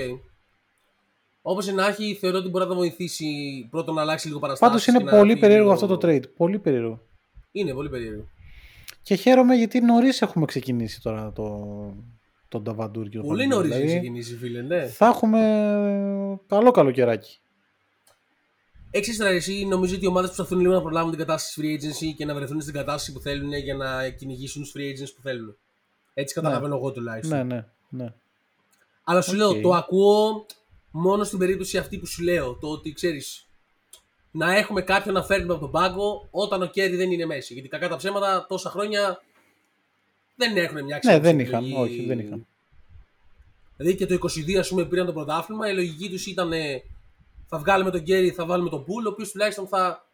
Speaker 4: Όπως και να έχει, θεωρώ ότι μπορεί να το βοηθήσει πρώτον να αλλάξει λίγο παραστάσεις.
Speaker 3: Πάντως είναι
Speaker 4: και να
Speaker 3: πολύ
Speaker 4: φύγει
Speaker 3: περίεργο
Speaker 4: λίγο-
Speaker 3: αυτό το trade. Πολύ περίεργο.
Speaker 4: Είναι πολύ περίεργο.
Speaker 3: Και χαίρομαι γιατί νωρίς έχουμε ξεκινήσει τώρα το, το νταβαντούρι και το
Speaker 4: Πολύ
Speaker 3: Παναγιώτη.
Speaker 4: νωρίς έχει
Speaker 3: Δηλαδή,
Speaker 4: ξεκινήσει, φίλε, ναι.
Speaker 3: Θα έχουμε ε, καλό καλοκαιράκι.
Speaker 4: Έξι τώρα εσύ, νομίζω ότι οι ομάδες προσπαθούν λίγο να προλάβουν την κατάσταση free agency και να βρεθούν στην κατάσταση που θέλουν για να κυνηγήσουν τους free agents που θέλουν. Έτσι καταλαβαίνω εγώ τουλάχιστον.
Speaker 3: Ναι, ναι, ναι.
Speaker 4: Αλλά σου
Speaker 3: Οκ.
Speaker 4: λέω, το ακούω μόνο στην περίπτωση αυτή που σου λέω. Το ότι ξέρεις, να έχουμε κάποιον να φέρνουμε από τον πάγκο όταν ο Κέρι δεν είναι μέσα. Γιατί κακά τα ψέματα τόσα χρόνια δεν έχουν μια
Speaker 3: Ναι,
Speaker 4: ξένη
Speaker 3: δεν
Speaker 4: επιλογή.
Speaker 3: είχαν, όχι, δεν είχαν.
Speaker 4: Δηλαδή και το 22 ας πούμε πήραν το πρωτάθλημα, η λογική τους ήταν ε, θα βγάλουμε τον Κέρι, θα βάλουμε τον Πουλ, ο οποίος τουλάχιστον θα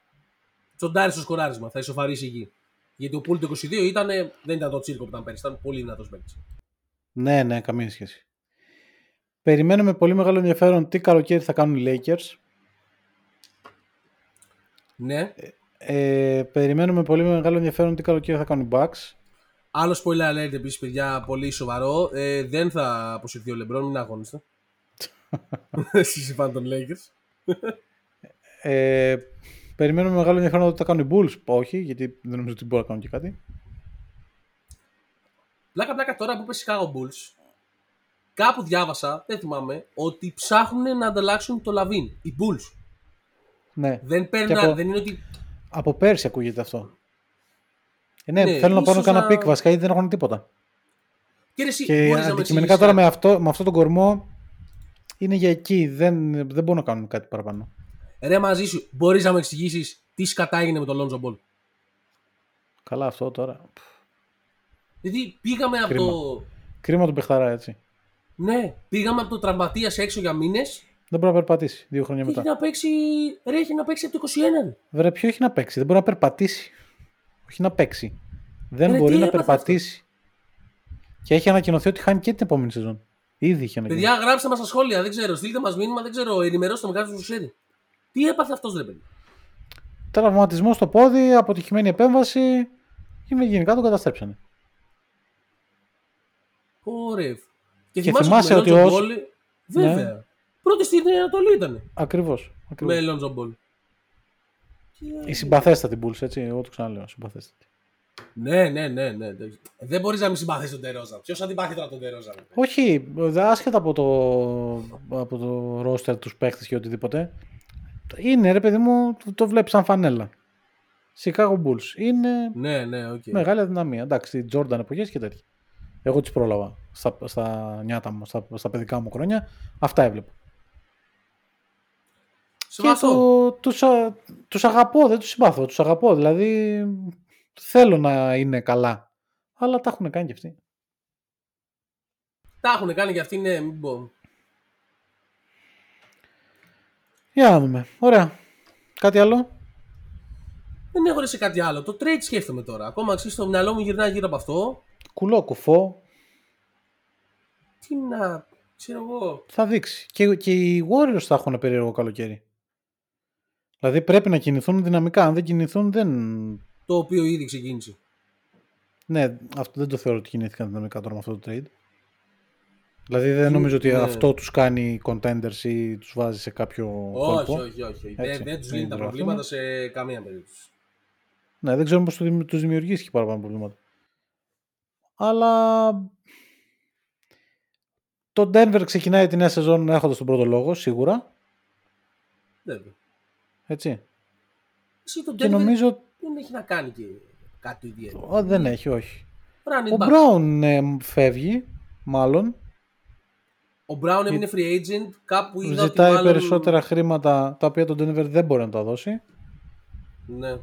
Speaker 4: τσοντάρει στο σκοράρισμα, θα ισοφαρίσει εκεί. Γιατί ο Πουλ το 22 ήταν, ε, δεν ήταν το τσίρκο που ήταν πέρυσι, ήταν πολύ δυνατός παίκτης.
Speaker 3: Ναι, ναι, καμία σχέση. Περιμένω με πολύ μεγάλο ενδιαφέρον τι καλοκαίρι θα κάνουν οι Lakers.
Speaker 4: Ναι.
Speaker 3: Ε, περιμένω με πολύ μεγάλο ενδιαφέρον τι καλοκαίρι θα κάνουν οι Bucks.
Speaker 4: Άλλο spoiler alert επίσης, παιδιά, πολύ σοβαρό. Ε, δεν θα αποσυρθεί ο Λεμπρόν, μην αγώνεστε. Εσείς φαν των Lakers.
Speaker 3: Ε, περιμένω με μεγάλο ενδιαφέρον ότι θα κάνουν οι Bulls. Όχι, γιατί δεν νομίζω ότι μπορούν να κάνουν και κάτι.
Speaker 4: Πλάκα πλάκα τώρα που είπε Chicago Bulls, κάπου διάβασα, δεν θυμάμαι, ότι ψάχνουν να ανταλλάξουν το Λαβίν. Οι Bulls.
Speaker 3: Ναι.
Speaker 4: Δεν, παίρνουν,
Speaker 3: Και από-
Speaker 4: δεν είναι ότι.
Speaker 3: Από πέρσι ακούγεται αυτό. Ε, ναι,
Speaker 4: Ναι,
Speaker 3: θέλουν να πάρουν
Speaker 4: ίσως
Speaker 3: κανένα
Speaker 4: να-
Speaker 3: pick βασικά γιατί δεν έχουν τίποτα.
Speaker 4: Και εσύ,
Speaker 3: Και
Speaker 4: μπορείς να με
Speaker 3: αντικειμενικά
Speaker 4: εξηγήσεις
Speaker 3: τώρα
Speaker 4: κάτι.
Speaker 3: με, αυτό, με αυτόν τον κορμό είναι για εκεί. Δεν, δεν μπορούν να κάνουν κάτι παραπάνω.
Speaker 4: Ρε μαζί σου, μπορείς να μου εξηγήσεις τι σκατά έγινε με τον Lonzo Ball;
Speaker 3: Καλά αυτό τώρα.
Speaker 4: Δηλαδή πήγαμε από
Speaker 3: Κρίμα.
Speaker 4: το.
Speaker 3: Κρίμα τον παιχταρά έτσι.
Speaker 4: Ναι, πήγαμε από το τραυματίας έξω για μήνες
Speaker 3: Δεν μπορεί να περπατήσει δύο χρόνια
Speaker 4: και
Speaker 3: μετά.
Speaker 4: έχει να παίξει. Ρε, έχει να παίξει από το 21.
Speaker 3: Βέβαια, ποιο έχει να παίξει; Δεν μπορεί να περπατήσει. Όχι να παίξει. Δεν
Speaker 4: Ρε,
Speaker 3: μπορεί
Speaker 4: τι
Speaker 3: να
Speaker 4: έπαθε
Speaker 3: περπατήσει. Και έχει ανακοινωθεί ότι χάνει και την επόμενη σεζόν. Ήδη είχε ανακοινωθεί.
Speaker 4: Παιδιά, γράψτε μας στα σχόλια. Δεν ξέρω, στείλτε μας μήνυμα, δεν ξέρω, ενημερώστε με κάποιο που ξέρει. Τι έπαθε αυτός, ρε παιδί.
Speaker 3: Τραυματισμός στο πόδι, αποτυχημένη επέμβαση. Και γενικά τον καταστρέψανε.
Speaker 4: Ωραία. Και,
Speaker 3: Και
Speaker 4: θυμάσαι,
Speaker 3: θυμάσαι
Speaker 4: με
Speaker 3: ότι
Speaker 4: Lonzo
Speaker 3: ως-
Speaker 4: Ball, Βέβαια. Πρώτη στην Ανατολή ήταν.
Speaker 3: Ακριβώς.
Speaker 4: Με Lonzo Ball.
Speaker 3: Η συμπαθέστατη Bulls, έτσι. Εγώ το ξαναλέω. Συμπαθέστατη.
Speaker 4: Ναι, ναι, ναι, ναι. Δεν μπορείς να μην συμπαθείς τον Ντερόζαν. Ποιος αντιπαθεί τώρα τον Ντερόζαν. ρε.
Speaker 3: Όχι, δε- άσχετα από το, από το roster τους παίχτες και οτιδήποτε. Είναι ρε παιδί μου, το, το βλέπεις σαν φανέλα. Chicago Bulls. Είναι
Speaker 4: Ναι, ναι, οκ.
Speaker 3: μεγάλη αδυναμία. Εντάξει, Jordan εποχές και τέτοια. Εγώ τις πρόλαβα στα, στα νιάτα μου, στα, στα παιδικά μου χρόνια. Αυτά έβλεπα. Και
Speaker 4: Σεβαστό.
Speaker 3: το, τους, α- τους αγαπώ, δεν τους συμπάθω. Τους αγαπώ, δηλαδή θέλω να είναι καλά. Αλλά τα έχουν κάνει και αυτοί.
Speaker 4: Τα έχουν κάνει και αυτοί, ναι, μην πω.
Speaker 3: Για να δούμε. Ωραία. Κάτι άλλο;
Speaker 4: Δεν έχω ρε σε κάτι άλλο. Το trade σκέφτομαι τώρα. Ακόμα αξίζει στο μυαλό μου γυρνάει γύρω από αυτό.
Speaker 3: Κουλό, κουφό.
Speaker 4: Τι να. ξέρω εγώ.
Speaker 3: Θα δείξει. Και, και οι Warriors θα έχουν περίεργο καλοκαίρι. Δηλαδή πρέπει να κινηθούν δυναμικά. Αν δεν κινηθούν, δεν.
Speaker 4: Το οποίο ήδη ξεκίνησε.
Speaker 3: Ναι, αυτό δεν το θεωρώ ότι κινήθηκαν δυναμικά τώρα με αυτό το trade. Δηλαδή δεν νομίζω ότι
Speaker 4: ναι.
Speaker 3: αυτό τους κάνει contenders ή τους βάζει σε κάποιο
Speaker 4: Όχι,
Speaker 3: κόλπο.
Speaker 4: όχι, όχι.
Speaker 3: Έτσι,
Speaker 4: Δεν, δεν τους
Speaker 3: δεν
Speaker 4: λύνει τα
Speaker 3: είναι
Speaker 4: προβλήματα
Speaker 3: αυτό.
Speaker 4: σε καμία περίπτωση.
Speaker 3: Ναι, δεν ξέρουμε πώς το δημι- τους δημιουργήσει και παραπάνω προβλήματα. Αλλά το Denver ξεκινάει τη νέα σεζόν έχοντας τον πρώτο λόγο, σίγουρα.
Speaker 4: Βέβαια.
Speaker 3: Έτσι.
Speaker 4: Εσύ το
Speaker 3: Και
Speaker 4: Denver
Speaker 3: νομίζω
Speaker 4: δεν έχει να κάνει και κάτι ιδιαίτερο.
Speaker 3: Ω, δεν έχει, όχι.
Speaker 4: Running
Speaker 3: Ο
Speaker 4: back.
Speaker 3: Brown ε, φεύγει, μάλλον.
Speaker 4: Ο Brown έμεινε free agent. Κάπου είδα ότι
Speaker 3: Ζητάει
Speaker 4: μάλλον...
Speaker 3: περισσότερα χρήματα τα οποία το Denver δεν μπορεί να τα δώσει.
Speaker 4: Ναι.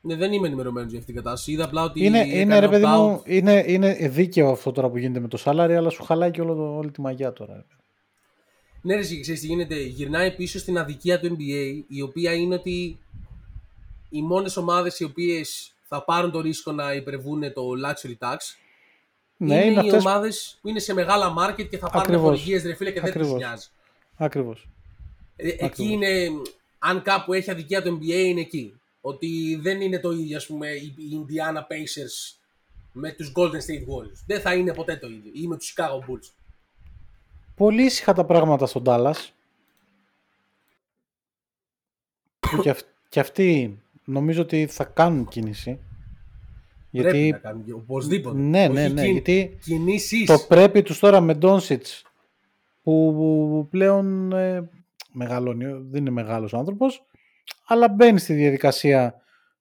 Speaker 4: Ναι, δεν είμαι ενημερωμένος για αυτήν την κατάσταση. Είδα απλά ότι.
Speaker 3: Είναι,
Speaker 4: έκανε
Speaker 3: είναι, ρε παιδί
Speaker 4: opt-out.
Speaker 3: μου, είναι, είναι δίκαιο αυτό τώρα που γίνεται με το salary, αλλά σου χαλάει και όλο το, όλη τη μαγιά τώρα.
Speaker 4: Ναι, ρε, εσύ, ξέρεις τι γίνεται. Γυρνάει πίσω στην αδικία του NBA, η οποία είναι ότι οι μόνες ομάδες οι οποίες θα πάρουν το ρίσκο να υπερβούν το luxury tax
Speaker 3: Ναι,
Speaker 4: είναι,
Speaker 3: είναι
Speaker 4: οι
Speaker 3: αυτές...
Speaker 4: ομάδες που είναι σε μεγάλα market και θα πάρουν
Speaker 3: Ακριβώς.
Speaker 4: χορηγίες ρε φίλε και δεν τους
Speaker 3: Ακριβώς.
Speaker 4: νοιάζει.
Speaker 3: Ακριβώς.
Speaker 4: Ε, εκεί
Speaker 3: Ακριβώς.
Speaker 4: είναι, αν κάπου έχει αδικία το NBA, είναι εκεί. Ότι δεν είναι το ίδιο, ας πούμε, οι οι Indiana Pacers με τους Golden State Warriors. Δεν θα είναι ποτέ το ίδιο. Ή με τους Chicago Bulls.
Speaker 3: Πολύ ήσυχα τα πράγματα στον Dallas. που και, αυ- και αυτοί νομίζω ότι θα κάνουν κίνηση.
Speaker 4: Πρέπει
Speaker 3: Γιατί
Speaker 4: να κάνουν, και- οπωσδήποτε.
Speaker 3: Ναι, ναι,
Speaker 4: Όχι
Speaker 3: ναι,
Speaker 4: κιν-
Speaker 3: γιατί
Speaker 4: Κινήσεις.
Speaker 3: το πρέπει τους τώρα με Ντόνσιτς που πλέον ε, μεγαλώνει, δεν είναι μεγάλος άνθρωπος αλλά μπαίνει στη διαδικασία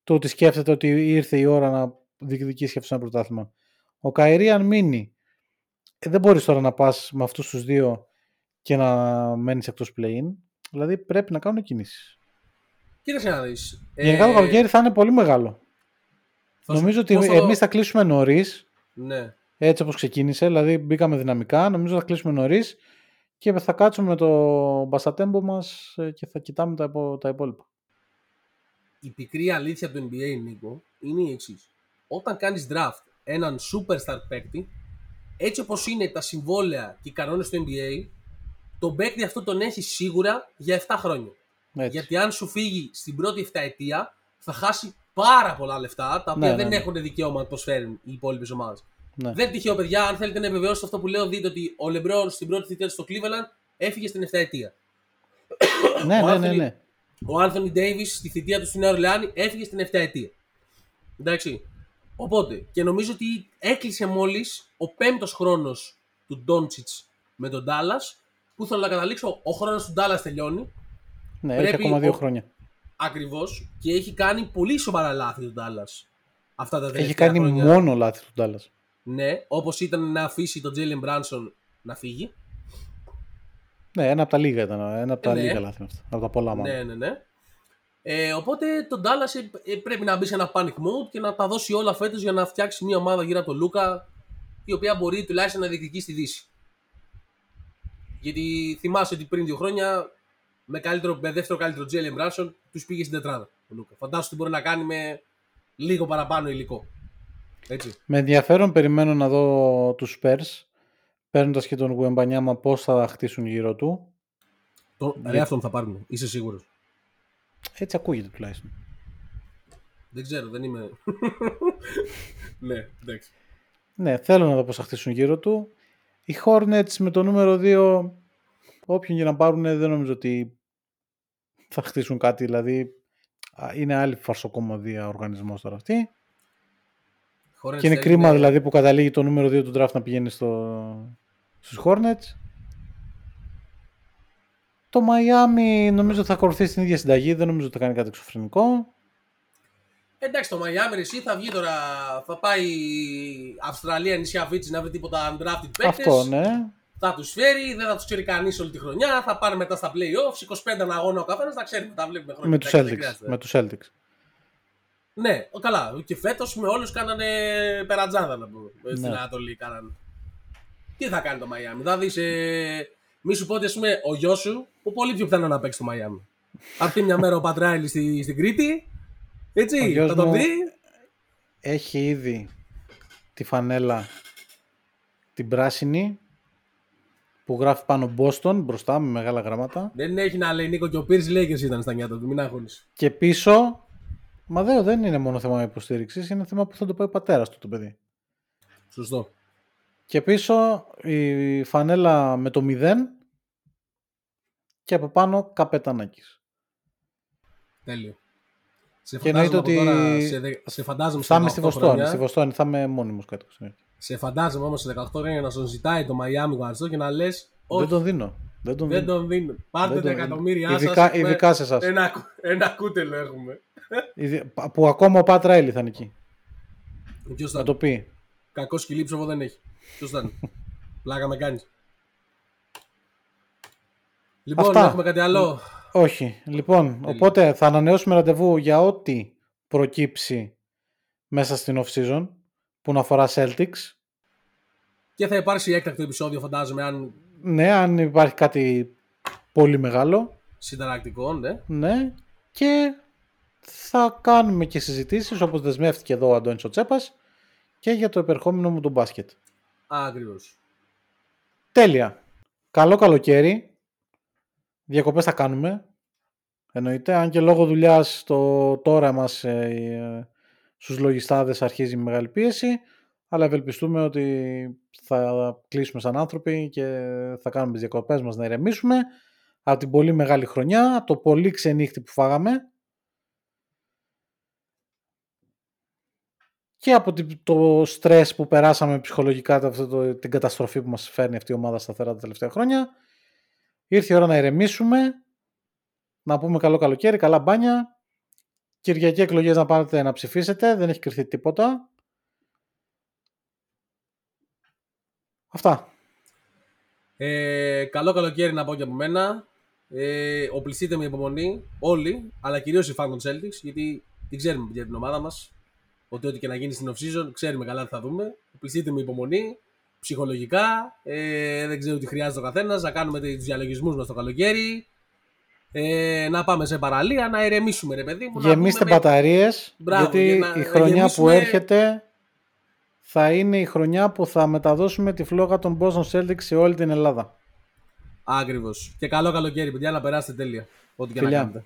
Speaker 3: του ότι σκέφτεται ότι ήρθε η ώρα να διεκδικήσει αυτό ένα πρωτάθλημα. Ο Καϊρή αν μείνει ε, δεν μπορείς τώρα να πας με αυτούς τους δύο και να μένεις εκτός play-in δηλαδή πρέπει να κάνουν κινήσεις.
Speaker 4: Κοίταξε να δεις.
Speaker 3: Γενικά το
Speaker 4: Ε,
Speaker 3: καλοκαίρι θα είναι πολύ μεγάλο.
Speaker 4: Θα σου-
Speaker 3: Νομίζω ότι
Speaker 4: πώς θα το-
Speaker 3: εμείς θα κλείσουμε νωρίς
Speaker 4: Ναι.
Speaker 3: έτσι όπως ξεκίνησε, δηλαδή μπήκαμε δυναμικά, νομίζω θα κλείσουμε νωρίς και θα κάτσουμε με το μπασατέμπο μας ε, και θα κοιτάμε τα, υπο- τα υπόλοιπα.
Speaker 4: η πικρή αλήθεια του NBA, Νίκο, είναι η εξής. Όταν κάνεις draft έναν superstar παίκτη, έτσι όπως είναι τα συμβόλαια και οι κανόνες του NBA, τον παίκτη αυτό τον έχει σίγουρα για 7 χρόνια.
Speaker 3: Έτσι.
Speaker 4: Γιατί αν σου φύγει στην πρώτη 7 ετία, θα χάσει πάρα πολλά λεφτά, τα οποία
Speaker 3: Ναι,
Speaker 4: δεν
Speaker 3: ναι, ναι.
Speaker 4: έχουν δικαίωμα να προσφέρουν οι υπόλοιπες ομάδες.
Speaker 3: Ναι.
Speaker 4: Δεν τυχαίο, παιδιά, αν θέλετε να επιβεβαιώσετε αυτό που λέω, δείτε ότι ο Λεμπρόν στην πρώτη θητεία του στο Cleveland έφυγε στην 7 ετία.
Speaker 3: ναι,
Speaker 4: ο
Speaker 3: ναι, ναι,
Speaker 4: Anthony-
Speaker 3: ναι.
Speaker 4: Ο Άνθονι Ντέιβις στη θητεία του στην Νέα Ορλεάνη έφυγε στην 7 ετία. Εντάξει. Οπότε, και νομίζω ότι έκλεισε μόλις ο πέμπτος χρόνος του Ντόντσιτς με τον Ντάλλα. Που θέλω να καταλήξω, ο χρόνος του Ντάλλα τελειώνει.
Speaker 3: ναι
Speaker 4: πρέπει
Speaker 3: έχει ακόμα δύο
Speaker 4: ο-
Speaker 3: χρόνια.
Speaker 4: Ακριβώς. Και έχει κάνει πολύ σοβαρά λάθη του Ντάλλας. Αυτά τα τελευταία
Speaker 3: Έχει κάνει
Speaker 4: χρόνια.
Speaker 3: μόνο λάθη του Ντάλλας.
Speaker 4: Ναι, όπως ήταν να αφήσει τον Τζέιλεν Μπράνσον να φύγει.
Speaker 3: Ναι, ένα από τα λίγα ήταν. Ένα από τα
Speaker 4: Ναι.
Speaker 3: λίγα λάθη είναι αυτά. Από τα πολλά μάλλον.
Speaker 4: Ναι, ναι, ναι. Ε, οπότε τον Ντάλλας πρέπει να μπει σε ένα panic mode και να τα δώσει όλα φέτος για να φτιάξει μια ομάδα γύρω από τον Λούκα η οποία μπορεί τουλάχιστον να διεκδικήσει στη Δύση. Γιατί θυμάσαι ότι πριν δύο χρόνια με, καλύτερο, με δεύτερο καλύτερο Τζέλεν Μπράνσον τους πήγε στην τετράδα ο Λούκα. Φαντάσου τι μπορεί να κάνει με λίγο παραπάνω υλικό. Έτσι.
Speaker 3: Με ενδιαφέρον περιμένω να δω τους Spurs παίρνοντας και τον Γουεμπανιάμα πώς θα χτίσουν γύρω του.
Speaker 4: Το, ρε, αυτόν θα πάρουν, είσαι σίγουρος.
Speaker 3: Έτσι ακούγεται τουλάχιστον.
Speaker 4: Δεν ξέρω, δεν είμαι. ναι, εντάξει.
Speaker 3: Ναι, θέλω να δω πώς θα χτίσουν γύρω του. Οι Hornets με το νούμερο 2, όποιον και να πάρουν, δεν νομίζω ότι θα χτίσουν κάτι. Δηλαδή, α, είναι άλλη φαρσοκομωδία ο οργανισμός τώρα αυτή.
Speaker 4: Hornets
Speaker 3: και είναι
Speaker 4: θέλουν-
Speaker 3: κρίμα δηλαδή που καταλήγει το νούμερο 2 του draft να πηγαίνει στο, στους Hornets. Το Miami νομίζω θα ακολουθήσει την ίδια συνταγή, δεν νομίζω ότι θα κάνει κάτι εξωφρενικό.
Speaker 4: Εντάξει, το Miami εσύ θα βγει τώρα, θα πάει Αυστραλία, νησιά Φίτση να βρει τίποτα undrafted παίκτες.
Speaker 3: Αυτό, ναι.
Speaker 4: Θα τους φέρει, δεν θα τους ξέρει κανείς όλη τη χρονιά. Θα πάνε μετά στα playoffs, 25 αγώνα ο καθένας, τα ξέρουμε, τα βλέπουμε χρόνια.
Speaker 3: Με τους
Speaker 4: Εντάξει, δεν
Speaker 3: Celtics.
Speaker 4: χρειάζεται.
Speaker 3: Με τους Celtics.
Speaker 4: Ναι, ο, καλά. Και φέτος με όλους κάνανε περατζάδα να πούμε. Στην
Speaker 3: Ναι.
Speaker 4: Ανατολή κάνανε. Τι θα κάνει το Miami, θα δεις. Ε... Μη σου πω ότι ας πούμε, ο γιος σου, που πολύ πιο πιθανό να παίξει το Miami. Αυτή μια μέρα ο Πατράιλι στη, στην Κρήτη.
Speaker 3: Ο
Speaker 4: Έτσι,
Speaker 3: γιος
Speaker 4: θα τον
Speaker 3: μου-
Speaker 4: δει.
Speaker 3: Έχει ήδη τη φανέλα την πράσινη που γράφει πάνω Boston μπροστά με μεγάλα γράμματα
Speaker 4: Δεν έχει να λέει Νίκο και ο Πύρι Lakers ήταν στα νιάτα του, μην αγχώνεις.
Speaker 3: και πίσω μα δε, δεν είναι μόνο θέμα υποστήριξης, είναι θέμα που θα το πάει ο πατέρας του το παιδί.
Speaker 4: Σωστό.
Speaker 3: Και πίσω η φανέλα με το 0 και από πάνω καπετανάκης.
Speaker 4: Τέλειο. Σε
Speaker 3: Και εννοείται
Speaker 4: φαντάζομαι από
Speaker 3: ότι
Speaker 4: τώρα, σε, δε- σε φαντάζομαι
Speaker 3: Θα είμαι
Speaker 4: σε
Speaker 3: στη
Speaker 4: 18
Speaker 3: Βοστόνη.
Speaker 4: χρόνια,
Speaker 3: Στη Βοστόνη θα είμαι μόνιμος κάτω. ναι.
Speaker 4: Σε φαντάζομαι όμως σε 18 χρόνια να σου ζητάει το Miami Guards και να λες
Speaker 3: Δεν
Speaker 4: όχι,
Speaker 3: τον δίνω. Δεν τον
Speaker 4: δεν
Speaker 3: δίνω.
Speaker 4: τον δίνω. Πάρτε
Speaker 3: Δεν
Speaker 4: τα
Speaker 3: τον-
Speaker 4: εκατομμύρια
Speaker 3: ειδικά-
Speaker 4: σας. έχουμε
Speaker 3: ειδικά σε εσάς.
Speaker 4: Ένα, κου- ένα κούτελο έχουμε.
Speaker 3: Ιδι- Που ακόμα ο Πατ Ράιλι θα είναι εκεί.
Speaker 4: Ποιος
Speaker 3: Να
Speaker 4: θα
Speaker 3: το πει.
Speaker 4: Κακός σκυλί ψωβό δεν έχει. Ποιος θα είναι; Πλάκα με κάνεις. Λοιπόν,
Speaker 3: Αυτά.
Speaker 4: έχουμε κάτι άλλο;
Speaker 3: Όχι. Λοιπόν, οπότε θα ανανεώσουμε ραντεβού για ό,τι προκύψει μέσα στην off-season που να αφορά Celtics.
Speaker 4: Και θα υπάρξει έκτακτο επεισόδιο, φαντάζομαι, αν
Speaker 3: Ναι, αν υπάρχει κάτι πολύ μεγάλο.
Speaker 4: συνταρακτικό, ναι.
Speaker 3: Ναι. Και θα κάνουμε και συζητήσεις όπως δεσμεύτηκε εδώ ο Αντώνης ο Τσέπας και για το επερχόμενο μου το μπάσκετ.
Speaker 4: Ακριβώς.
Speaker 3: Τέλεια. Καλό καλοκαίρι. Διακοπές θα κάνουμε. Εννοείται. Αν και λόγω δουλειάς το τώρα μας ε, ε, στους λογιστάδες αρχίζει η μεγάλη πίεση. Αλλά ευελπιστούμε ότι θα κλείσουμε σαν άνθρωποι και θα κάνουμε τις διακοπές μας να ηρεμήσουμε από την πολύ μεγάλη χρονιά, από το πολύ ξενύχτη που φάγαμε και από την- το στρες που περάσαμε ψυχολογικά από αυτό το, την καταστροφή που μας φέρνει αυτή η ομάδα σταθερά τα τελευταία χρόνια. Ήρθε η ώρα να ηρεμήσουμε, να πούμε καλό καλοκαίρι, καλά μπάνια. Κυριακή εκλογές να πάτε να ψηφίσετε, δεν έχει κρυθεί τίποτα. Αυτά.
Speaker 4: Ε, καλό καλοκαίρι να πω και από μένα. Ε, οπλιστείτε με υπομονή όλοι, αλλά κυρίως οι φαν των Celtics, γιατί την ξέρουμε για την ομάδα μας. Ότι ό,τι και να γίνει στην off-season, ξέρουμε καλά τι θα δούμε. Οπλιστείτε με υπομονή, ψυχολογικά. Ε, δεν ξέρω τι χρειάζεται ο καθένας. Να κάνουμε τους διαλογισμούς μας το καλοκαίρι. Ε, να πάμε σε παραλία, να ηρεμήσουμε, ρε παιδί μου. να
Speaker 3: Γεμίστε
Speaker 4: πούμε με-
Speaker 3: μπαταρίες,
Speaker 4: Μπράβο,
Speaker 3: γιατί
Speaker 4: για να-
Speaker 3: η
Speaker 4: να
Speaker 3: χρονιά που
Speaker 4: γεμίσουμε-
Speaker 3: έρχεται θα είναι η χρονιά που θα μεταδώσουμε τη φλόγα των Boston Celtics σε όλη την Ελλάδα.
Speaker 4: Ακριβώς. Και καλό καλοκαίρι, παιδιά, να περάσετε τέλεια. Ό,τι και να
Speaker 3: Φιλιά.
Speaker 4: κάνετε.